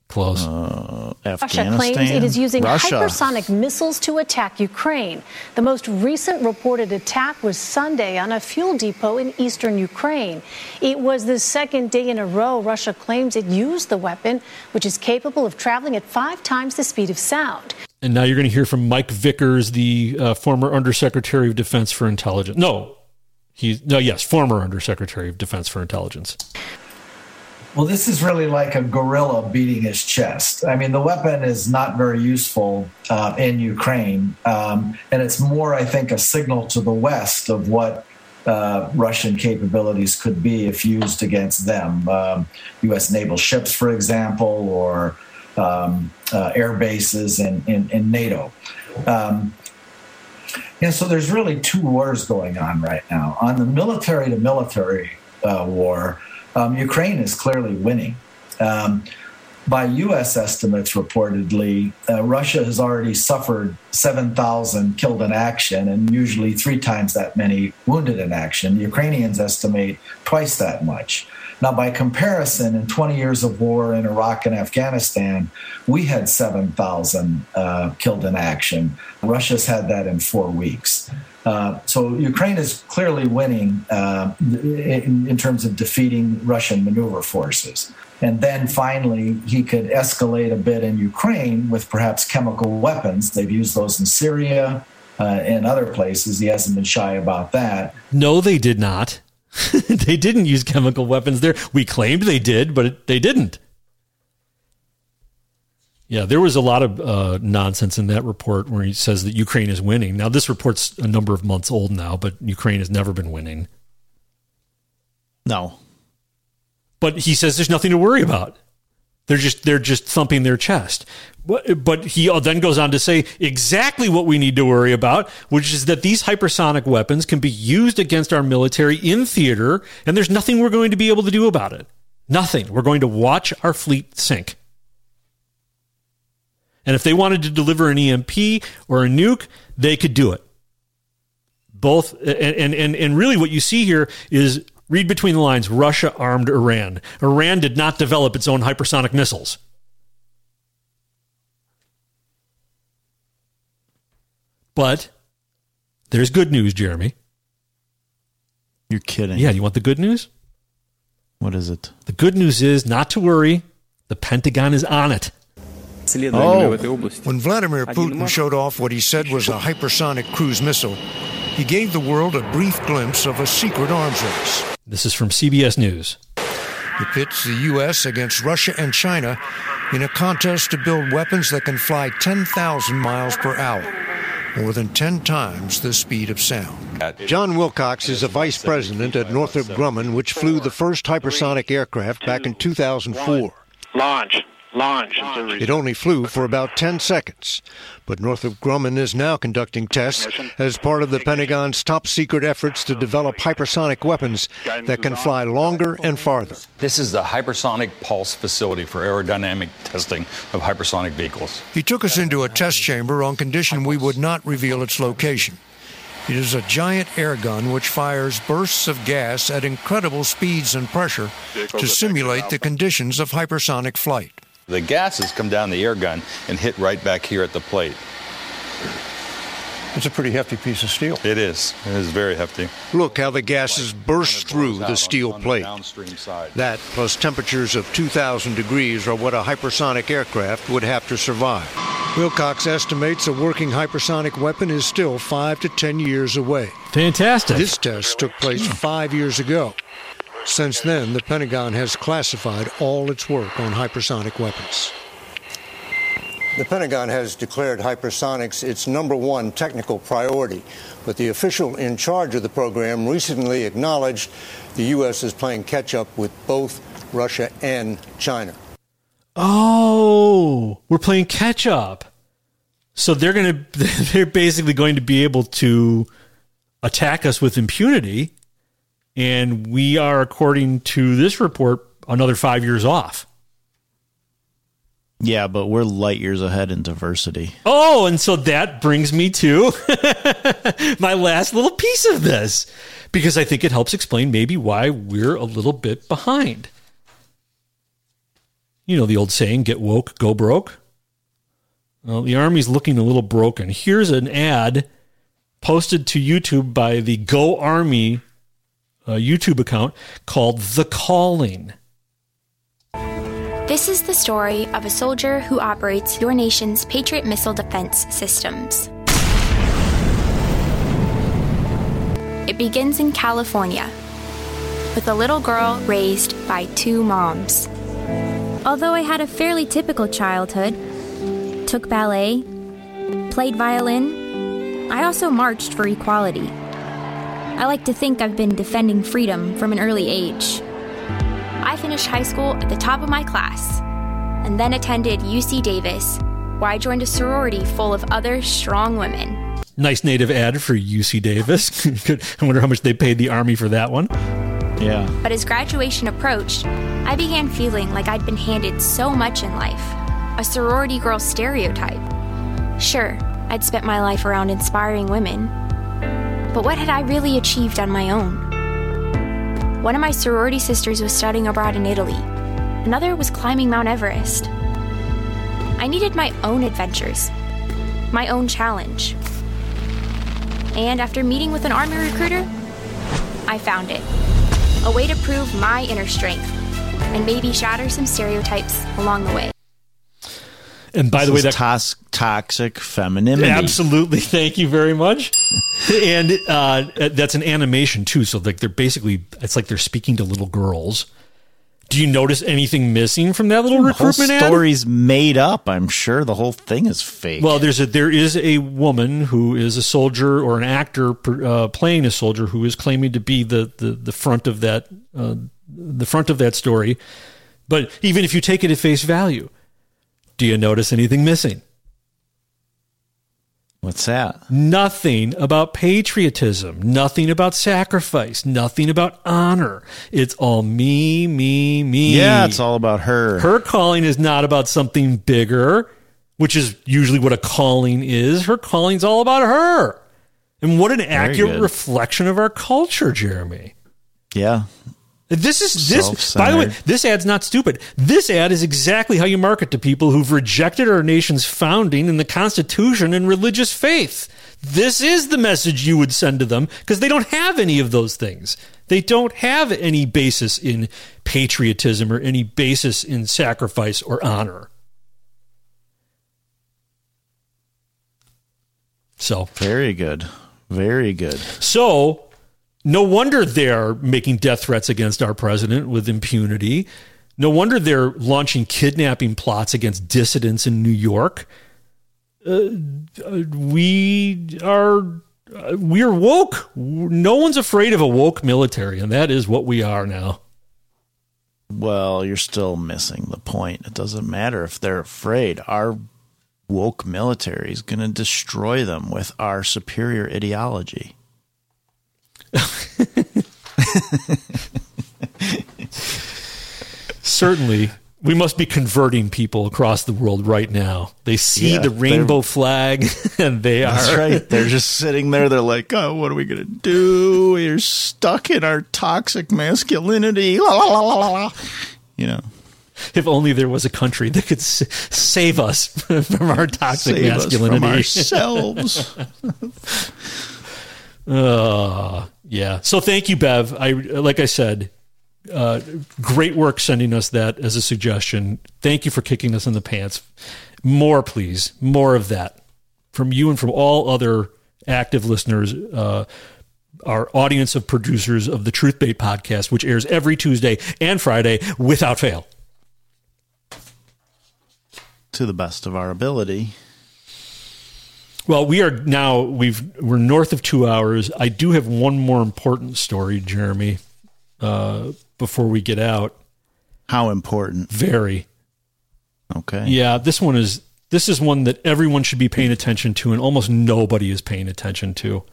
close. Uh, Russia claims it is using Russia. hypersonic missiles to attack Ukraine. The most recent reported attack was Sunday on a fuel depot in eastern Ukraine. It was the second day in a row Russia claims it used the weapon, which is capable of traveling at five times the speed of sound. And now you're going to hear from Mike Vickers, the uh, former Undersecretary of Defense for Intelligence. No, he no, yes, former Undersecretary of Defense for Intelligence. Well, this is really like a gorilla beating his chest. I mean, the weapon is not very useful uh, in Ukraine, um, and it's more, I think, a signal to the West of what uh, Russian capabilities could be if used against them. Um, U.S. naval ships, for example, or um, uh, air bases in, in, in NATO. Um, and so there's really two wars going on right now. On the military to military uh, war, um, Ukraine is clearly winning. Um, by U.S. estimates, reportedly, uh, Russia has already suffered 7,000 killed in action and usually three times that many wounded in action. Ukrainians estimate twice that much. Now, by comparison, in 20 years of war in Iraq and Afghanistan, we had 7,000 uh, killed in action. Russia's had that in four weeks. Uh, so Ukraine is clearly winning uh, in, in, terms of defeating Russian maneuver forces. And then finally, he could escalate a bit in Ukraine with perhaps chemical weapons. They've used those in Syria uh, and other places. He hasn't been shy about that. No, they did not. they didn't use chemical weapons there. We claimed they did, but they didn't. Yeah, there was a lot of uh, nonsense in that report where he says that Ukraine is winning. Now, this report's a number of months old now, but Ukraine has never been winning. No. But he says there's nothing to worry about. They're just they're just thumping their chest. But, but he then goes on to say exactly what we need to worry about, which is that these hypersonic weapons can be used against our military in theater, and there's nothing we're going to be able to do about it. Nothing. We're going to watch our fleet sink. And if they wanted to deliver an EMP or a nuke, they could do it. Both, and, and, and really what you see here is read between the lines Russia armed Iran. Iran did not develop its own hypersonic missiles. But there's good news, Jeremy. You're kidding. Yeah, you want the good news? What is it? The good news is not to worry, the Pentagon is on it. Oh. When Vladimir Putin showed off what he said was a hypersonic cruise missile, he gave the world a brief glimpse of a secret arms race. This is from CBS News. It pits the U.S. against Russia and China in a contest to build weapons that can fly 10,000 miles per hour, more than 10 times the speed of sound. John Wilcox is a vice president at Northrop Grumman, which flew the first hypersonic aircraft back in 2004. Launch. Launch. It only flew for about 10 seconds, but Northrop Grumman is now conducting tests as part of the Pentagon's top secret efforts to develop hypersonic weapons that can fly longer and farther. This is the Hypersonic Pulse Facility for aerodynamic testing of hypersonic vehicles. He took us into a test chamber on condition we would not reveal its location. It is a giant air gun which fires bursts of gas at incredible speeds and pressure to simulate the conditions of hypersonic flight. The gases come down the air gun and hit right back here at the plate. It's a pretty hefty piece of steel. It is. It is very hefty. Look how the gases burst through the steel plate. That, plus temperatures of 2,000 degrees, are what a hypersonic aircraft would have to survive. Wilcox estimates a working hypersonic weapon is still five to 10 years away. Fantastic. This test took place five years ago. Since then, the Pentagon has classified all its work on hypersonic weapons. The Pentagon has declared hypersonics its number one technical priority, but the official in charge of the program recently acknowledged the U.S. is playing catch up with both Russia and China. Oh, we're playing catch up. So they're going to, they're basically going to be able to attack us with impunity. And we are, according to this report, another five years off. Yeah, but we're light years ahead in diversity. Oh, and so that brings me to my last little piece of this because I think it helps explain maybe why we're a little bit behind. You know the old saying, get woke, go broke? Well, the Army's looking a little broken. Here's an ad posted to YouTube by the Go Army uh, YouTube account called The Calling. This is the story of a soldier who operates your nation's Patriot missile defense systems. It begins in California with a little girl raised by two moms. Although I had a fairly typical childhood, took ballet, played violin, I also marched for equality. I like to think I've been defending freedom from an early age. I finished high school at the top of my class and then attended UC Davis, where I joined a sorority full of other strong women. Nice native ad for UC Davis. I wonder how much they paid the Army for that one. Yeah. But as graduation approached, I began feeling like I'd been handed so much in life a sorority girl stereotype. Sure, I'd spent my life around inspiring women, but what had I really achieved on my own? One of my sorority sisters was studying abroad in Italy, another was climbing Mount Everest. I needed my own adventures, my own challenge. And after meeting with an Army recruiter, I found it a way to prove my inner strength and maybe shatter some stereotypes along the way. And by This the way, that tos- toxic femininity. Absolutely, thank you very much. and uh, that's an animation too, so like they're basically it's like they're speaking to little girls. Do you notice anything missing from that little The whole recruitment ad? story's made up. I'm sure the whole thing is fake. Well, there's a there is a woman who is a soldier or an actor uh, playing a soldier who is claiming to be the the, the front of that uh, the front of that story. But even if you take it at face value, do you notice anything missing? What's that? Nothing about patriotism, nothing about sacrifice, nothing about honor. It's all me, me, me. Yeah, it's all about her. Her calling is not about something bigger, which is usually what a calling is. Her calling's all about her. And what an accurate good. reflection of our culture, Jeremy. Yeah. This is this. By the way, this ad's not stupid. This ad is exactly how you market to people who've rejected our nation's founding and the Constitution and religious faith. This is the message you would send to them because they don't have any of those things. They don't have any basis in patriotism or any basis in sacrifice or honor. So very good, very good. So no wonder they're making death threats against our president with impunity. No wonder they're launching kidnapping plots against dissidents in New York. Uh, we are uh, we're woke. No one's afraid of a woke military, and that is what we are now. Well, you're still missing the point. It doesn't matter if they're afraid. Our woke military is going to destroy them with our superior ideology. Certainly, we must be converting people across the world right now. They see Yeah, the rainbow flag, and they That's are right. They're just sitting there. They're like, "Oh, what are we going to do? We're stuck in our toxic masculinity." La, la, la, la, la, la. You know, If only there was a country that could s- save us from our toxic Save masculinity ourselves. uh, yeah. So thank you, Bev. I like I said, uh, great work sending us that as a suggestion. Thank you for kicking us in the pants. More, please, more of that from you and from all other active listeners. Uh, our audience of producers of the Truth Bait podcast, which airs every Tuesday and Friday without fail. to the best of our ability. Well, we are now we've we're north of two hours. I do have one more important story, Jeremy, uh, before we get out. How important? Very. Okay. Yeah, this one is this is one that everyone should be paying attention to, and almost nobody is paying attention to.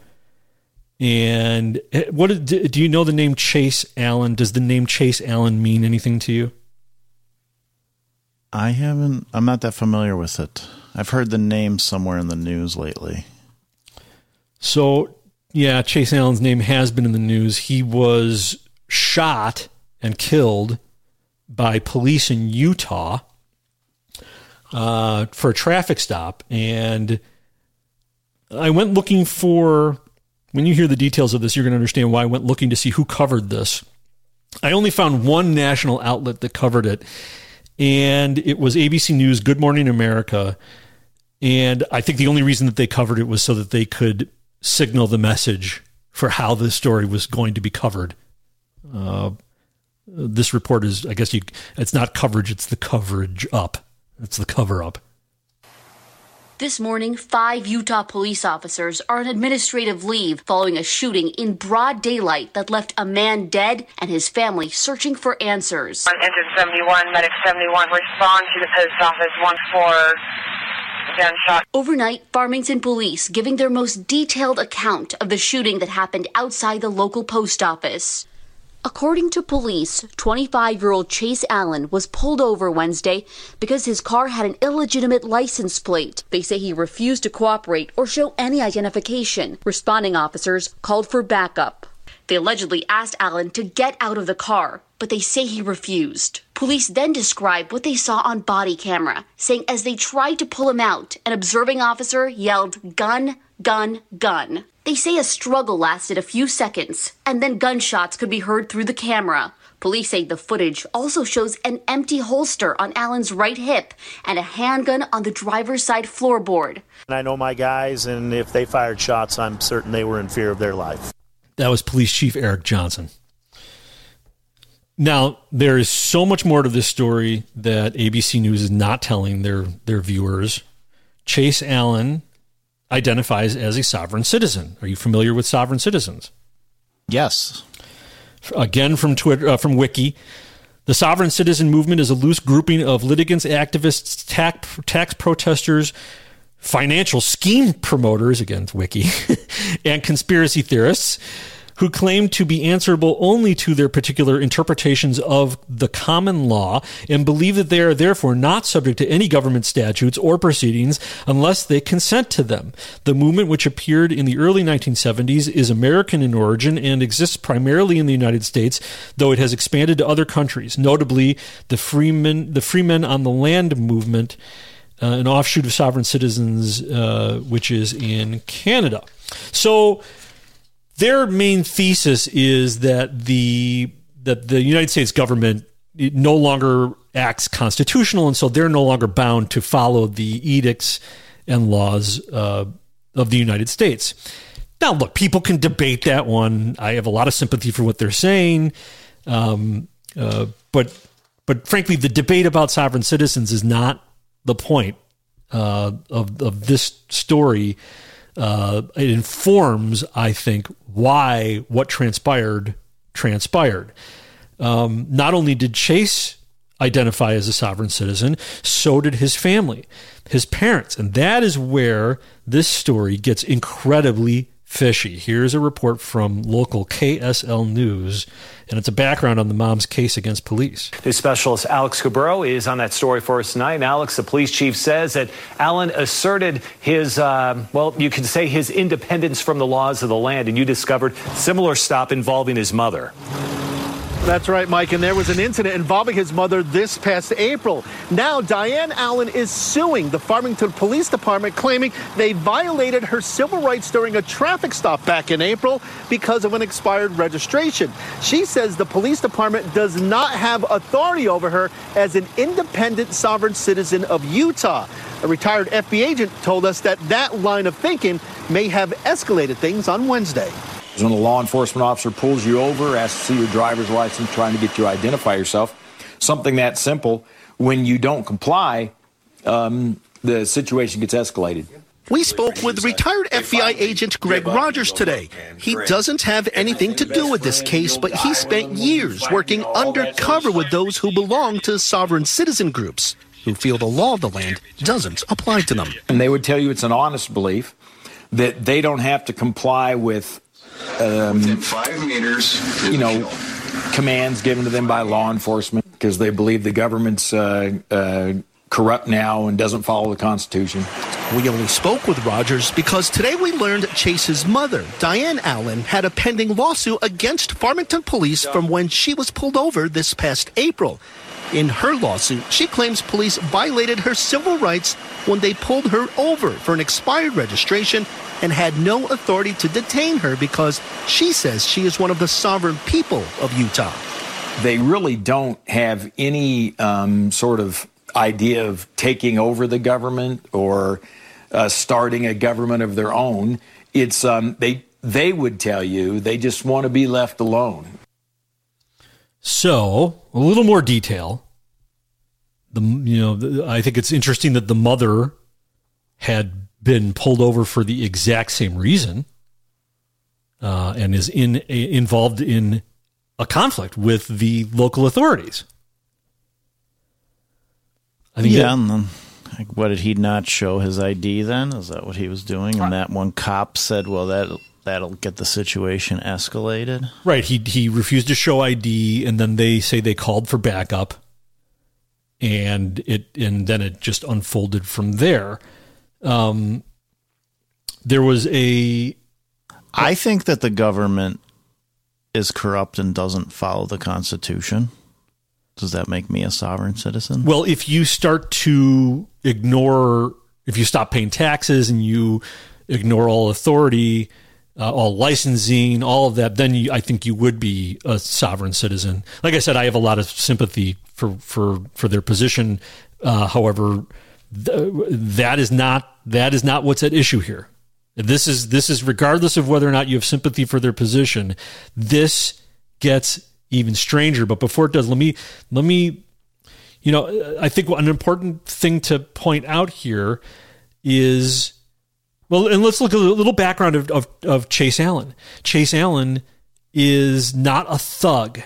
And eh, what do you know the name Chase Allen? Does the name Chase Allen mean anything to you? I haven't. I'm not that familiar with it. I've heard the name somewhere in the news lately. So, yeah, Chase Allen's name has been in the news. He was shot and killed by police in Utah uh, for a traffic stop. And I went looking for, when you hear the details of this, you're going to understand why I went looking to see who covered this. I only found one national outlet that covered it, and it was ABC News Good Morning America. And I think the only reason that they covered it was so that they could signal the message for how this story was going to be covered. Uh, this report is, I guess you, it's not coverage, it's the coverage up. It's the cover up. This morning, five Utah police officers are on administrative leave following a shooting in broad daylight that left a man dead and his family searching for answers. On engine 71, medic 71, respond to the post office 1 4 Overnight, Farmington police giving their most detailed account of the shooting that happened outside the local post office. According to police, 25 year old Chase Allen was pulled over Wednesday because his car had an illegitimate license plate. They say he refused to cooperate or show any identification. Responding officers called for backup. They allegedly asked Allen to get out of the car, but they say he refused. Police then describe what they saw on body camera, saying as they tried to pull him out, an observing officer yelled, Gun, gun, gun. They say a struggle lasted a few seconds, and then gunshots could be heard through the camera. Police say the footage also shows an empty holster on Allen's right hip and a handgun on the driver's side floorboard. I know my guys, and if they fired shots, I'm certain they were in fear of their life. That was Police Chief Eric Johnson. Now, there is so much more to this story that ABC News is not telling their, their viewers. Chase Allen identifies as a sovereign citizen. Are you familiar with sovereign citizens? Yes. Again, from Twitter, uh, from Wiki, the sovereign citizen movement is a loose grouping of litigants, activists, tax, tax protesters, financial scheme promoters, again, Wiki, and conspiracy theorists who claim to be answerable only to their particular interpretations of the common law and believe that they are therefore not subject to any government statutes or proceedings unless they consent to them. The movement, which appeared in the early 1970s, is American in origin and exists primarily in the United States, though it has expanded to other countries, notably the Freemen, the Freemen on the Land movement. Uh, an offshoot of Sovereign Citizens, uh, which is in Canada. So, their main thesis is that the that the United States government no longer acts constitutional, and so they're no longer bound to follow the edicts and laws uh, of the United States. Now, look, people can debate that one. I have a lot of sympathy for what they're saying, um, uh, but but frankly, the debate about sovereign citizens is not the point uh, of of this story uh, it informs, I think, why what transpired transpired. Um, not only did Chase identify as a sovereign citizen, so did his family, his parents. And that is where this story gets incredibly fishy. Here's a report from local KSL News, and it's a background on the mom's case against police. News specialist Alex Cabrero is on that story for us tonight. And Alex, the police chief says that Allen asserted his, uh, well, you can say his independence from the laws of the land, and you discovered similar stop involving his mother. That's right, Mike. And there was an incident involving his mother this past April. Now, Diane Allen is suing the Farmington Police Department, claiming they violated her civil rights during a traffic stop back in April because of an expired registration. She says the police department does not have authority over her as an independent sovereign citizen of Utah. A retired FBI agent told us that that line of thinking may have escalated things on Wednesday. When a law enforcement officer pulls you over, asks to see your driver's license, trying to get you to identify yourself, something that simple, when you don't comply, um, the situation gets escalated. We spoke with retired FBI agent Greg Rogers today. He doesn't have anything to do with this case, but he spent years working undercover with those who belong to sovereign citizen groups who feel the law of the land doesn't apply to them. And they would tell you it's an honest belief that they don't have to comply with um, five meters, you know, commands given to them by law enforcement, because they believe the government's uh, uh, corrupt now and doesn't follow the Constitution. We only spoke with Rogers because today we learned Chase's mother, Diane Allen, had a pending lawsuit against Farmington police from when she was pulled over this past April. In her lawsuit, she claims police violated her civil rights when they pulled her over for an expired registration and had no authority to detain her because she says she is one of the sovereign people of Utah. They really don't have any um, sort of idea of taking over the government or uh, starting a government of their own. It's um, they they would tell you they just want to be left alone. So, a little more detail. The you know, the, I think it's interesting that the mother had been pulled over for the exact same reason, uh, and is in involved in a conflict with the local authorities. I think yeah, that, and then like, what did he not show his ID? Then is that what he was doing? And that one cop said, "Well, that that'll get the situation escalated." Right. He he refused to show ID, and then they say they called for backup, and it and then it just unfolded from there. Um, there was a. I think that the government is corrupt and doesn't follow the Constitution. Does that make me a sovereign citizen? Well, if you start to ignore, if you stop paying taxes and you ignore all authority, uh, all licensing, all of that, then you, I think you would be a sovereign citizen. Like I said, I have a lot of sympathy for for for their position. Uh, however, th- that is not that is not what's at issue here. This is this is regardless of whether or not you have sympathy for their position. This gets even stranger. But before it does, let me let me you know, I think an important thing to point out here is well, and let's look at a little background of, of, of Chase Allen. Chase Allen is not a thug.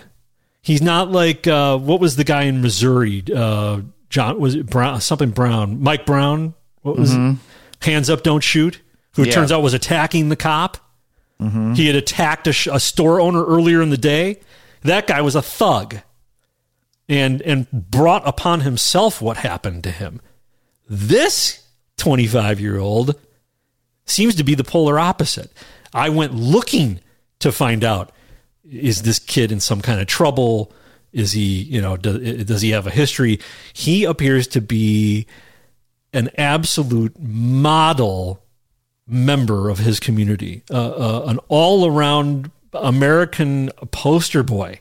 He's not like uh, what was the guy in Missouri? Uh, John was it Brown something Brown? Mike Brown? What was mm-hmm. it? Hands up, don't shoot. Who yeah. it turns out was attacking the cop. Mm-hmm. He had attacked a, sh- a store owner earlier in the day. That guy was a thug and and brought upon himself what happened to him. This 25 year old seems to be the polar opposite. I went looking to find out is this kid in some kind of trouble? Is he, you know, does, he have a history? He appears to be an absolute model member of his community, uh, uh, an all around American poster boy.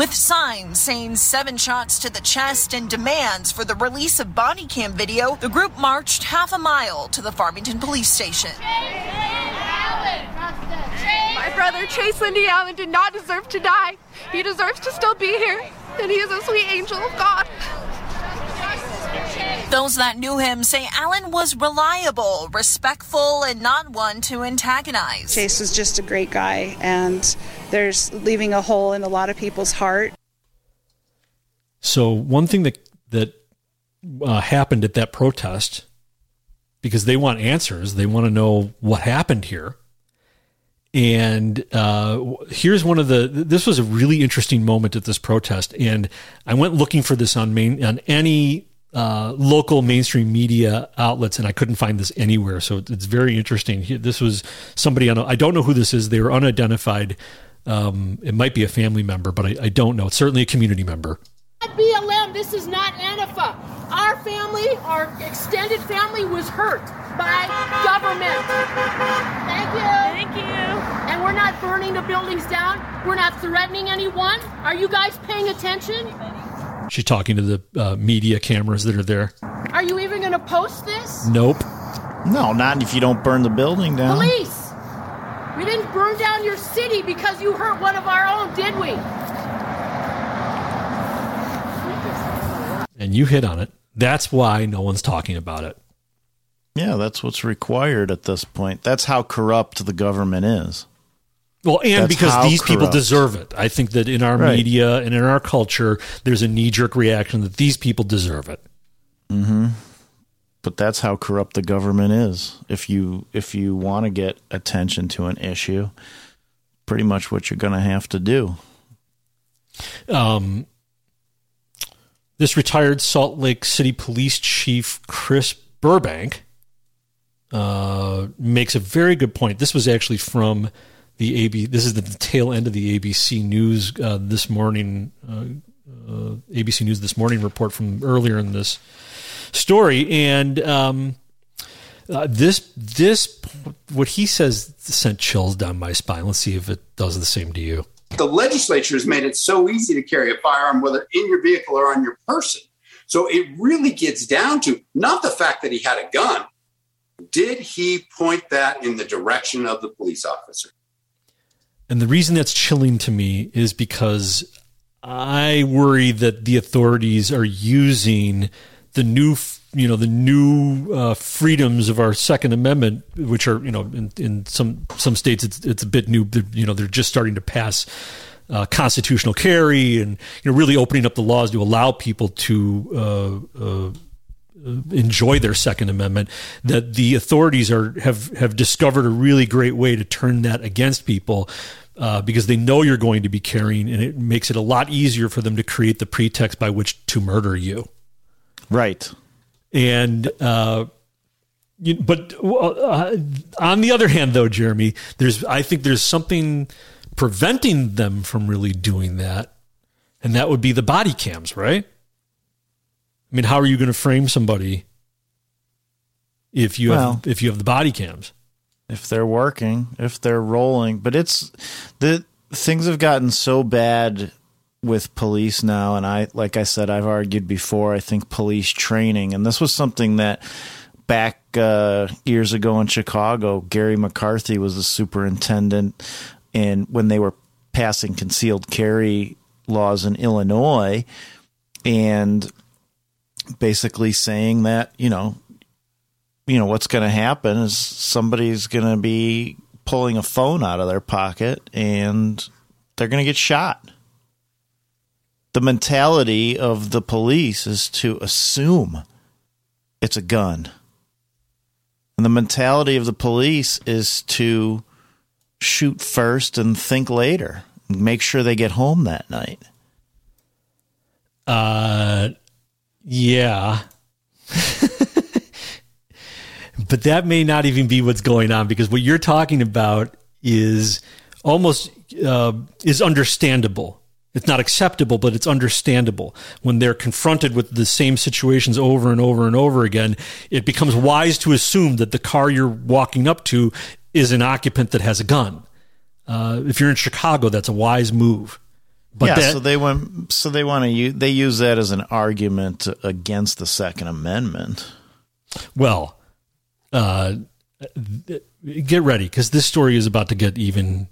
With signs saying seven shots to the chest and demands for the release of body cam video, the group marched half a mile to the Farmington police station. My brother Chase Lindy Allen did not deserve to die. He deserves to still be here, and he is a sweet angel of God. Those that knew him say Allen was reliable, respectful, and not one to antagonize. Chase was just a great guy, and there's leaving a hole in a lot of people's heart. So one thing that that uh, happened at that protest, because they want answers, they want to know what happened here. And uh, here's one of the. This was a really interesting moment at this protest, and I went looking for this on main on any uh, local mainstream media outlets, and I couldn't find this anywhere. So it's very interesting. This was somebody on. I don't know who this is. They were unidentified. Um, it might be a family member, but I, I, don't know. It's certainly a community member. BLM. This is not Antifa. Our family, our extended family, was hurt by government. Thank you. Thank you. And we're not burning the buildings down. We're not threatening anyone. Are you guys paying attention? She's talking to the uh, media cameras that are there. Are you even going to post this? Nope. No, not if you don't burn the building down. Police! We didn't burn down your city because you hurt one of our own, did we? And you hit on it. That's why no one's talking about it. Yeah, that's what's required at this point. That's how corrupt the government is. Well, and That's because these corrupt. people deserve it. I think that in our right. media and in our culture, there's a knee jerk reaction that these people deserve it. Mm-hmm. But that's how corrupt the government is. If you if you want to get attention to an issue, pretty much what you're going to have to do. Um, this retired Salt Lake City Police Chief Chris Burbank uh, makes a very good point. This was actually from the AB. This is the tail end of the ABC News uh, this morning. Uh, uh ABC News this morning report from earlier in this story, and um, uh, this this what he says sent chills down my spine. Let's see if it does the same to you. The legislature has made it so easy to carry a firearm, whether in your vehicle or on your person. So it really gets down to not the fact that he had a gun. Did he point that in the direction of the police officer? And the reason that's chilling to me is because I worry that the authorities are using the new you know the new uh, freedoms of our Second Amendment, which are you know in, in some some states it's it's a bit new. You know they're just starting to pass uh, constitutional carry and you know really opening up the laws to allow people to uh, uh enjoy their Second Amendment. That the authorities are have have discovered a really great way to turn that against people. Uh, because they know you're going to be carrying, and it makes it a lot easier for them to create the pretext by which to murder you. Right. And uh, you, but uh, on the other hand, though, Jeremy, there's I think there's something preventing them from really doing that, and that would be the body cams, right? I mean, how are you going to frame somebody if you well, have if you have the body cams? If they're working, if they're rolling, but it's the things have gotten so bad with police now, and I, like I said, I've argued before. I think police training, and this was something that back uh, years ago in Chicago, Garry McCarthy was the superintendent, and when they were passing concealed carry laws in Illinois, and basically saying that you know, you know what's going to happen is somebody's going to be pulling a phone out of their pocket and they're going to get shot the mentality of the police is to assume it's a gun. And the mentality of the police is to shoot first and think later. Make sure they get home that night. Uh yeah. but that may not even be what's going on because what you're talking about is almost uh, is understandable it's not acceptable, but it's understandable. When they're confronted with the same situations over and over and over again, it becomes wise to assume that the car you're walking up to is an occupant that has a gun. Uh, if you're in Chicago, that's a wise move. But yeah, that, so they want so they want to use, they use that as an argument against the Second Amendment. Well, uh, get ready because this story is about to get even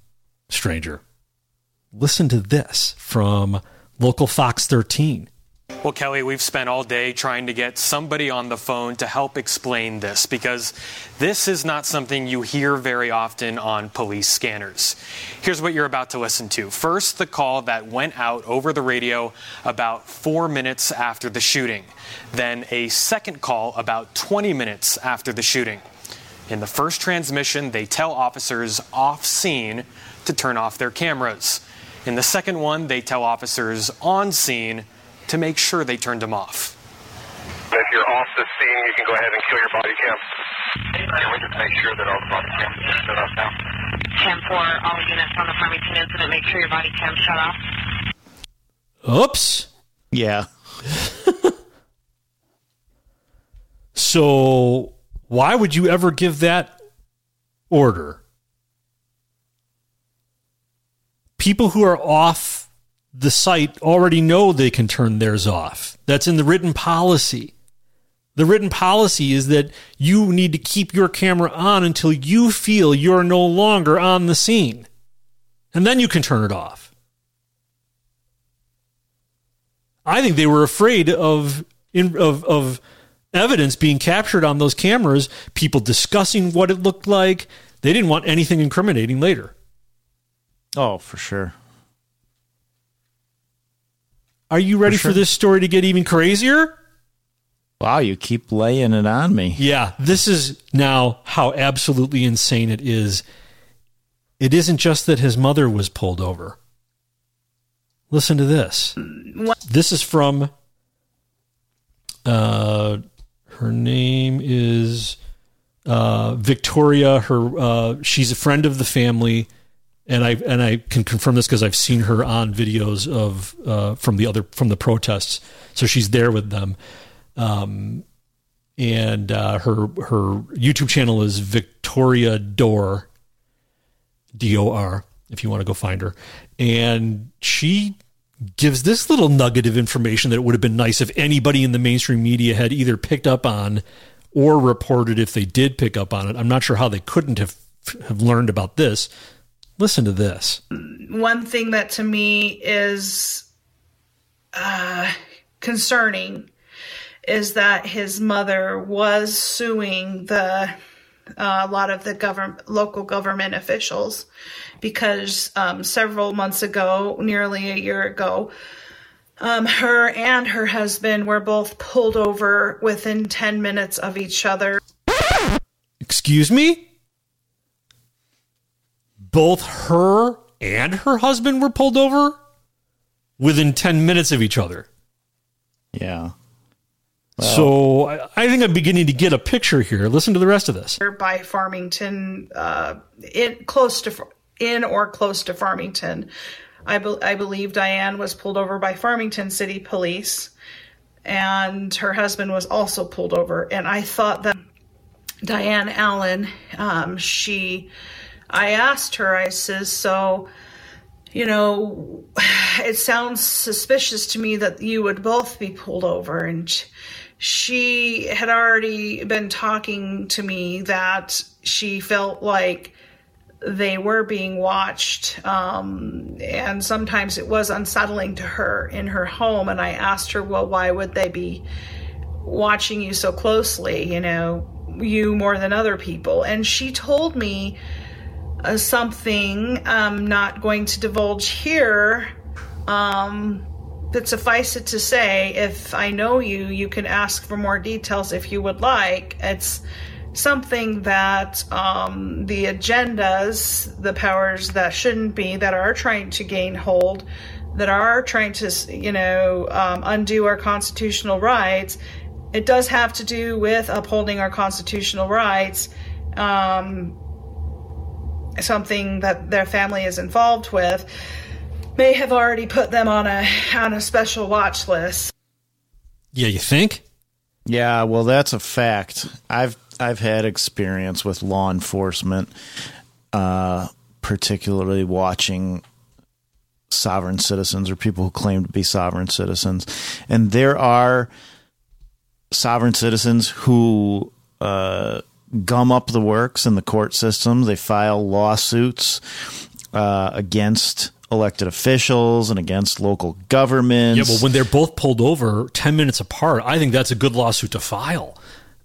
stranger. Listen to this from local Fox 13. Well, Kelly, we've spent all day trying to get somebody on the phone to help explain this because this is not something you hear very often on police scanners. Here's what you're about to listen to. First, the call that went out over the radio about four minutes after the shooting. Then a second call about 20 minutes after the shooting. In the first transmission, they tell officers off scene to turn off their cameras. In the second one, they tell officers on scene to make sure they turned them off. If you're off the scene, you can go ahead and kill your body cam. Can we just make sure that all the body cams are shut off now? 10 4, all units on the Farmington incident, make sure your body cam's shut off. Oops. Yeah. so, why would you ever give that order? people who are off the site already know they can turn theirs off. That's in the written policy. The written policy is that you need to keep your camera on until you feel you're no longer on the scene. And then you can turn it off. I think they were afraid of, of, of evidence being captured on those cameras, people discussing what it looked like. They didn't want anything incriminating later. Oh, for sure. Are you ready for, sure. for this story to get even crazier? Wow, you keep laying it on me. Yeah, this is now how absolutely insane it is. It isn't just that his mother was pulled over. Listen to this. What? This is from Uh, her name is uh, Victoria. Her uh, she's a friend of the family, and I and I can confirm this because I've seen her on videos of uh, from the other from the protests. So she's there with them, um, and uh, her her YouTube channel is Victoria Dor, D O R. If you want to go find her, and she gives this little nugget of information that it would have been nice if anybody in the mainstream media had either picked up on or reported if they did pick up on it. I'm not sure how they couldn't have have learned about this. Listen to this. One thing that to me is uh, concerning is that his mother was suing the uh, a lot of the government local government officials because um, several months ago, nearly a year ago, um, her and her husband were both pulled over within 10 minutes of each other. Excuse me? Both her and her husband were pulled over within 10 minutes of each other. Yeah. so I, I think I'm beginning to get a picture here. Listen to the rest of this. By Farmington, uh, in close to in or close to Farmington. I, be- I believe Diane was pulled over by Farmington City Police, and her husband was also pulled over. And I thought that Diane Allen, um, she, I asked her, I says, so, you know, it sounds suspicious to me that you would both be pulled over. And she had already been talking to me that she felt like they were being watched um, and sometimes it was unsettling to her in her home and i asked her well why would they be watching you so closely you know you more than other people and she told me uh, something i'm not going to divulge here um, but suffice it to say if i know you you can ask for more details if you would like it's something that um, the agendas, the powers that shouldn't be, that are trying to gain hold, that are trying to, you know, um, undo our constitutional rights, it does have to do with upholding our constitutional rights. Um, something that their family is involved with may have already put them on a on a special watch list. Yeah, you think? Yeah, well, that's a fact. I've I've had experience with law enforcement, uh, particularly watching sovereign citizens or people who claim to be sovereign citizens, and there are sovereign citizens who uh, gum up the works in the court system. They file lawsuits uh, against elected officials and against local governments. Yeah, well, when they're both pulled over 10 minutes apart, I think that's a good lawsuit to file.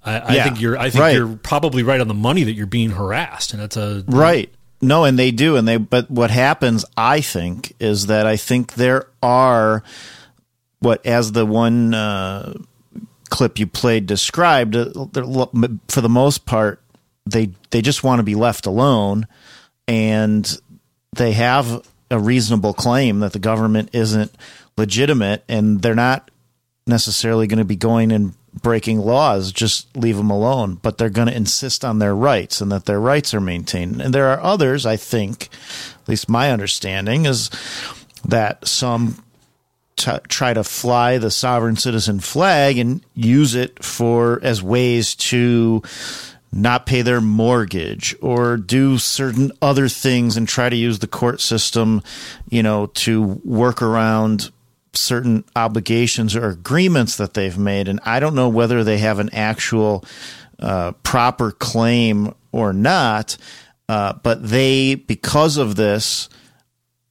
I, I Yeah, think you're. I think right. you're probably right on the money that you're being harassed, and that's a Right. No, and they do, and they. But what happens, I think, is that I think there are what, as the one uh, clip you played described, uh, for the most part, they they just want to be left alone, and they have a reasonable claim that the government isn't legitimate, and they're not necessarily going to be going and breaking laws just leave them alone but they're going to insist on their rights and that their rights are maintained. And there are others i think at least my understanding is that some t- try to fly the sovereign citizen flag and use it for as ways to not pay their mortgage or do certain other things and try to use the court system you know to work around certain obligations or agreements that they've made, and I don't know whether they have an actual uh, proper claim or not. Uh, but they, because of this,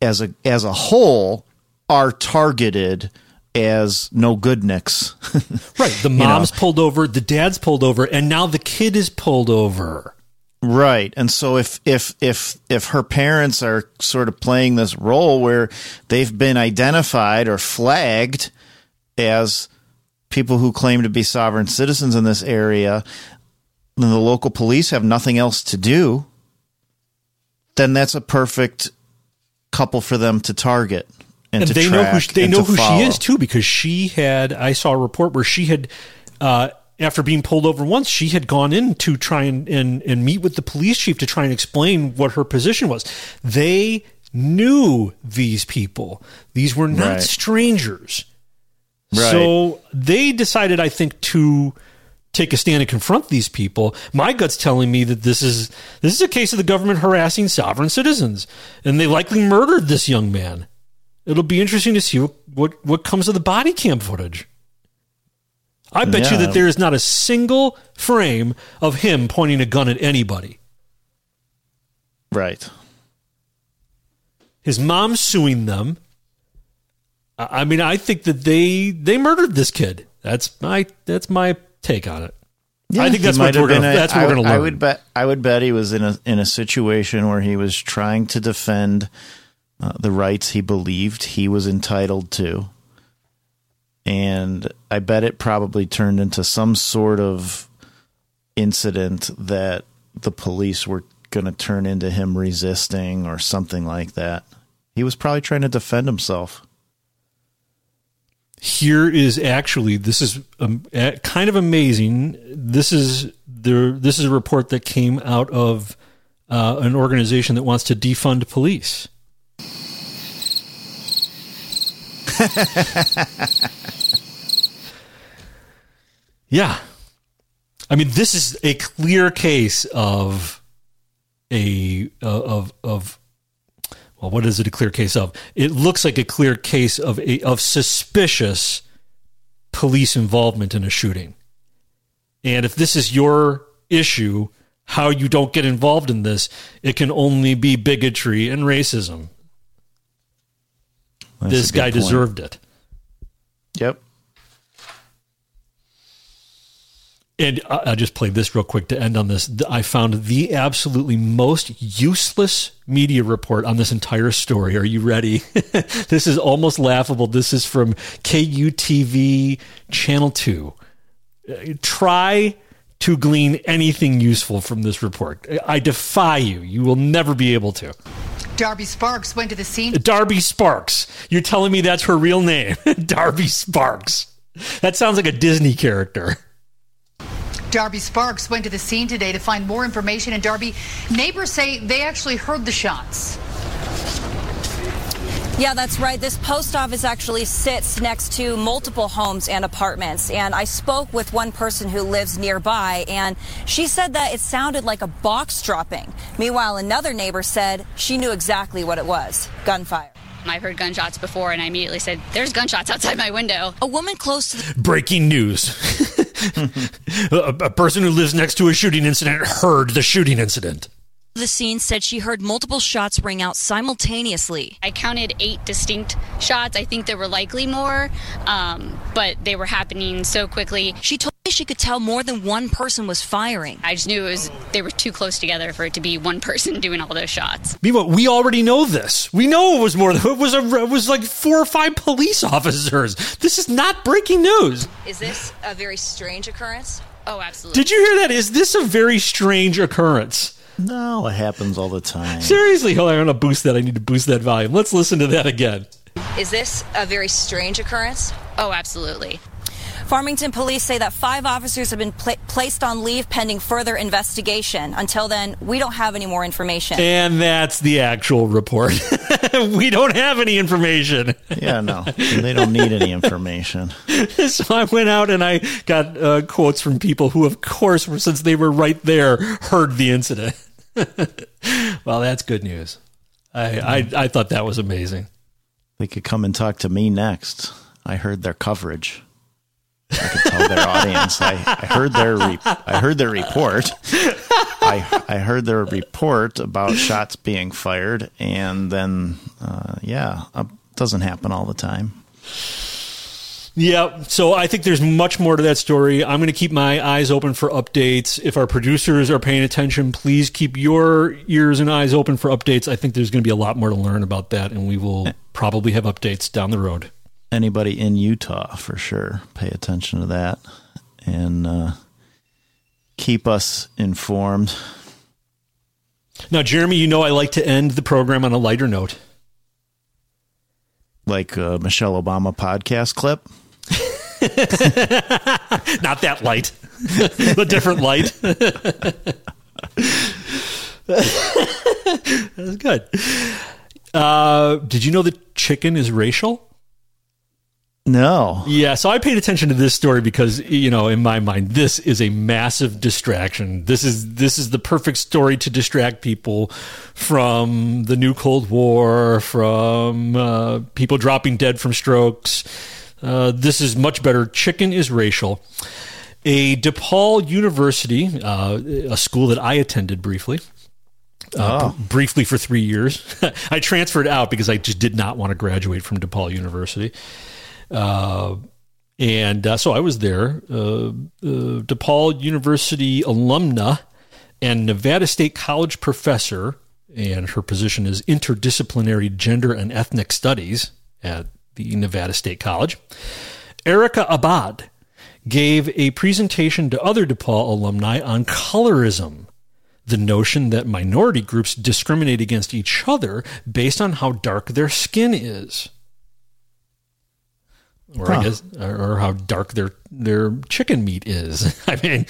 as a as a whole, are targeted as no good nicks. right. The You know? mom's pulled over, the dad's pulled over, and now the kid is pulled over. Right. And so if if if if her parents are sort of playing this role where they've been identified or flagged as people who claim to be sovereign citizens in this area, then the local police have nothing else to do, then that's a perfect couple for them to target and, And, they know who she, they know who follow. she is too because she had I saw a report where she had uh, after being pulled over once, she had gone in to try and, and, and meet with the police chief to try and explain what her position was. They knew these people. These were not Right. strangers. Right. So they decided, I think, to take a stand and confront these people. My gut's telling me that this is this is a case of the government harassing sovereign citizens, and they likely murdered this young man. It'll be interesting to see what what, what comes of the body cam footage. I bet you that there is not a single frame of him pointing a gun at anybody. Right. His mom suing them. I mean, I think that they they murdered this kid. That's my that's my take on it. I think that's what we're gonna a- that's what I we're would- gonna learn. I would bet. I would bet he was in a in a situation where he was trying to defend uh, the rights he believed he was entitled to, and I bet it probably turned into some sort of incident that the police were going to turn into him resisting or something like that. He was probably trying to defend himself. here is actually this is um, kind of amazing. This is the this is a report that came out of uh, an organization that wants to defund police. yeah, I mean this is a clear case of a uh, of of well, what is it a clear case of? It looks like a clear case of a of suspicious police involvement in a shooting. And if this is your issue, how you don't get involved in this, it can only be bigotry and racism. That's this a good guy point. deserved it. Yep. And I I just played this real quick to end on this. I found the absolutely most useless media report on this entire story. Are you ready? this is almost laughable. This is from KUTV Channel 2. Uh, Try to glean anything useful from this report. I defy you. You will never be able to. Darby Sparks went to the scene. Darby Sparks. You're telling me that's her real name? Darby Sparks. That sounds like a Disney character. Darby Sparks went to the scene today to find more information, and Darby neighbors say they actually heard the shots. Yeah, that's right. This post office actually sits next to multiple homes and apartments. And I spoke with one person who lives nearby, and she said that it sounded like a box dropping. Meanwhile, another neighbor said she knew exactly what it was gunfire. I've heard gunshots before, and I immediately said, There's gunshots outside my window. A woman close to the Breaking news. a, a person who lives next to a shooting incident heard the shooting incident. The scene said she heard multiple shots ring out simultaneously. I counted eight distinct shots. I think there were likely more, um, but they were happening so quickly. She told me she could tell more than one person was firing. I just knew it was they were too close together for it to be one person doing all those shots. Meanwhile, we already know this. We know it was more than it was. A, it was like four or five police officers. This is not breaking news. Is this a very strange occurrence? Oh, absolutely. Did you hear that? Is this a very strange occurrence? No, it happens all the time. Seriously, hold on, I'm going to boost that. I need to boost that volume. Let's listen to that again. Is this a very strange occurrence? Oh, absolutely. Farmington police say that five officers have been pla- placed on leave pending further investigation. Until then, we don't have any more information. And that's the actual report. we don't have any information. Yeah, no, they don't need any information. so I went out and I got uh, quotes from people who, of course, were, since they were right there, heard the incident. well, that's good news. I, I I thought that was amazing. They could come and talk to me next. I heard their coverage. I could tell their audience. I, I heard their re- I heard their report. I I heard their report about shots being fired, and then uh, yeah, uh, doesn't happen all the time. Yeah, so I think there's much more to that story. I'm going to keep my eyes open for updates. If our producers are paying attention, please keep your ears and eyes open for updates. I think there's going to be a lot more to learn about that, and we will probably have updates down the road. Anybody in Utah, for sure, pay attention to that and uh, keep us informed. Now, Jeremy, you know I like to end the program on a lighter note. Like Michelle Obama podcast clip. Not that light, the different light. That's good. Uh, did you know that chicken is racial? No. Yeah, so I paid attention to this story because you know, in my mind, this is a massive distraction. This is this is the perfect story to distract people from the new Cold War, from uh, people dropping dead from strokes. Uh, this is much better. Chicken is racial. A DePaul University, uh, a school that I attended briefly, uh, Oh. br- briefly for three years. I transferred out because I just did not want to graduate from DePaul University. Uh, and uh, so I was there. Uh, uh, DePaul University alumna and Nevada State College professor, and her position is interdisciplinary gender and ethnic studies at the Nevada State College. Erica Abad gave a presentation to other DePaul alumni on colorism the notion that minority groups discriminate against each other based on how dark their skin is. Or I guess, or, or how dark their their chicken meat is. I mean,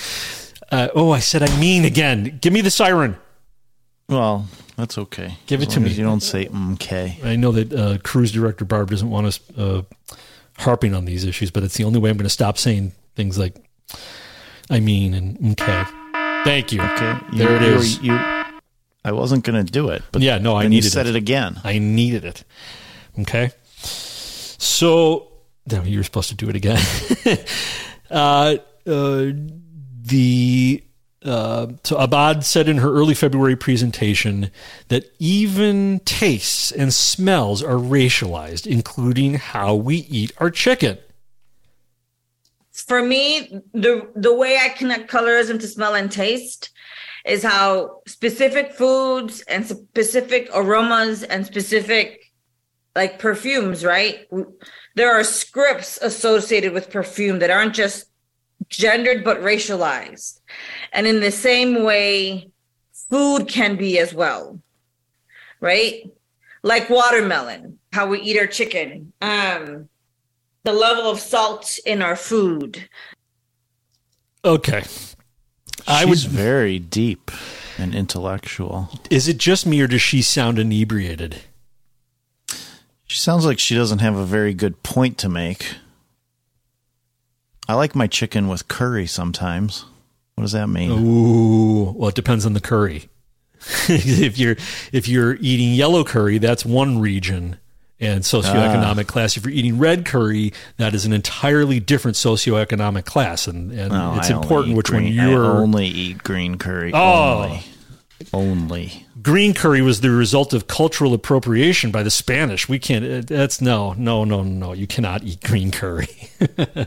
uh, oh, I said I mean again. Give me the siren. Well, that's okay. Give it As to long me. You don't say okay. I know that uh, cruise director Barb doesn't want us uh, harping on these issues, but it's the only way I'm going to stop saying things like I mean and okay. Thank you. Okay. there it you, is. You, I wasn't going to do it, but yeah, no, I then needed you said it. it again. I needed it. Okay. So, now you're supposed to do it again. uh, uh, the uh, so Abad said in her early February presentation that even tastes and smells are racialized, including how we eat our chicken. for me, the the way I connect colorism to smell and taste is how specific foods and specific aromas and specific like perfumes, right? There are scripts associated with perfume that aren't just gendered but racialized. And in the same way, food can be as well. Right? Like watermelon, how we eat our chicken. Um the level of salt in our food. Okay. I She's would- very deep and intellectual. Is it just me or does she sound inebriated? She sounds like she doesn't have a very good point to make. I like my chicken with curry sometimes. What does that mean? Ooh, well, it depends on the curry. if you're if you're eating yellow curry, that's one region and socioeconomic ah. class. If you're eating red curry, that is an entirely different socioeconomic class, and, and No, it's I important which green- one you're. only eat green curry. Oh. Only. Only. Green curry was the result of cultural appropriation by the Spanish. We can't. That's no, no, no, no. You cannot eat green curry.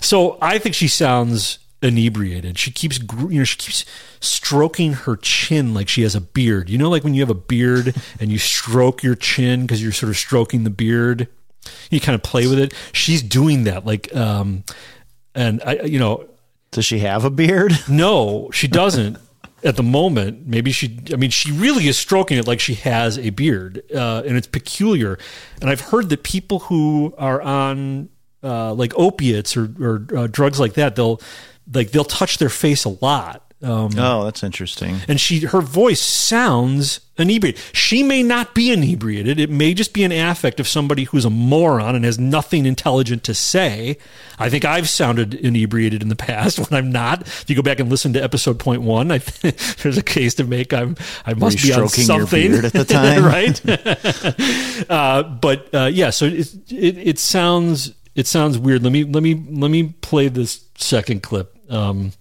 so I think she sounds inebriated. She keeps, you know, she keeps stroking her chin like she has a beard. You know, like when you have a beard and you stroke your chin because you're sort of stroking the beard. You kind of play with it. She's doing that, like, um, and I, you know, does she have a beard? No, she doesn't. At the moment, maybe she. I mean, she really is stroking it like she has a beard, uh, and it's peculiar. And I've heard that people who are on uh, like opiates or, or uh, drugs like that, they'll like they'll touch their face a lot. Um, Oh, that's interesting. and she her voice sounds inebriated. She may not be inebriated. It may just be an affect of somebody who's a moron and has nothing intelligent to say. I think I've sounded inebriated in the past when I'm not. If you go back and listen to episode point one, I think there's a case to make. I'm I must be on something at the time? right? uh, but uh, yeah, so it, it it sounds it sounds weird. Let me let me let me play this second clip. Um,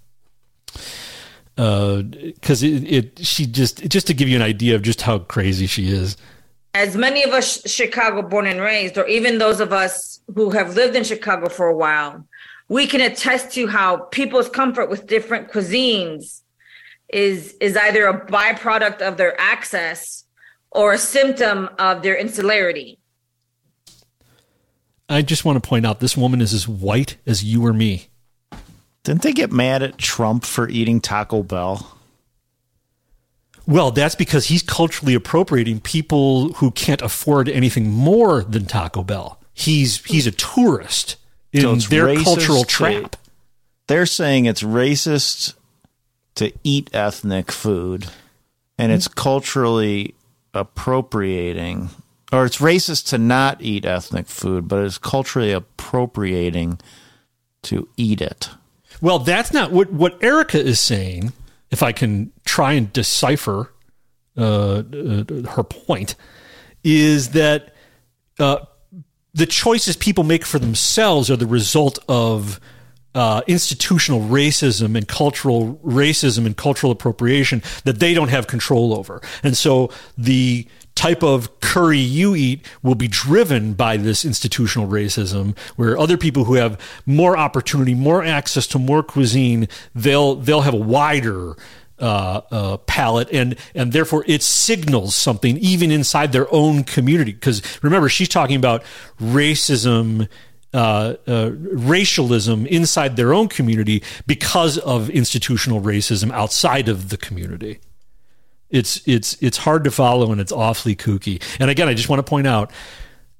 because it, it she just just to give you an idea of just how crazy she is. As many of us Chicago born and raised, or even those of us who have lived in Chicago for a while, we can attest to how people's comfort with different cuisines is is either a byproduct of their access or a symptom of their insularity. I just want to point out this woman is as white as you or me. Didn't they get mad at Trump for eating Taco Bell? Well, that's because he's culturally appropriating people who can't afford anything more than Taco Bell. He's he's a tourist in So it's their racist cultural trap. They're saying it's racist to eat ethnic food, and it's culturally appropriating, or it's racist to not eat ethnic food, but it's culturally appropriating to eat it. Well, that's not what what Erica is saying. If I can try and decipher uh, uh, her point, is that uh, the choices people make for themselves are the result of uh, institutional racism and cultural racism and cultural appropriation that they don't have control over. And so the type of curry you eat will be driven by this institutional racism where other people who have more opportunity more access to more cuisine they'll they'll have a wider uh, uh, palette, and and therefore it signals something even inside their own community. Because remember, she's talking about racism. Uh, uh, racialism inside their own community because of institutional racism outside of the community. It's it's it's hard to follow and it's awfully kooky. And again, I just want to point out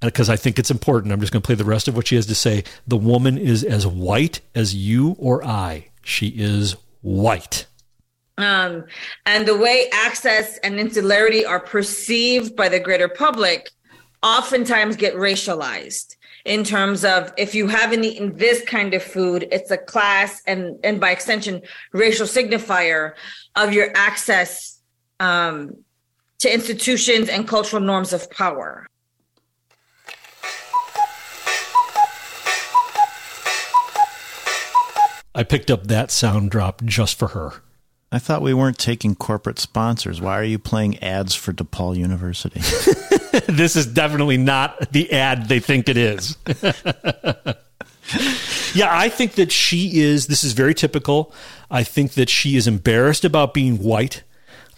because I think it's important. I'm just going to play the rest of what she has to say. The woman is as white as you or I. She is white. um, and the way access and insularity are perceived by the greater public oftentimes get racialized in terms of if you haven't eaten this kind of food it's a class and and by extension racial signifier of your access um, to institutions and cultural norms of power I picked up that sound drop just for her. I thought we weren't taking corporate sponsors. Why are you playing ads for DePaul University? this is definitely not the ad they think it is. yeah, I think that she is, this is very typical. I think that she is embarrassed about being white.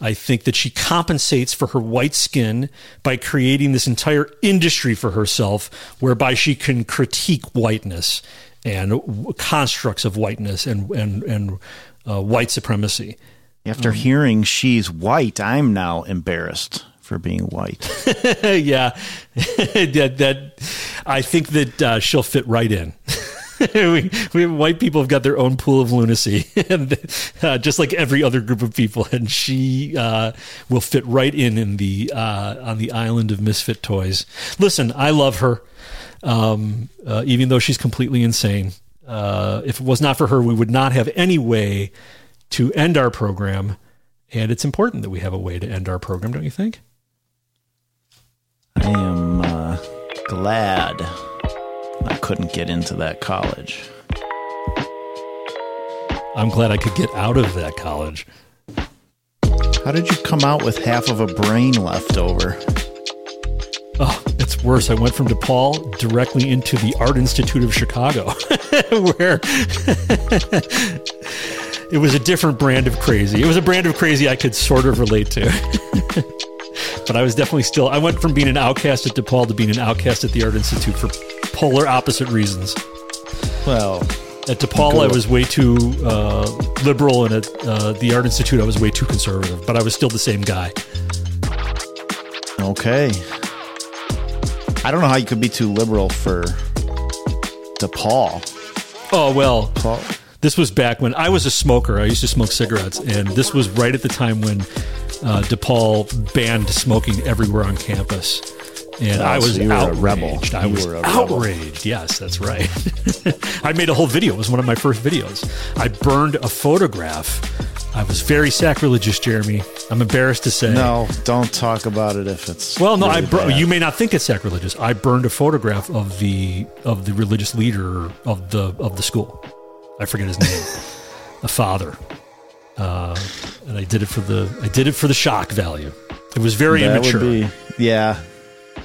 I think that she compensates for her white skin by creating this entire industry for herself whereby she can critique whiteness and constructs of whiteness and, and, and uh, white supremacy. After hearing she's white, I'm now embarrassed for being white. yeah, that, that I think that uh, she'll fit right in. we, we white people have got their own pool of lunacy, and uh, just like every other group of people, and she uh, will fit right in in the uh, on the island of misfit toys. Listen, I love her, um, uh, even though she's completely insane. Uh, if it was not for her, we would not have any way to end our program, and it's important that we have a way to end our program, don't you think? I am uh, glad couldn't get into that college. I'm glad I could get out of that college. How did you come out with half of a brain left over? Oh, it's worse. I went from DePaul directly into the Art Institute of Chicago, where it was a different brand of crazy. It was a brand of crazy I could sort of relate to. but I was definitely still, I went from being an outcast at DePaul to being an outcast at the Art Institute for polar opposite reasons. Well, at DePaul, I was way too uh, liberal, and at uh, the Art Institute, I was way too conservative, but I was still the same guy. Okay. I don't know how you could be too liberal for DePaul. Oh, well, this was back when I was a smoker. I used to smoke cigarettes, and this was right at the time when uh, DePaul banned smoking everywhere on campus. And Oh, I was so you were a outraged. rebel. I You was a rebel. outraged. Yes, that's right. I made a whole video. It was one of my first videos. I burned a photograph. I was very sacrilegious, Jeremy. I'm embarrassed to say. No, don't talk about it if it's. Well, no, I bur- you may not think it's sacrilegious. I burned a photograph of the of the religious leader of the of the school. I forget his name. a father. Uh, and I did it for the I did it for the shock value. It was very That immature. be- yeah,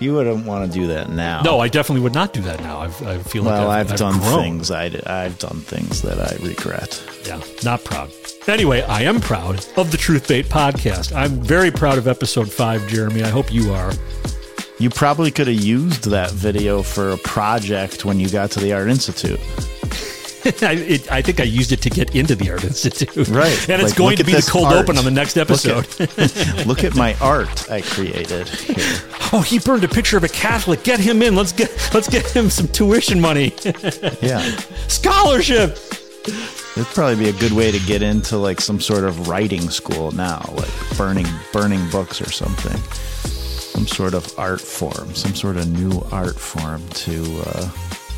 you wouldn't want to do that now. No, I definitely would not do that now. I've, I feel like well, I've, I've, done grown. things I I've done things that I regret. Yeah, not proud. Anyway, I am proud of the Truth Bait podcast. I'm very proud of episode five, Jeremy. I hope you are. You probably could have used that video for a project when you got to the Art Institute. I, it, I think I used it to get into the Art Institute. Right. And it's Like, going to be the cold art. open on the next Look episode. at- Look at my art I created here. oh, he burned a picture of a Catholic. Get him in. Let's get let's get him some tuition money. Yeah. Scholarship. It'd probably be a good way to get into like some sort of writing school now, like burning burning books or something. Some sort of art form, some sort of new art form to uh,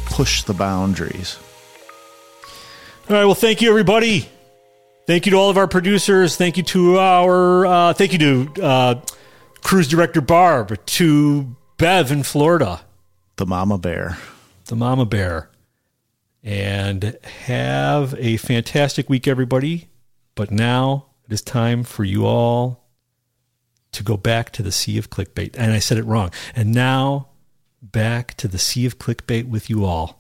push the boundaries. All right. Well, thank you, everybody. Thank you to all of our producers. Thank you to our uh, thank you to uh, cruise director Barb, to Bev in Florida, The mama bear. the Mama Bear, and have a fantastic week, everybody. But now it is time for you all to go back to the sea of clickbait. And I said it wrong. And now back to the sea of clickbait with you all.